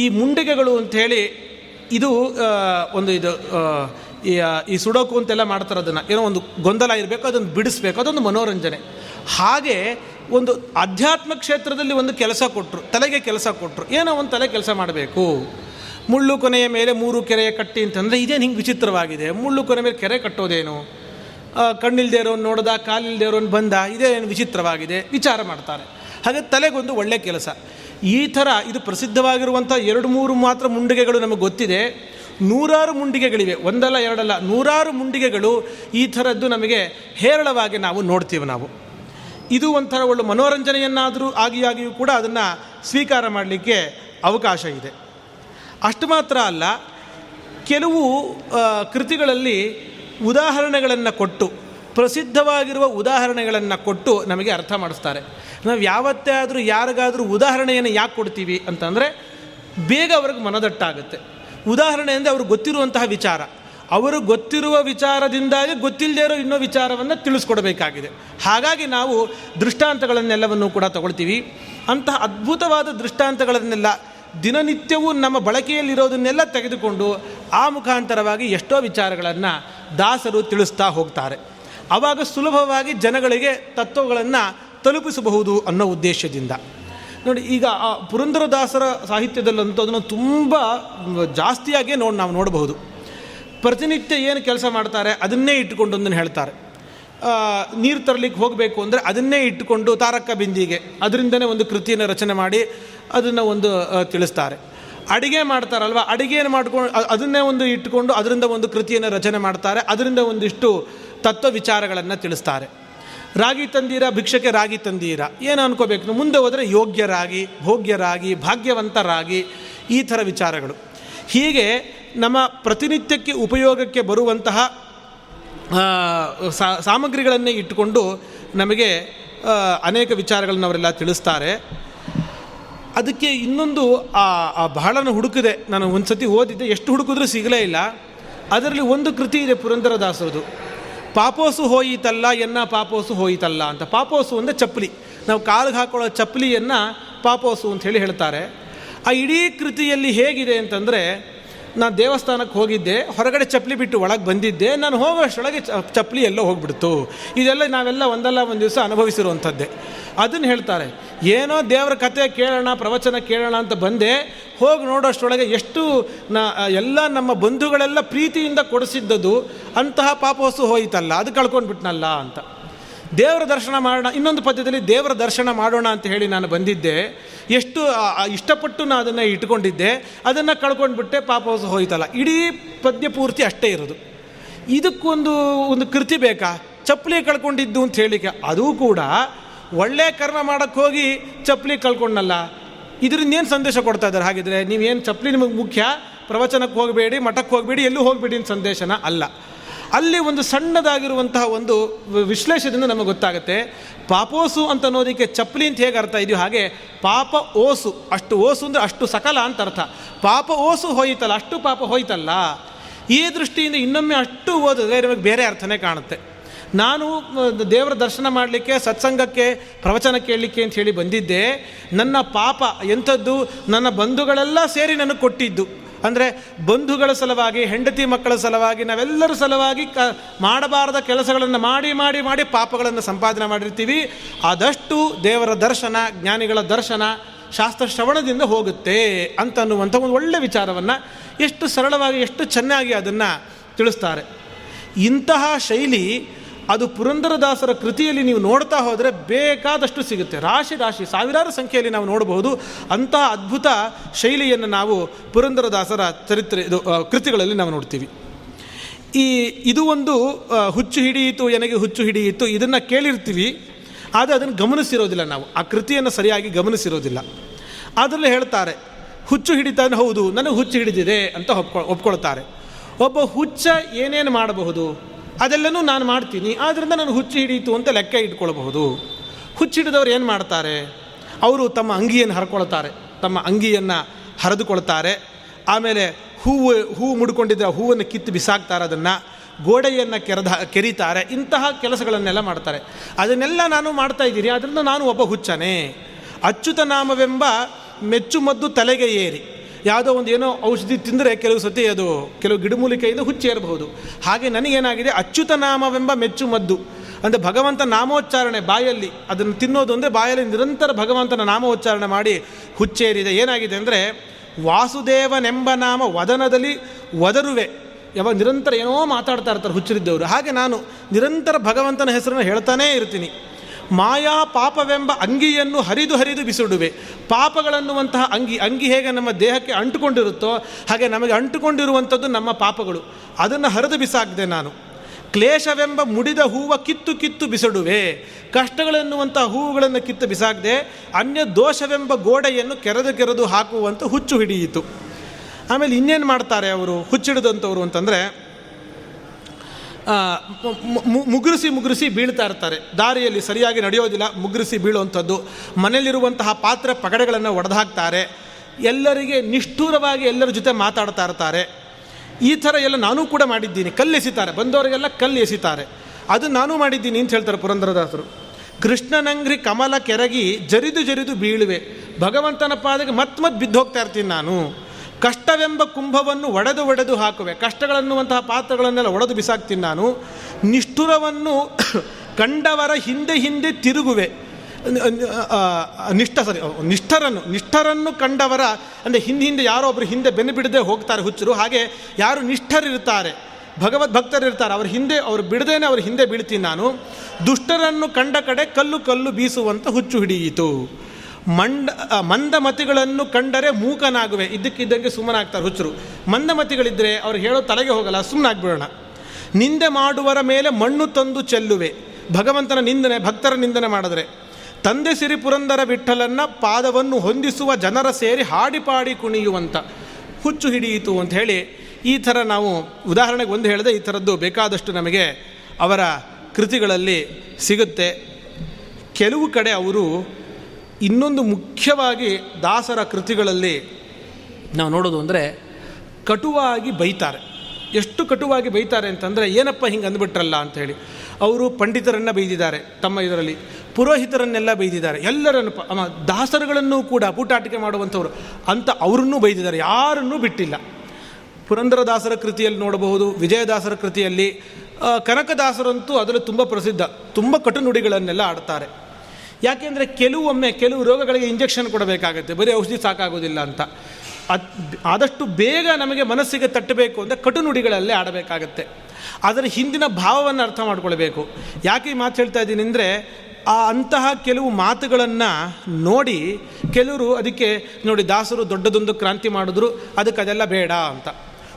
ಈ ಮುಂಡಿಗೆಗಳು ಅಂಥೇಳಿ ಇದು ಒಂದು ಇದು ಈ ಸುಡೋಕು ಅಂತೆಲ್ಲ ಮಾಡ್ತಾರೆ ಅದನ್ನು. ಏನೋ ಒಂದು ಗೊಂದಲ ಇರಬೇಕು, ಅದನ್ನು ಬಿಡಿಸ್ಬೇಕು, ಅದೊಂದು ಮನೋರಂಜನೆ. ಹಾಗೆ ಒಂದು ಅಧ್ಯಾತ್ಮ ಕ್ಷೇತ್ರದಲ್ಲಿ ಒಂದು ಕೆಲಸ ಕೊಟ್ಟರು ತಲೆಗೆ ಕೆಲಸ ಕೊಟ್ಟರು ಏನೋ ಒಂದು ತಲೆ ಕೆಲಸ ಮಾಡಬೇಕು. ಮುಳ್ಳು ಕೊನೆಯ ಮೇಲೆ ಮೂರು ಕೆರೆಯ ಕಟ್ಟಿ ಅಂತಂದರೆ ಇದೇನು ಹಿಂಗೆ ವಿಚಿತ್ರವಾಗಿದೆ. ಮುಳ್ಳು ಕೊನೆ ಮೇಲೆ ಕೆರೆ ಕಟ್ಟೋದೇನು? ಕಣ್ಣಿಲ್ದೇ ಇರೋನು ನೋಡ್ದ, ಕಾಲಿಲ್ದೇ ಇರೋನು ಬಂದ, ಇದೇನು ವಿಚಿತ್ರವಾಗಿದೆ? ವಿಚಾರ ಮಾಡ್ತಾರೆ. ಹಾಗೆ ತಲೆಗೊಂದು ಒಳ್ಳೆಯ ಕೆಲಸ. ಈ ಥರ ಇದು ಪ್ರಸಿದ್ಧವಾಗಿರುವಂಥ ಎರಡು ಮೂರು ಮಾತ್ರ ಮುಂಡಿಗೆಗಳು ನಮಗೆ ಗೊತ್ತಿದೆ. ನೂರಾರು ಮುಂಡಿಗೆಗಳಿವೆ. ಒಂದಲ್ಲ, ಎರಡಲ್ಲ, ನೂರಾರು ಮುಂಡಿಗೆಗಳು ಈ ಥರದ್ದು ನಮಗೆ ಹೇರಳವಾಗಿ ನಾವು ನೋಡ್ತೀವಿ ನಾವು. ಇದು ಒಂಥರ ಒಳ್ಳೆ ಮನೋರಂಜನೆಯನ್ನಾದರೂ ಆಗಿಯಾಗಿಯೂ ಕೂಡ ಅದನ್ನು ಸ್ವೀಕಾರ ಮಾಡಲಿಕ್ಕೆ ಅವಕಾಶ ಇದೆ. ಅಷ್ಟು ಮಾತ್ರ ಅಲ್ಲ, ಕೆಲವು ಕೃತಿಗಳಲ್ಲಿ ಉದಾಹರಣೆಗಳನ್ನು ಕೊಟ್ಟು, ಪ್ರಸಿದ್ಧವಾಗಿರುವ ಉದಾಹರಣೆಗಳನ್ನು ಕೊಟ್ಟು ನಮಗೆ ಅರ್ಥ ಮಾಡಿಸ್ತಾರೆ. ನಾವು ಯಾವತ್ತೇ ಆದರೂ ಯಾರಿಗಾದರೂ ಉದಾಹರಣೆಯನ್ನು ಯಾಕೆ ಕೊಡ್ತೀವಿ ಅಂತಂದರೆ ಬೇಗ ಅವ್ರಿಗೆ ಮನದಟ್ಟಾಗುತ್ತೆ. ಉದಾಹರಣೆ ಅಂದರೆ ಅವ್ರಿಗೆ ಗೊತ್ತಿರುವಂತಹ ವಿಚಾರ. ಅವರು ಗೊತ್ತಿರುವ ವಿಚಾರದಿಂದಾಗಿ ಗೊತ್ತಿಲ್ಲದೇ ಇರೋ ಇನ್ನೋ ವಿಚಾರವನ್ನು ತಿಳಿಸ್ಕೊಡಬೇಕಾಗಿದೆ. ಹಾಗಾಗಿ ನಾವು ದೃಷ್ಟಾಂತಗಳನ್ನೆಲ್ಲವನ್ನು ಕೂಡ ತಗೊಳ್ತೀವಿ. ಅಂತಹ ಅದ್ಭುತವಾದ ದೃಷ್ಟಾಂತಗಳನ್ನೆಲ್ಲ ದಿನನಿತ್ಯವೂ ನಮ್ಮ ಬಳಕೆಯಲ್ಲಿರೋದನ್ನೆಲ್ಲ ತೆಗೆದುಕೊಂಡು ಆ ಮುಖಾಂತರವಾಗಿ ಎಷ್ಟೋ ವಿಚಾರಗಳನ್ನು ದಾಸರು ತಿಳಿಸ್ತಾ ಹೋಗ್ತಾರೆ. ಆವಾಗ ಸುಲಭವಾಗಿ ಜನಗಳಿಗೆ ತತ್ವಗಳನ್ನು ತಲುಪಿಸಬಹುದು ಅನ್ನೋ ಉದ್ದೇಶದಿಂದ. ನೋಡಿ, ಈಗ ಆ ಪುರಂದರದಾಸರ ಸಾಹಿತ್ಯದಲ್ಲಂತೂ ಅದನ್ನು ತುಂಬ ಜಾಸ್ತಿಯಾಗಿಯೇ ನೋಡಿ, ನಾವು ನೋಡಬಹುದು. ಪ್ರತಿನಿತ್ಯ ಏನು ಕೆಲಸ ಮಾಡ್ತಾರೆ, ಅದನ್ನೇ ಇಟ್ಟುಕೊಂಡು ಒಂದನ್ನು ಹೇಳ್ತಾರೆ. ನೀರು ತರಲಿಕ್ಕೆ ಹೋಗಬೇಕು ಅಂದರೆ ಅದನ್ನೇ ಇಟ್ಟುಕೊಂಡು ತಾರಕ ಬಿಂದಿಗೆ ಅದರಿಂದನೇ ಒಂದು ಕೃತಿಯನ್ನು ರಚನೆ ಮಾಡಿ ಅದನ್ನು ಒಂದು ತಿಳಿಸ್ತಾರೆ. ಅಡಿಗೆ ಮಾಡ್ತಾರಲ್ವ ಅಡಿಗೆಯನ್ನು ಮಾಡ್ಕೊಂಡು ಅದನ್ನೇ ಒಂದು ಇಟ್ಟುಕೊಂಡು ಅದರಿಂದ ಒಂದು ಕೃತಿಯನ್ನು ರಚನೆ ಮಾಡ್ತಾರೆ, ಅದರಿಂದ ಒಂದಿಷ್ಟು ತತ್ವ ವಿಚಾರಗಳನ್ನು ತಿಳಿಸ್ತಾರೆ. ರಾಗಿ ತಂದೀರ, ಭಿಕ್ಷಕ್ಕೆ ರಾಗಿ ತಂದೀರ. ಏನು ಅನ್ಕೋಬೇಕು? ಮುಂದೆ ಹೋದರೆ ಯೋಗ್ಯರಾಗಿ, ಭೋಗ್ಯರಾಗಿ, ಭಾಗ್ಯವಂತರಾಗಿ ಈ ಥರ ವಿಚಾರಗಳು. ಹೀಗೆ ನಮ್ಮ ಪ್ರತಿನಿತ್ಯಕ್ಕೆ ಉಪಯೋಗಕ್ಕೆ ಬರುವಂತಹ ಸಾಮಗ್ರಿಗಳನ್ನೇ ಇಟ್ಟುಕೊಂಡು ನಮಗೆ ಅನೇಕ ವಿಚಾರಗಳನ್ನು ಅವರೆಲ್ಲ ತಿಳಿಸ್ತಾರೆ. ಅದಕ್ಕೆ ಇನ್ನೊಂದು, ಆ ಬಹಳನ ಹುಡುಕಿದೆ. ನಾನು ಒಂದು ಸತಿ ಓದಿದ್ದೆ, ಎಷ್ಟು ಹುಡುಕಿದ್ರೂ ಸಿಗಲೇ ಇಲ್ಲ. ಅದರಲ್ಲಿ ಒಂದು ಕೃತಿ ಇದೆ ಪುರಂದರದಾಸರದು. ಪಾಪೋಸು ಹೋಯಿತಲ್ಲ, ಎನ್ನ ಪಾಪೋಸು ಹೋಯಿತಲ್ಲ ಅಂತ. ಪಾಪೋಸು ಅಂದರೆ ಚಪ್ಪಲಿ. ನಾವು ಕಾಲಿಗೆ ಹಾಕೊಳ್ಳೋ ಚಪ್ಪಲಿಯನ್ನು ಪಾಪೋಸು ಅಂತ ಹೇಳಿ ಹೇಳ್ತಾರೆ. ಆ ಇಡೀ ಕೃತಿಯಲ್ಲಿ ಹೇಗಿದೆ ಅಂತಂದರೆ ನಾನು ದೇವಸ್ಥಾನಕ್ಕೆ ಹೋಗಿದ್ದೆ, ಹೊರಗಡೆ ಚಪ್ಪಲಿ ಬಿಟ್ಟು ಒಳಗೆ ಬಂದಿದ್ದೆ, ನಾನು ಹೋಗೋಷ್ಟೊಳಗೆ ಚಪ್ಪಲಿ ಎಲ್ಲೋ ಹೋಗ್ಬಿಡ್ತು. ಇದೆಲ್ಲ ನಾವೆಲ್ಲ ಒಂದಲ್ಲ ಒಂದು ದಿವಸ ಅನುಭವಿಸಿರುವಂಥದ್ದೇ. ಅದನ್ನು ಹೇಳ್ತಾರೆ, ಏನೋ ದೇವರ ಕತೆ ಕೇಳೋಣ, ಪ್ರವಚನ ಕೇಳೋಣ ಅಂತ ಬಂದೆ. ಹೋಗಿ ನೋಡೋಷ್ಟೊಳಗೆ ಎಷ್ಟು ನ, ಎಲ್ಲ ನಮ್ಮ ಬಂಧುಗಳೆಲ್ಲ ಪ್ರೀತಿಯಿಂದ ಕೊಡಿಸಿದ್ದದು, ಅಂತಹ ಪಾಪವಸ್ತು ಹೋಯಿತಲ್ಲ, ಅದು ಕಳ್ಕೊಂಡ್ಬಿಟ್ನಲ್ಲ ಅಂತ. ದೇವರ ದರ್ಶನ ಮಾಡೋಣ, ಇನ್ನೊಂದು ಪದ್ಯದಲ್ಲಿ ದೇವರ ದರ್ಶನ ಮಾಡೋಣ ಅಂತ ಹೇಳಿ ನಾನು ಬಂದಿದ್ದೆ. ಎಷ್ಟು ಇಷ್ಟಪಟ್ಟು ನಾನು ಅದನ್ನು ಇಟ್ಕೊಂಡಿದ್ದೆ. ಅದನ್ನು ಕಳ್ಕೊಂಡ್ಬಿಟ್ಟೆ ಪಾಪ ಹೋಯ್ತಲ್ಲ. ಇಡೀ ಪದ್ಯ ಪೂರ್ತಿ ಅಷ್ಟೇ ಇರೋದು. ಇದಕ್ಕೊಂದು, ಒಂದು ಕೃತಿ ಬೇಕಾ? ಚಪ್ಪಲಿ ಕಳ್ಕೊಂಡಿದ್ದು ಅಂತ ಹೇಳಿಕೆ ಅದೂ ಕೂಡ ಒಳ್ಳೆ ಕರ್ಮ ಮಾಡೋಕ್ಕೆ ಹೋಗಿ ಚಪ್ಪಲಿ ಕಳ್ಕೊಂಡಲ್ಲ ಇದರಿಂದ ಏನು ಸಂದೇಶ ಕೊಡ್ತಾ ಇದ್ದಾರೆ? ಹಾಗಿದ್ರೆ ನೀವೇನು ಚಪ್ಪಲಿ ನಿಮಗೆ ಮುಖ್ಯ? ಪ್ರವಚನಕ್ಕೆ ಹೋಗಬೇಡಿ, ಮಠಕ್ಕೆ ಹೋಗಬೇಡಿ, ಎಲ್ಲೂ ಹೋಗಬೇಡಿ ಅಂತ ಸಂದೇಶನ ಅಲ್ಲ. ಅಲ್ಲಿ ಒಂದು ಸಣ್ಣದಾಗಿರುವಂತಹ ಒಂದು ವಿಶ್ಲೇಷದಿಂದ ನಮಗೆ ಗೊತ್ತಾಗುತ್ತೆ. ಪಾಪೋಸು ಅಂತ ಅನ್ನೋದಕ್ಕೆ ಚಪ್ಪಲಿ ಅಂತ ಹೇಗೆ ಅರ್ಥ ಇದೆಯೋ ಹಾಗೆ ಪಾಪ ಓಸು, ಅಷ್ಟು ಓಸು ಅಂದರೆ ಅಷ್ಟು ಸಕಲ ಅಂತ ಅರ್ಥ. ಪಾಪ ಓಸು ಹೋಯಿತಲ್ಲ, ಅಷ್ಟು ಪಾಪ ಹೋಯ್ತಲ್ಲ. ಈ ದೃಷ್ಟಿಯಿಂದ ಇನ್ನೊಮ್ಮೆ ಅಷ್ಟು ಓದಿದ್ರೆ ನಿಮಗೆ ಬೇರೆ ಅರ್ಥನೇ ಕಾಣುತ್ತೆ. ನಾನು ದೇವರ ದರ್ಶನ ಮಾಡಲಿಕ್ಕೆ, ಸತ್ಸಂಗಕ್ಕೆ, ಪ್ರವಚನ ಕೇಳಲಿಕ್ಕೆ ಅಂತ ಹೇಳಿ ಬಂದಿದ್ದೆ. ನನ್ನ ಪಾಪ ಎಂಥದ್ದು, ನನ್ನ ಬಂಧುಗಳೆಲ್ಲ ಸೇರಿ ನನಗೆ ಕೊಟ್ಟಿದ್ದು. ಅಂದರೆ ಬಂಧುಗಳ ಸಲುವಾಗಿ, ಹೆಂಡತಿ ಮಕ್ಕಳ ಸಲುವಾಗಿ, ನಾವೆಲ್ಲರ ಸಲುವಾಗಿ ಕ, ಮಾಡಬಾರದ ಕೆಲಸಗಳನ್ನು ಮಾಡಿ ಮಾಡಿ ಮಾಡಿ ಪಾಪಗಳನ್ನು ಸಂಪಾದನೆ ಮಾಡಿರ್ತೀವಿ. ಆದಷ್ಟು ದೇವರ ದರ್ಶನ, ಜ್ಞಾನಿಗಳ ದರ್ಶನ, ಶಾಸ್ತ್ರ ಶ್ರವಣದಿಂದ ಹೋಗುತ್ತೆ ಅಂತ ಅನ್ನುವಂಥ ಒಂದು ಒಳ್ಳೆಯ ವಿಚಾರವನ್ನು ಎಷ್ಟು ಸರಳವಾಗಿ, ಎಷ್ಟು ಚೆನ್ನಾಗಿ ಅದನ್ನು ತಿಳಿಸ್ತಾರೆ. ಇಂತಹ ಶೈಲಿ ಅದು ಪುರಂದರದಾಸರ ಕೃತಿಯಲ್ಲಿ ನೀವು ನೋಡ್ತಾ ಹೋದರೆ ಬೇಕಾದಷ್ಟು ಸಿಗುತ್ತೆ. ರಾಶಿ ರಾಶಿ, ಸಾವಿರಾರು ಸಂಖ್ಯೆಯಲ್ಲಿ ನಾವು ನೋಡಬಹುದು. ಅಂತಹ ಅದ್ಭುತ ಶೈಲಿಯನ್ನು ನಾವು ಪುರಂದರದಾಸರ ಚರಿತ್ರೆ, ಇದು ಕೃತಿಗಳಲ್ಲಿ ನಾವು ನೋಡ್ತೀವಿ. ಈ, ಇದು ಒಂದು ಹುಚ್ಚು ಹಿಡಿಯಿತು, ಎನಗೆ ಹುಚ್ಚು ಹಿಡಿಯಿತು, ಇದನ್ನು ಕೇಳಿರ್ತೀವಿ. ಆದರೆ ಅದನ್ನು ಗಮನಿಸಿರೋದಿಲ್ಲ ನಾವು. ಆ ಕೃತಿಯನ್ನು ಸರಿಯಾಗಿ ಗಮನಿಸಿರೋದಿಲ್ಲ. ಅದರಲ್ಲಿ ಹೇಳ್ತಾರೆ, ಹುಚ್ಚು ಹಿಡಿತಾನೆ ಹೌದು, ನನಗೆ ಹುಚ್ಚು ಹಿಡಿದಿದೆ ಅಂತ ಒಪ್ಕೊ, ಒಪ್ಕೊಳ್ತಾರೆ. ಒಬ್ಬ ಹುಚ್ಚ ಏನೇನು ಮಾಡಬಹುದು? ಅದೆಲ್ಲನೂ ನಾನು ಮಾಡ್ತೀನಿ. ಆದ್ದರಿಂದ ನಾನು ಹುಚ್ಚು ಹಿಡಿಯಿತು ಅಂತ ಲೆಕ್ಕ ಇಟ್ಕೊಳ್ಬಹುದು. ಹುಚ್ಚು ಹಿಡಿದವ್ರು ಏನು ಮಾಡ್ತಾರೆ? ಅವರು ತಮ್ಮ ಅಂಗಿಯನ್ನು ಹರ್ಕೊಳ್ತಾರೆ. ತಮ್ಮ ಅಂಗಿಯನ್ನು ಹರಿದುಕೊಳ್ತಾರೆ. ಆಮೇಲೆ ಹೂವು ಹೂವು ಮುಡ್ಕೊಂಡಿದ್ದ ಹೂವನ್ನು ಕಿತ್ತು ಬಿಸಾಕ್ತಾರೆ ಅದನ್ನು. ಗೋಡೆಯನ್ನು ಕೆರೆದ, ಕೆರೀತಾರೆ. ಇಂತಹ ಕೆಲಸಗಳನ್ನೆಲ್ಲ ಮಾಡ್ತಾರೆ. ಅದನ್ನೆಲ್ಲ ನಾನು ಮಾಡ್ತಾ ಇದ್ದೀನಿ. ಅದರಿಂದ ನಾನು ಒಬ್ಬ ಹುಚ್ಚನೇ. ಅಚ್ಚುತ ನಾಮವೆಂಬ ಮೆಚ್ಚುಮದ್ದು ತಲೆಗೆ ಏರಿ. ಯಾವುದೋ ಒಂದು ಏನೋ ಔಷಧಿ ತಿಂದರೆ ಕೆಲವು ಸತಿ ಅದು ಕೆಲವು ಗಿಡಮೂಲಿಕೆಯಿಂದ ಹುಚ್ಚೇರಬಹುದು ಹಾಗೆ ನನಗೇನಾಗಿದೆ, ಅಚ್ಯುತ ನಾಮವೆಂಬ ಮೆಚ್ಚು ಮದ್ದು. ಅಂದರೆ ಭಗವಂತ ನಾಮೋಚ್ಚಾರಣೆ ಬಾಯಲ್ಲಿ, ಅದನ್ನು ತಿನ್ನೋದು ಅಂದರೆ ಬಾಯಲ್ಲಿ ನಿರಂತರ ಭಗವಂತನ ನಾಮೋಚ್ಚಾರಣೆ ಮಾಡಿ ಹುಚ್ಚೇರಿದೆ. ಏನಾಗಿದೆ ಅಂದರೆ, ವಾಸುದೇವನೆಂಬ ನಾಮ ವದನದಲ್ಲಿ ವದರುವೆ. ಯಾವಾಗ ನಿರಂತರ ಏನೋ ಮಾತಾಡ್ತಾ ಇರ್ತಾರೆ ಹುಚ್ಚರಿದ್ದವರು. ಹಾಗೆ ನಾನು ನಿರಂತರ ಭಗವಂತನ ಹೆಸರನ್ನು ಹೇಳ್ತಾನೇ ಇರ್ತೀನಿ. ಮಾಯಾ ಪಾಪವೆಂಬ ಅಂಗಿಯನ್ನು ಹರಿದು ಹರಿದು ಬಿಸಿಡುವೆ. ಪಾಪಗಳನ್ನುವಂತಹ ಅಂಗಿ ಅಂಗಿ ಹೇಗೆ ನಮ್ಮ ದೇಹಕ್ಕೆ ಅಂಟುಕೊಂಡಿರುತ್ತೋ, ಹಾಗೆ ನಮಗೆ ಅಂಟುಕೊಂಡಿರುವಂಥದ್ದು ನಮ್ಮ ಪಾಪಗಳು. ಅದನ್ನು ಹರಿದು ಬಿಸಾಕಿದೆ ನಾನು. ಕ್ಲೇಶವೆಂಬ ಮುಡಿದ ಹೂವ ಕಿತ್ತು ಕಿತ್ತು ಬಿಸಡುವೆ. ಕಷ್ಟಗಳೆನ್ನುವಂಥ ಹೂವುಗಳನ್ನು ಕಿತ್ತು ಬಿಸಾಕದೆ. ಅನ್ಯ ದೋಷವೆಂಬ ಗೋಡೆಯನ್ನು ಕೆರೆದು ಕೆರೆದು ಹಾಕುವಂಥ ಹುಚ್ಚು ಹಿಡಿಯಿತು. ಆಮೇಲೆ ಇನ್ನೇನು ಮಾಡ್ತಾರೆ ಅವರು? ಹುಚ್ಚಿಡಿದಂಥವ್ರು ಅಂತಂದರೆ ಮುಗುರಿಸಿ ಮುಗುರಿಸಿ ಬೀಳ್ತಾ ಇರ್ತಾರೆ. ದಾರಿಯಲ್ಲಿ ಸರಿಯಾಗಿ ನಡೆಯೋದಿಲ್ಲ, ಮುಗುರಿಸಿ ಬೀಳುವಂಥದ್ದು. ಮನೆಯಲ್ಲಿರುವಂತಹ ಪಾತ್ರ ಪಗಡೆಗಳನ್ನು ಒಡೆದಾಕ್ತಾರೆ. ಎಲ್ಲರಿಗೆ ನಿಷ್ಠೂರವಾಗಿ ಎಲ್ಲರ ಜೊತೆ ಮಾತಾಡ್ತಾ ಇರ್ತಾರೆ. ಈ ಥರ ಎಲ್ಲ ನಾನೂ ಕೂಡ ಮಾಡಿದ್ದೀನಿ. ಕಲ್ಲು ಎಸಿತಾರೆ. ಬಂದವರಿಗೆಲ್ಲ ಕಲ್ಲು ಎಸಿತಾರೆ. ಅದು ನಾನು ಮಾಡಿದ್ದೀನಿ ಅಂತ ಹೇಳ್ತಾರೆ ಪುರಂದರದಾಸರು. ಕೃಷ್ಣನಂಗ್ರಿ ಕಮಲ ಕೆರಗಿ ಜರಿದು ಜರಿದು ಬೀಳುವೆ. ಭಗವಂತನ ಪಾದಕ್ಕೆ ಮತ್ತೆ ಮತ್ತೆ ಬಿದ್ದು ಹೋಗ್ತಾ ಇರ್ತೀನಿ ನಾನು. ಕಷ್ಟವೆಂಬ ಕುಂಭವನ್ನು ಒಡೆದು ಒಡೆದು ಹಾಕುವೆ. ಕಷ್ಟಗಳನ್ನುವಂತಹ ಪಾತ್ರಗಳನ್ನೆಲ್ಲ ಒಡೆದು ಬಿಸಾಕ್ತೀನಿ ನಾನು. ನಿಷ್ಠುರವನ್ನು ಕಂಡವರ ಹಿಂದೆ ಹಿಂದೆ ತಿರುಗುವೆ. ನಿಷ್ಠ ಸರಿ ನಿಷ್ಠರನ್ನು ನಿಷ್ಠರನ್ನು ಕಂಡವರ, ಅಂದರೆ ಹಿಂದೆ ಹಿಂದೆ ಯಾರೋ ಒಬ್ಬರು ಹಿಂದೆ ಬೆನ್ನು ಬಿಡದೆ ಹೋಗ್ತಾರೆ ಹುಚ್ಚರು, ಹಾಗೆ ಯಾರು ನಿಷ್ಠರಿರ್ತಾರೆ ಭಗವದ್ ಭಕ್ತರಿರ್ತಾರೆ ಅವ್ರ ಹಿಂದೆ, ಅವ್ರು ಬಿಡದೇನೆ ಅವ್ರ ಹಿಂದೆ ಬೀಳ್ತೀನಿ ನಾನು. ದುಷ್ಟರನ್ನು ಕಂಡ ಕಡೆ ಕಲ್ಲು ಕಲ್ಲು ಬೀಸುವಂತ ಹುಚ್ಚು ಹಿಡಿಯಿತು. ಮಂಡ ಮಂದಮತಿಗಳನ್ನು ಕಂಡರೆ ಮೂಕನಾಗುವೆ. ಇದ್ದಕ್ಕಿದ್ದಂಗೆ ಸುಮ್ಮನಾಗ್ತಾರೆ ಹುಚ್ಚರು. ಮಂದಮತಿಗಳಿದ್ದರೆ ಅವ್ರು ಹೇಳೋ ತಲೆಗೆ ಹೋಗಲ್ಲ ಸುಮ್ಮನಾಗ್ಬಿಡೋಣ ನಿಂದೆ ಮಾಡುವರ ಮೇಲೆ ಮಣ್ಣು ತಂದು ಚೆಲ್ಲುವೆ. ಭಗವಂತನ ನಿಂದನೆ, ಭಕ್ತರ ನಿಂದನೆ ಮಾಡಿದ್ರೆ. ತಂದೆ ಸಿರಿ ಪುರಂದರ ವಿಠಲನ್ನ ಪಾದವನ್ನು ಹೊಂದಿಸುವ ಜನರ ಸೇರಿ ಹಾಡಿಪಾಡಿ ಕುಣಿಯುವಂಥ ಹುಚ್ಚು ಹಿಡಿಯಿತು ಅಂತ ಹೇಳಿ ಈ ಥರ ನಾವು ಉದಾಹರಣೆಗೆ ಒಂದು ಹೇಳಿದೆ, ಈ ಥರದ್ದು ಬೇಕಾದಷ್ಟು ನಮಗೆ ಅವರ ಕೃತಿಗಳಲ್ಲಿ ಸಿಗುತ್ತೆ. ಕೆಲವು ಕಡೆ ಅವರು ಇನ್ನೊಂದು ಮುಖ್ಯವಾಗಿ ದಾಸರ ಕೃತಿಗಳಲ್ಲಿ ನಾವು ನೋಡೋದು ಅಂದರೆ ಕಟುವಾಗಿ ಬೈತಾರೆ. ಎಷ್ಟು ಕಟುವಾಗಿ ಬೈತಾರೆ ಅಂತಂದರೆ ಏನಪ್ಪ ಹಿಂಗೆ ಅಂದ್ಬಿಟ್ರಲ್ಲ ಅಂಥೇಳಿ ಅವರು ಪಂಡಿತರನ್ನು ಬೈದಿದ್ದಾರೆ ತಮ್ಮ ಇದರಲ್ಲಿ, ಪುರೋಹಿತರನ್ನೆಲ್ಲ ಬೈದಿದ್ದಾರೆ. ಎಲ್ಲರನ್ನು ದಾಸರುಗಳನ್ನು ಕೂಡ ಪೂಟಾಟಿಕೆ ಮಾಡುವಂಥವ್ರು ಅಂತ ಅವ್ರನ್ನೂ ಬೈದಿದ್ದಾರೆ. ಯಾರನ್ನೂ ಬಿಟ್ಟಿಲ್ಲ. ಪುರಂದರದಾಸರ ಕೃತಿಯಲ್ಲಿ ನೋಡಬಹುದು ವಿಜಯದಾಸರ ಕೃತಿಯಲ್ಲಿ ಕನಕದಾಸರಂತೂ ಅದರಲ್ಲಿ ತುಂಬ ಪ್ರಸಿದ್ಧ, ತುಂಬ ಕಟು ನುಡಿಗಳನ್ನೆಲ್ಲ ಆಡ್ತಾರೆ. ಯಾಕೆಂದರೆ ಕೆಲವೊಮ್ಮೆ ಕೆಲವು ರೋಗಗಳಿಗೆ ಇಂಜೆಕ್ಷನ್ ಕೊಡಬೇಕಾಗುತ್ತೆ. ಬರೀ ಔಷಧಿ ಸಾಕಾಗೋದಿಲ್ಲ ಅಂತ. ಅದು ಆದಷ್ಟು ಬೇಗ ನಮಗೆ ಮನಸ್ಸಿಗೆ ತಟ್ಟಬೇಕು ಅಂದರೆ ಕಟುನುಡಿಗಳಲ್ಲೇ ಆಡಬೇಕಾಗತ್ತೆ. ಅದರ ಹಿಂದಿನ ಭಾವವನ್ನು ಅರ್ಥ ಮಾಡ್ಕೊಳ್ಬೇಕು. ಯಾಕೆ ಈ ಮಾತು ಹೇಳ್ತಾ ಇದ್ದೀನಿ ಅಂದರೆ, ಆ ಅಂತಹ ಕೆಲವು ಮಾತುಗಳನ್ನು ನೋಡಿ ಕೆಲವರು ಅದಕ್ಕೆ ನೋಡಿ ದಾಸರು ದೊಡ್ಡದೊಂದು ಕ್ರಾಂತಿ ಮಾಡಿದ್ರು, ಅದಕ್ಕೆ ಅದೆಲ್ಲ ಬೇಡ ಅಂತ.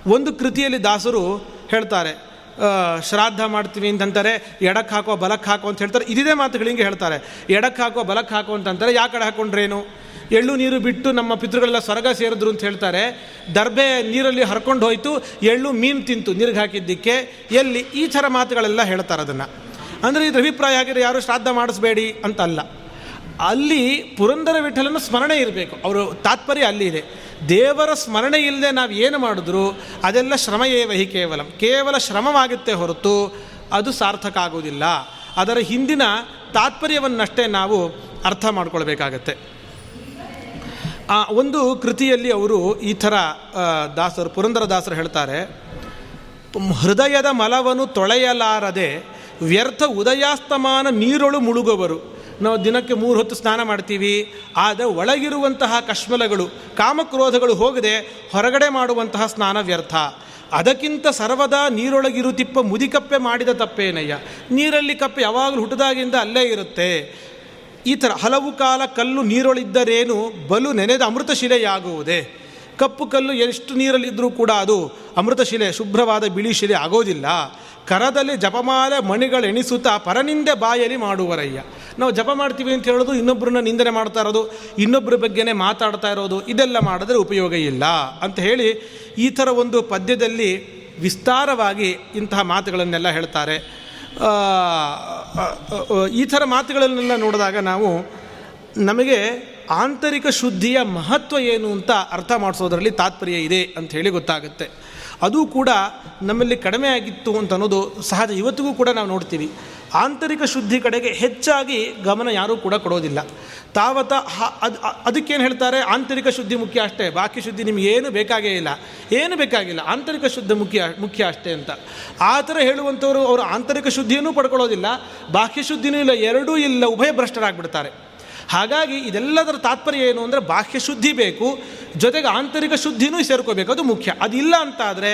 ಒಂದು ಕೃತಿಯಲ್ಲಿ ದಾಸರು ಹೇಳ್ತಾರೆ ಶ್ರಾದ್ದ ಮಾಡ್ತೀವಿ ಅಂತಂತಾರೆ ಎಡಕ್ಕೆ ಹಾಕೋ ಬಲಕ್ಕೆ ಹಾಕೋ ಅಂತ ಹೇಳ್ತಾರೆ. ಇದೇ ಮಾತುಗಳು ಹಿಂಗೆ ಹೇಳ್ತಾರೆ. ಎಡಕ್ಕೆ ಹಾಕೋ ಬಲಕ್ಕೆ ಹಾಕೋ ಅಂತಂತಾರೆ, ಯಾ ಕಡೆ ಹಾಕೊಂಡ್ರೇನು? ಎಳ್ಳು ನೀರು ಬಿಟ್ಟು ನಮ್ಮ ಪಿತೃಗಳೆಲ್ಲ ಸ್ವರ್ಗ ಸೇರಿದ್ರು ಅಂತ ಹೇಳ್ತಾರೆ. ದರ್ಬೆ ನೀರಲ್ಲಿ ಹರ್ಕೊಂಡು ಹೋಯ್ತು, ಎಳ್ಳು ಮೀನು ತಿಂತು ನೀರಿಗೆ ಹಾಕಿದ್ದಕ್ಕೆ. ಎಲ್ಲಿ ಈ ಥರ ಮಾತುಗಳೆಲ್ಲ ಹೇಳ್ತಾರೆ ಅದನ್ನು. ಅಂದರೆ ಇದು ಅಭಿಪ್ರಾಯ ಆಗಿರೋ ಯಾರು ಶ್ರಾದ್ದ ಮಾಡಿಸ್ಬೇಡಿ ಅಂತ ಅಲ್ಲ ಪುರಂದರ ವಿಠಲನ ಸ್ಮರಣೆ ಇರಬೇಕು. ಅವರು ತಾತ್ಪರ್ಯ ಅಲ್ಲಿ ಇದೆ. ದೇವರ ಸ್ಮರಣೆ ಇಲ್ಲದೆ ನಾವು ಏನು ಮಾಡಿದ್ರು, ಅದೆಲ್ಲ ಶ್ರಮಯೇ ವಹಿ ಕೇವಲ. ಕೇವಲ ಶ್ರಮವಾಗುತ್ತೆ ಹೊರತು ಅದು ಸಾರ್ಥಕ ಆಗುವುದಿಲ್ಲ. ಅದರ ಹಿಂದಿನ ತಾತ್ಪರ್ಯವನ್ನಷ್ಟೇ ನಾವು ಅರ್ಥ ಮಾಡ್ಕೊಳ್ಬೇಕಾಗತ್ತೆ. ಆ, ಒಂದು ಕೃತಿಯಲ್ಲಿ ಅವರು ಈ ಥರ ದಾಸರು, ಪುರಂದರ ದಾಸರು ಹೇಳ್ತಾರೆ. ಹೃದಯದ ಮಲವನ್ನು ತೊಳೆಯಲಾರದೆ ವ್ಯರ್ಥ ಉದಯಾಸ್ತಮಾನ ನೀರೊಳು ಮುಳುಗುವರು. ನಾವು ದಿನಕ್ಕೆ ಮೂರು ಹೊತ್ತು ಸ್ನಾನ ಮಾಡ್ತೀವಿ. ಆದರೆ ಒಳಗಿರುವಂತಹ ಕಶ್ಮಲಗಳು, ಕಾಮಕ್ರೋಧಗಳು ಹೋಗದೆ ಹೊರಗಡೆ ಮಾಡುವಂತಹ ಸ್ನಾನ ವ್ಯರ್ಥ. ಅದಕ್ಕಿಂತ ಸರ್ವದಾ ನೀರೊಳಗಿರು ತಿಪ್ಪ ಮುದಿಕಪ್ಪೆ ಮಾಡಿದ ತಪ್ಪೇನಯ್ಯ? ನೀರಲ್ಲಿ ಕಪ್ಪೆ ಯಾವಾಗಲೂ ಹುಟ್ಟದಾಗಿಂದ ಅಲ್ಲೇ ಇರುತ್ತೆ. ಈ ಥರ ಹಲವು ಕಾಲ ಕಲ್ಲು ನೀರೊಳಿದ್ದರೇನು ಬಲು ನೆನೆದ ಅಮೃತಶಿಲೆಯಾಗುವುದೇ? ಕಪ್ಪು ಕಲ್ಲು ಎಷ್ಟು ನೀರಲ್ಲಿದ್ದರೂ ಕೂಡ ಅದು ಅಮೃತಶಿಲೆ, ಶುಭ್ರವಾದ ಬಿಳಿ ಶಿಲೆ ಆಗೋದಿಲ್ಲ. ಕರದಲ್ಲಿ ಜಪಮಾಲೆ ಮಣಿಗಳೆಣಿಸುತ್ತಾ ಪರನಿಂದೆ ಬಾಯಲ್ಲಿ ಮಾಡುವರಯ್ಯ. ನಾವು ಜಪ ಮಾಡ್ತೀವಿ ಅಂತ ಹೇಳೋದು ಇನ್ನೊಬ್ಬರನ್ನ ನಿಂದನೆ ಮಾಡ್ತಾ ಇರೋದು ಇನ್ನೊಬ್ಬರ ಬಗ್ಗೆನೇ ಮಾತಾಡ್ತಾ ಇರೋದು, ಇದೆಲ್ಲ ಮಾಡಿದ್ರೆ ಉಪಯೋಗ ಇಲ್ಲ ಅಂತ ಹೇಳಿ ಈ ಥರ ಒಂದು ಪದ್ಯದಲ್ಲಿ ವಿಸ್ತಾರವಾಗಿ ಇಂತಹ ಮಾತುಗಳನ್ನೆಲ್ಲ ಹೇಳ್ತಾರೆ. ಈ ಥರ ಮಾತುಗಳನ್ನೆಲ್ಲ ನೋಡಿದಾಗ ನಾವು ನಮಗೆ ಆಂತರಿಕ ಶುದ್ಧಿಯ ಮಹತ್ವ ಏನು ಅಂತ ಅರ್ಥ ಮಾಡಿಸೋದ್ರಲ್ಲಿ ತಾತ್ಪರ್ಯ ಇದೆ ಅಂತ ಹೇಳಿ ಗೊತ್ತಾಗುತ್ತೆ. ಅದು ಕೂಡ ನಮ್ಮಲ್ಲಿ ಕಡಿಮೆ ಆಗಿತ್ತು ಅಂತ ಅನ್ನೋದು ಸಹಜ. ಇವತ್ತಿಗೂ ಕೂಡ ನಾವು ನೋಡ್ತೀವಿ. ಆಂತರಿಕ ಶುದ್ಧಿ ಕಡೆಗೆ ಹೆಚ್ಚಾಗಿ ಗಮನ ಯಾರೂ ಕೂಡ ಕೊಡೋದಿಲ್ಲ. ತಾವತ ಅದು ಅದಕ್ಕೇನು ಹೇಳ್ತಾರೆ? ಆಂತರಿಕ ಶುದ್ಧಿ ಮುಖ್ಯ ಅಷ್ಟೇ. ಬಾಕಿ ಶುದ್ಧಿ ನಿಮಗೇನು ಬೇಕಾಗೇ ಇಲ್ಲ. ಏನು ಬೇಕಾಗಿಲ್ಲ. ಆಂತರಿಕ ಶುದ್ಧಿ ಮುಖ್ಯ ಮುಖ್ಯ ಅಷ್ಟೇ ಅಂತ. ಆ ಥರ ಹೇಳುವಂಥವರು ಅವರು ಆಂತರಿಕ ಶುದ್ಧಿಯನ್ನು ಪಡ್ಕೊಳ್ಳೋದಿಲ್ಲ. ಬಾಹ್ಯ ಶುದ್ಧಿನೂ ಇಲ್ಲ. ಎರಡೂ ಇಲ್ಲ. ಉಭಯ ಭ್ರಷ್ಟರಾಗ್ಬಿಡ್ತಾರೆ ಹಾಗಾಗಿ ಇದೆಲ್ಲದರ ತಾತ್ಪರ್ಯ ಏನು ಅಂದರೆ ಬಾಹ್ಯ ಶುದ್ಧಿ ಬೇಕು, ಜೊತೆಗೆ ಆಂತರಿಕ ಶುದ್ಧಿನೂ ಸೇರ್ಕೋಬೇಕು. ಅದು ಮುಖ್ಯ. ಅದಿಲ್ಲ ಅಂತಾದರೆ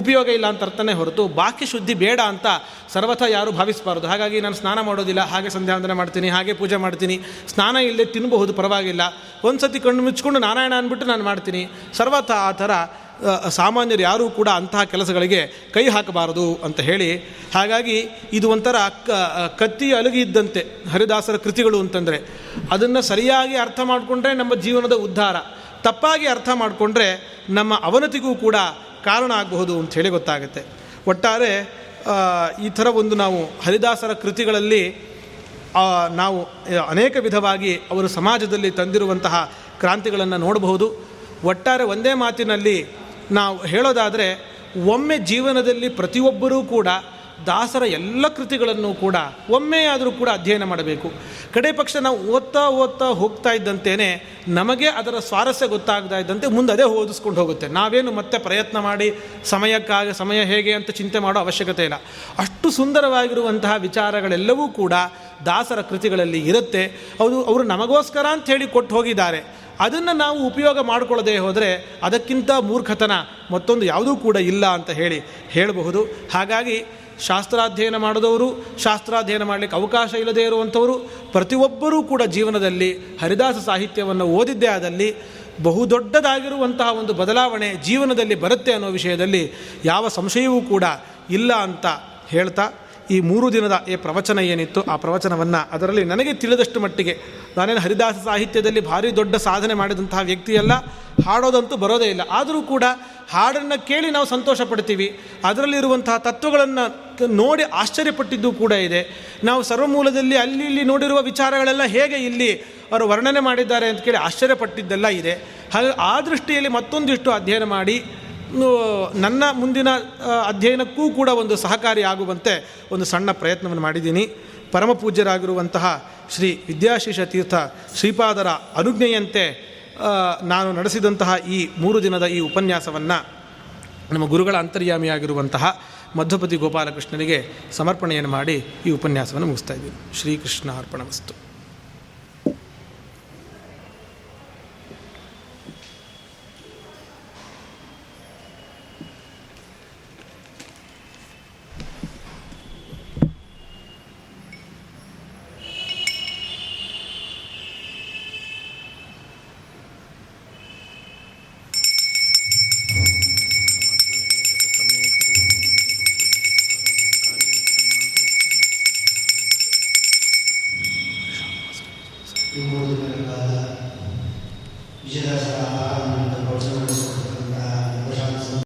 ಉಪಯೋಗ ಇಲ್ಲ ಅಂತ ಅರ್ಥನೇ ಹೊರತು ಬಾಕಿ ಶುದ್ಧಿ ಬೇಡ ಅಂತ ಸರ್ವಥ ಯಾರು ಭಾವಿಸಬಾರ್ದು. ಹಾಗಾಗಿ ನಾನು ಸ್ನಾನ ಮಾಡೋದಿಲ್ಲ, ಹಾಗೆ ಸಂಧ್ಯಾವಂದನೆ ಮಾಡ್ತೀನಿ, ಹಾಗೆ ಪೂಜೆ ಮಾಡ್ತೀನಿ. ಸ್ನಾನ ಇಲ್ಲದೆ ತಿನ್ನಬಹುದು ಪರವಾಗಿಲ್ಲ. ಒಂದು ಸತಿ ಕಣ್ಣು ಮುಚ್ಕೊಂಡು ನಾರಾಯಣ ಅಂದ್ಬಿಟ್ಟು ನಾನು ಮಾಡ್ತೀನಿ. ಸರ್ವಥ ಆ ಥರ ಸಾಮಾನ್ಯರು ಯಾರೂ ಕೂಡ ಅಂತಹ ಕೆಲಸಗಳಿಗೆ ಕೈ ಹಾಕಬಾರದು ಅಂತ ಹೇಳಿ, ಹಾಗಾಗಿ ಇದು ಒಂಥರ ಕತ್ತಿ ಅಲುಗಿ ಇದ್ದಂತೆ ಹರಿದಾಸರ ಕೃತಿಗಳು ಅಂತಂದರೆ. ಅದನ್ನು ಸರಿಯಾಗಿ ಅರ್ಥ ಮಾಡಿಕೊಂಡ್ರೆ ನಮ್ಮ ಜೀವನದ ಉದ್ಧಾರ. ತಪ್ಪಾಗಿ ಅರ್ಥ ಮಾಡಿಕೊಂಡ್ರೆ ನಮ್ಮ ಅವನತಿಗೂ ಕೂಡ ಕಾರಣ ಆಗಬಹುದು ಅಂತ ಹೇಳಿ ಗೊತ್ತಾಗುತ್ತೆ. ಒಟ್ಟಾರೆ ಈ ಥರ ಒಂದು ನಾವು ಹರಿದಾಸರ ಕೃತಿಗಳಲ್ಲಿ ನಾವು ಅನೇಕ ವಿಧವಾಗಿ ಅವರು ಸಮಾಜದಲ್ಲಿ ತಂದಿರುವಂತಹ ಕ್ರಾಂತಿಗಳನ್ನು ನೋಡಬಹುದು. ಒಟ್ಟಾರೆ ಒಂದೇ ಮಾತಿನಲ್ಲಿ ನಾವು ಹೇಳೋದಾದರೆ, ಒಮ್ಮೆ ಜೀವನದಲ್ಲಿ ಪ್ರತಿಯೊಬ್ಬರೂ ಕೂಡ ದಾಸರ ಎಲ್ಲ ಕೃತಿಗಳನ್ನು ಕೂಡ ಒಮ್ಮೆಯಾದರೂ ಕೂಡ ಅಧ್ಯಯನ ಮಾಡಬೇಕು. ಕಡೆ ಪಕ್ಷ ನಾವು ಓದ್ತಾ ಓದ್ತಾ ಹೋಗ್ತಾ ಇದ್ದಂತೇನೆ, ನಮಗೆ ಅದರ ಸ್ವಾರಸ್ಯ ಗೊತ್ತಾಗ್ತಾ ಇದ್ದಂತೆ ಮುಂದೆ ಅದೇ ಓದಿಸ್ಕೊಂಡು ಹೋಗುತ್ತೆ. ನಾವೇನು ಮತ್ತೆ ಪ್ರಯತ್ನ ಮಾಡಿ, ಸಮಯಕ್ಕಾಗಿ, ಸಮಯ ಹೇಗೆ ಅಂತ ಚಿಂತೆ ಮಾಡೋ ಅವಶ್ಯಕತೆ ಇಲ್ಲ. ಅಷ್ಟು ಸುಂದರವಾಗಿರುವಂತಹ ವಿಚಾರಗಳೆಲ್ಲವೂ ಕೂಡ ದಾಸರ ಕೃತಿಗಳಲ್ಲಿ ಇರುತ್ತೆ. ಅವರು ಅವರು ನಮಗೋಸ್ಕರ ಅಂತ ಹೇಳಿ ಕೊಟ್ಟು ಹೋಗಿದ್ದಾರೆ. ಅದನ್ನು ನಾವು ಉಪಯೋಗ ಮಾಡಿಕೊಳ್ಳದೆ ಹೋದರೆ ಅದಕ್ಕಿಂತ ಮೂರ್ಖತನ ಮತ್ತೊಂದು ಯಾವುದೂ ಕೂಡ ಇಲ್ಲ ಅಂತ ಹೇಳಿ ಹೇಳಬಹುದು. ಹಾಗಾಗಿ ಶಾಸ್ತ್ರಾಧ್ಯಯನ ಮಾಡಿದವರು, ಶಾಸ್ತ್ರಾಧ್ಯಯನ ಮಾಡಲಿಕ್ಕೆ ಅವಕಾಶ ಇಲ್ಲದೇ ಇರುವಂಥವರು, ಪ್ರತಿಯೊಬ್ಬರೂ ಕೂಡ ಜೀವನದಲ್ಲಿ ಹರಿದಾಸ ಸಾಹಿತ್ಯವನ್ನು ಓದಿದ್ದೇ ಆದಲ್ಲಿ ಬಹುದೊಡ್ಡದಾಗಿರುವಂತಹ ಒಂದು ಬದಲಾವಣೆ ಜೀವನದಲ್ಲಿ ಬರುತ್ತೆ ಅನ್ನೋ ವಿಷಯದಲ್ಲಿ ಯಾವ ಸಂಶಯವೂ ಕೂಡ ಇಲ್ಲ ಅಂತ ಹೇಳ್ತಾ ಈ ಮೂರು ದಿನದ ಈ ಪ್ರವಚನ ಏನಿತ್ತು, ಆ ಪ್ರವಚನವನ್ನು ಅದರಲ್ಲಿ ನನಗೆ ತಿಳಿದಷ್ಟು ಮಟ್ಟಿಗೆ ನಾನೇನು ಹರಿದಾಸ ಸಾಹಿತ್ಯದಲ್ಲಿ ಭಾರಿ ದೊಡ್ಡ ಸಾಧನೆ ಮಾಡಿದಂತಹ ವ್ಯಕ್ತಿಯಲ್ಲ, ಹಾಡೋದಂತೂ ಬರೋದೇ ಇಲ್ಲ. ಆದರೂ ಕೂಡ ಹಾಡನ್ನು ಕೇಳಿ ನಾವು ಸಂತೋಷ ಪಡ್ತೀವಿ ಅದರಲ್ಲಿರುವಂತಹ ತತ್ವಗಳನ್ನು ನೋಡಿ ಆಶ್ಚರ್ಯಪಟ್ಟಿದ್ದು ಕೂಡ ಇದೆ. ನಾವು ಸರ್ವಮೂಲದಲ್ಲಿ ಅಲ್ಲಿ ಇಲ್ಲಿ ನೋಡಿರುವ ವಿಚಾರಗಳೆಲ್ಲ ಹೇಗೆ ಇಲ್ಲಿ ಅವರು ವರ್ಣನೆ ಮಾಡಿದ್ದಾರೆ ಅಂತ ಕೇಳಿ ಆಶ್ಚರ್ಯಪಟ್ಟಿದ್ದೆಲ್ಲ ಇದೆ. ಹಾಗೆ ಆ ದೃಷ್ಟಿಯಲ್ಲಿ ಮತ್ತೊಂದಿಷ್ಟು ಅಧ್ಯಯನ ಮಾಡಿ ನನ್ನ ಮುಂದಿನ ಅಧ್ಯಯನಕ್ಕೂ ಕೂಡ ಒಂದು ಸಹಕಾರಿ ಆಗುವಂತೆ ಒಂದು ಸಣ್ಣ ಪ್ರಯತ್ನವನ್ನು ಮಾಡಿದ್ದೀನಿ. ಪರಮಪೂಜ್ಯರಾಗಿರುವಂತಹ ಶ್ರೀ ವಿದ್ಯಾಶೀಷ ತೀರ್ಥ ಶ್ರೀಪಾದರ ಅನುಜ್ಞೆಯಂತೆ ನಾನು ನಡೆಸಿದಂತಹ ಈ ಮೂರು ದಿನದ ಈ ಉಪನ್ಯಾಸವನ್ನು ನಮ್ಮ ಗುರುಗಳ ಅಂತರ್ಯಾಮಿಯಾಗಿರುವಂತಹ ಮಧ್ಯಪತಿ ಗೋಪಾಲಕೃಷ್ಣನಿಗೆ ಸಮರ್ಪಣೆಯನ್ನು ಮಾಡಿ ಈ ಉಪನ್ಯಾಸವನ್ನು ಮುಗಿಸ್ತಾ ಇದ್ದೀನಿ. ಶ್ರೀಕೃಷ್ಣ ಅರ್ಪಣ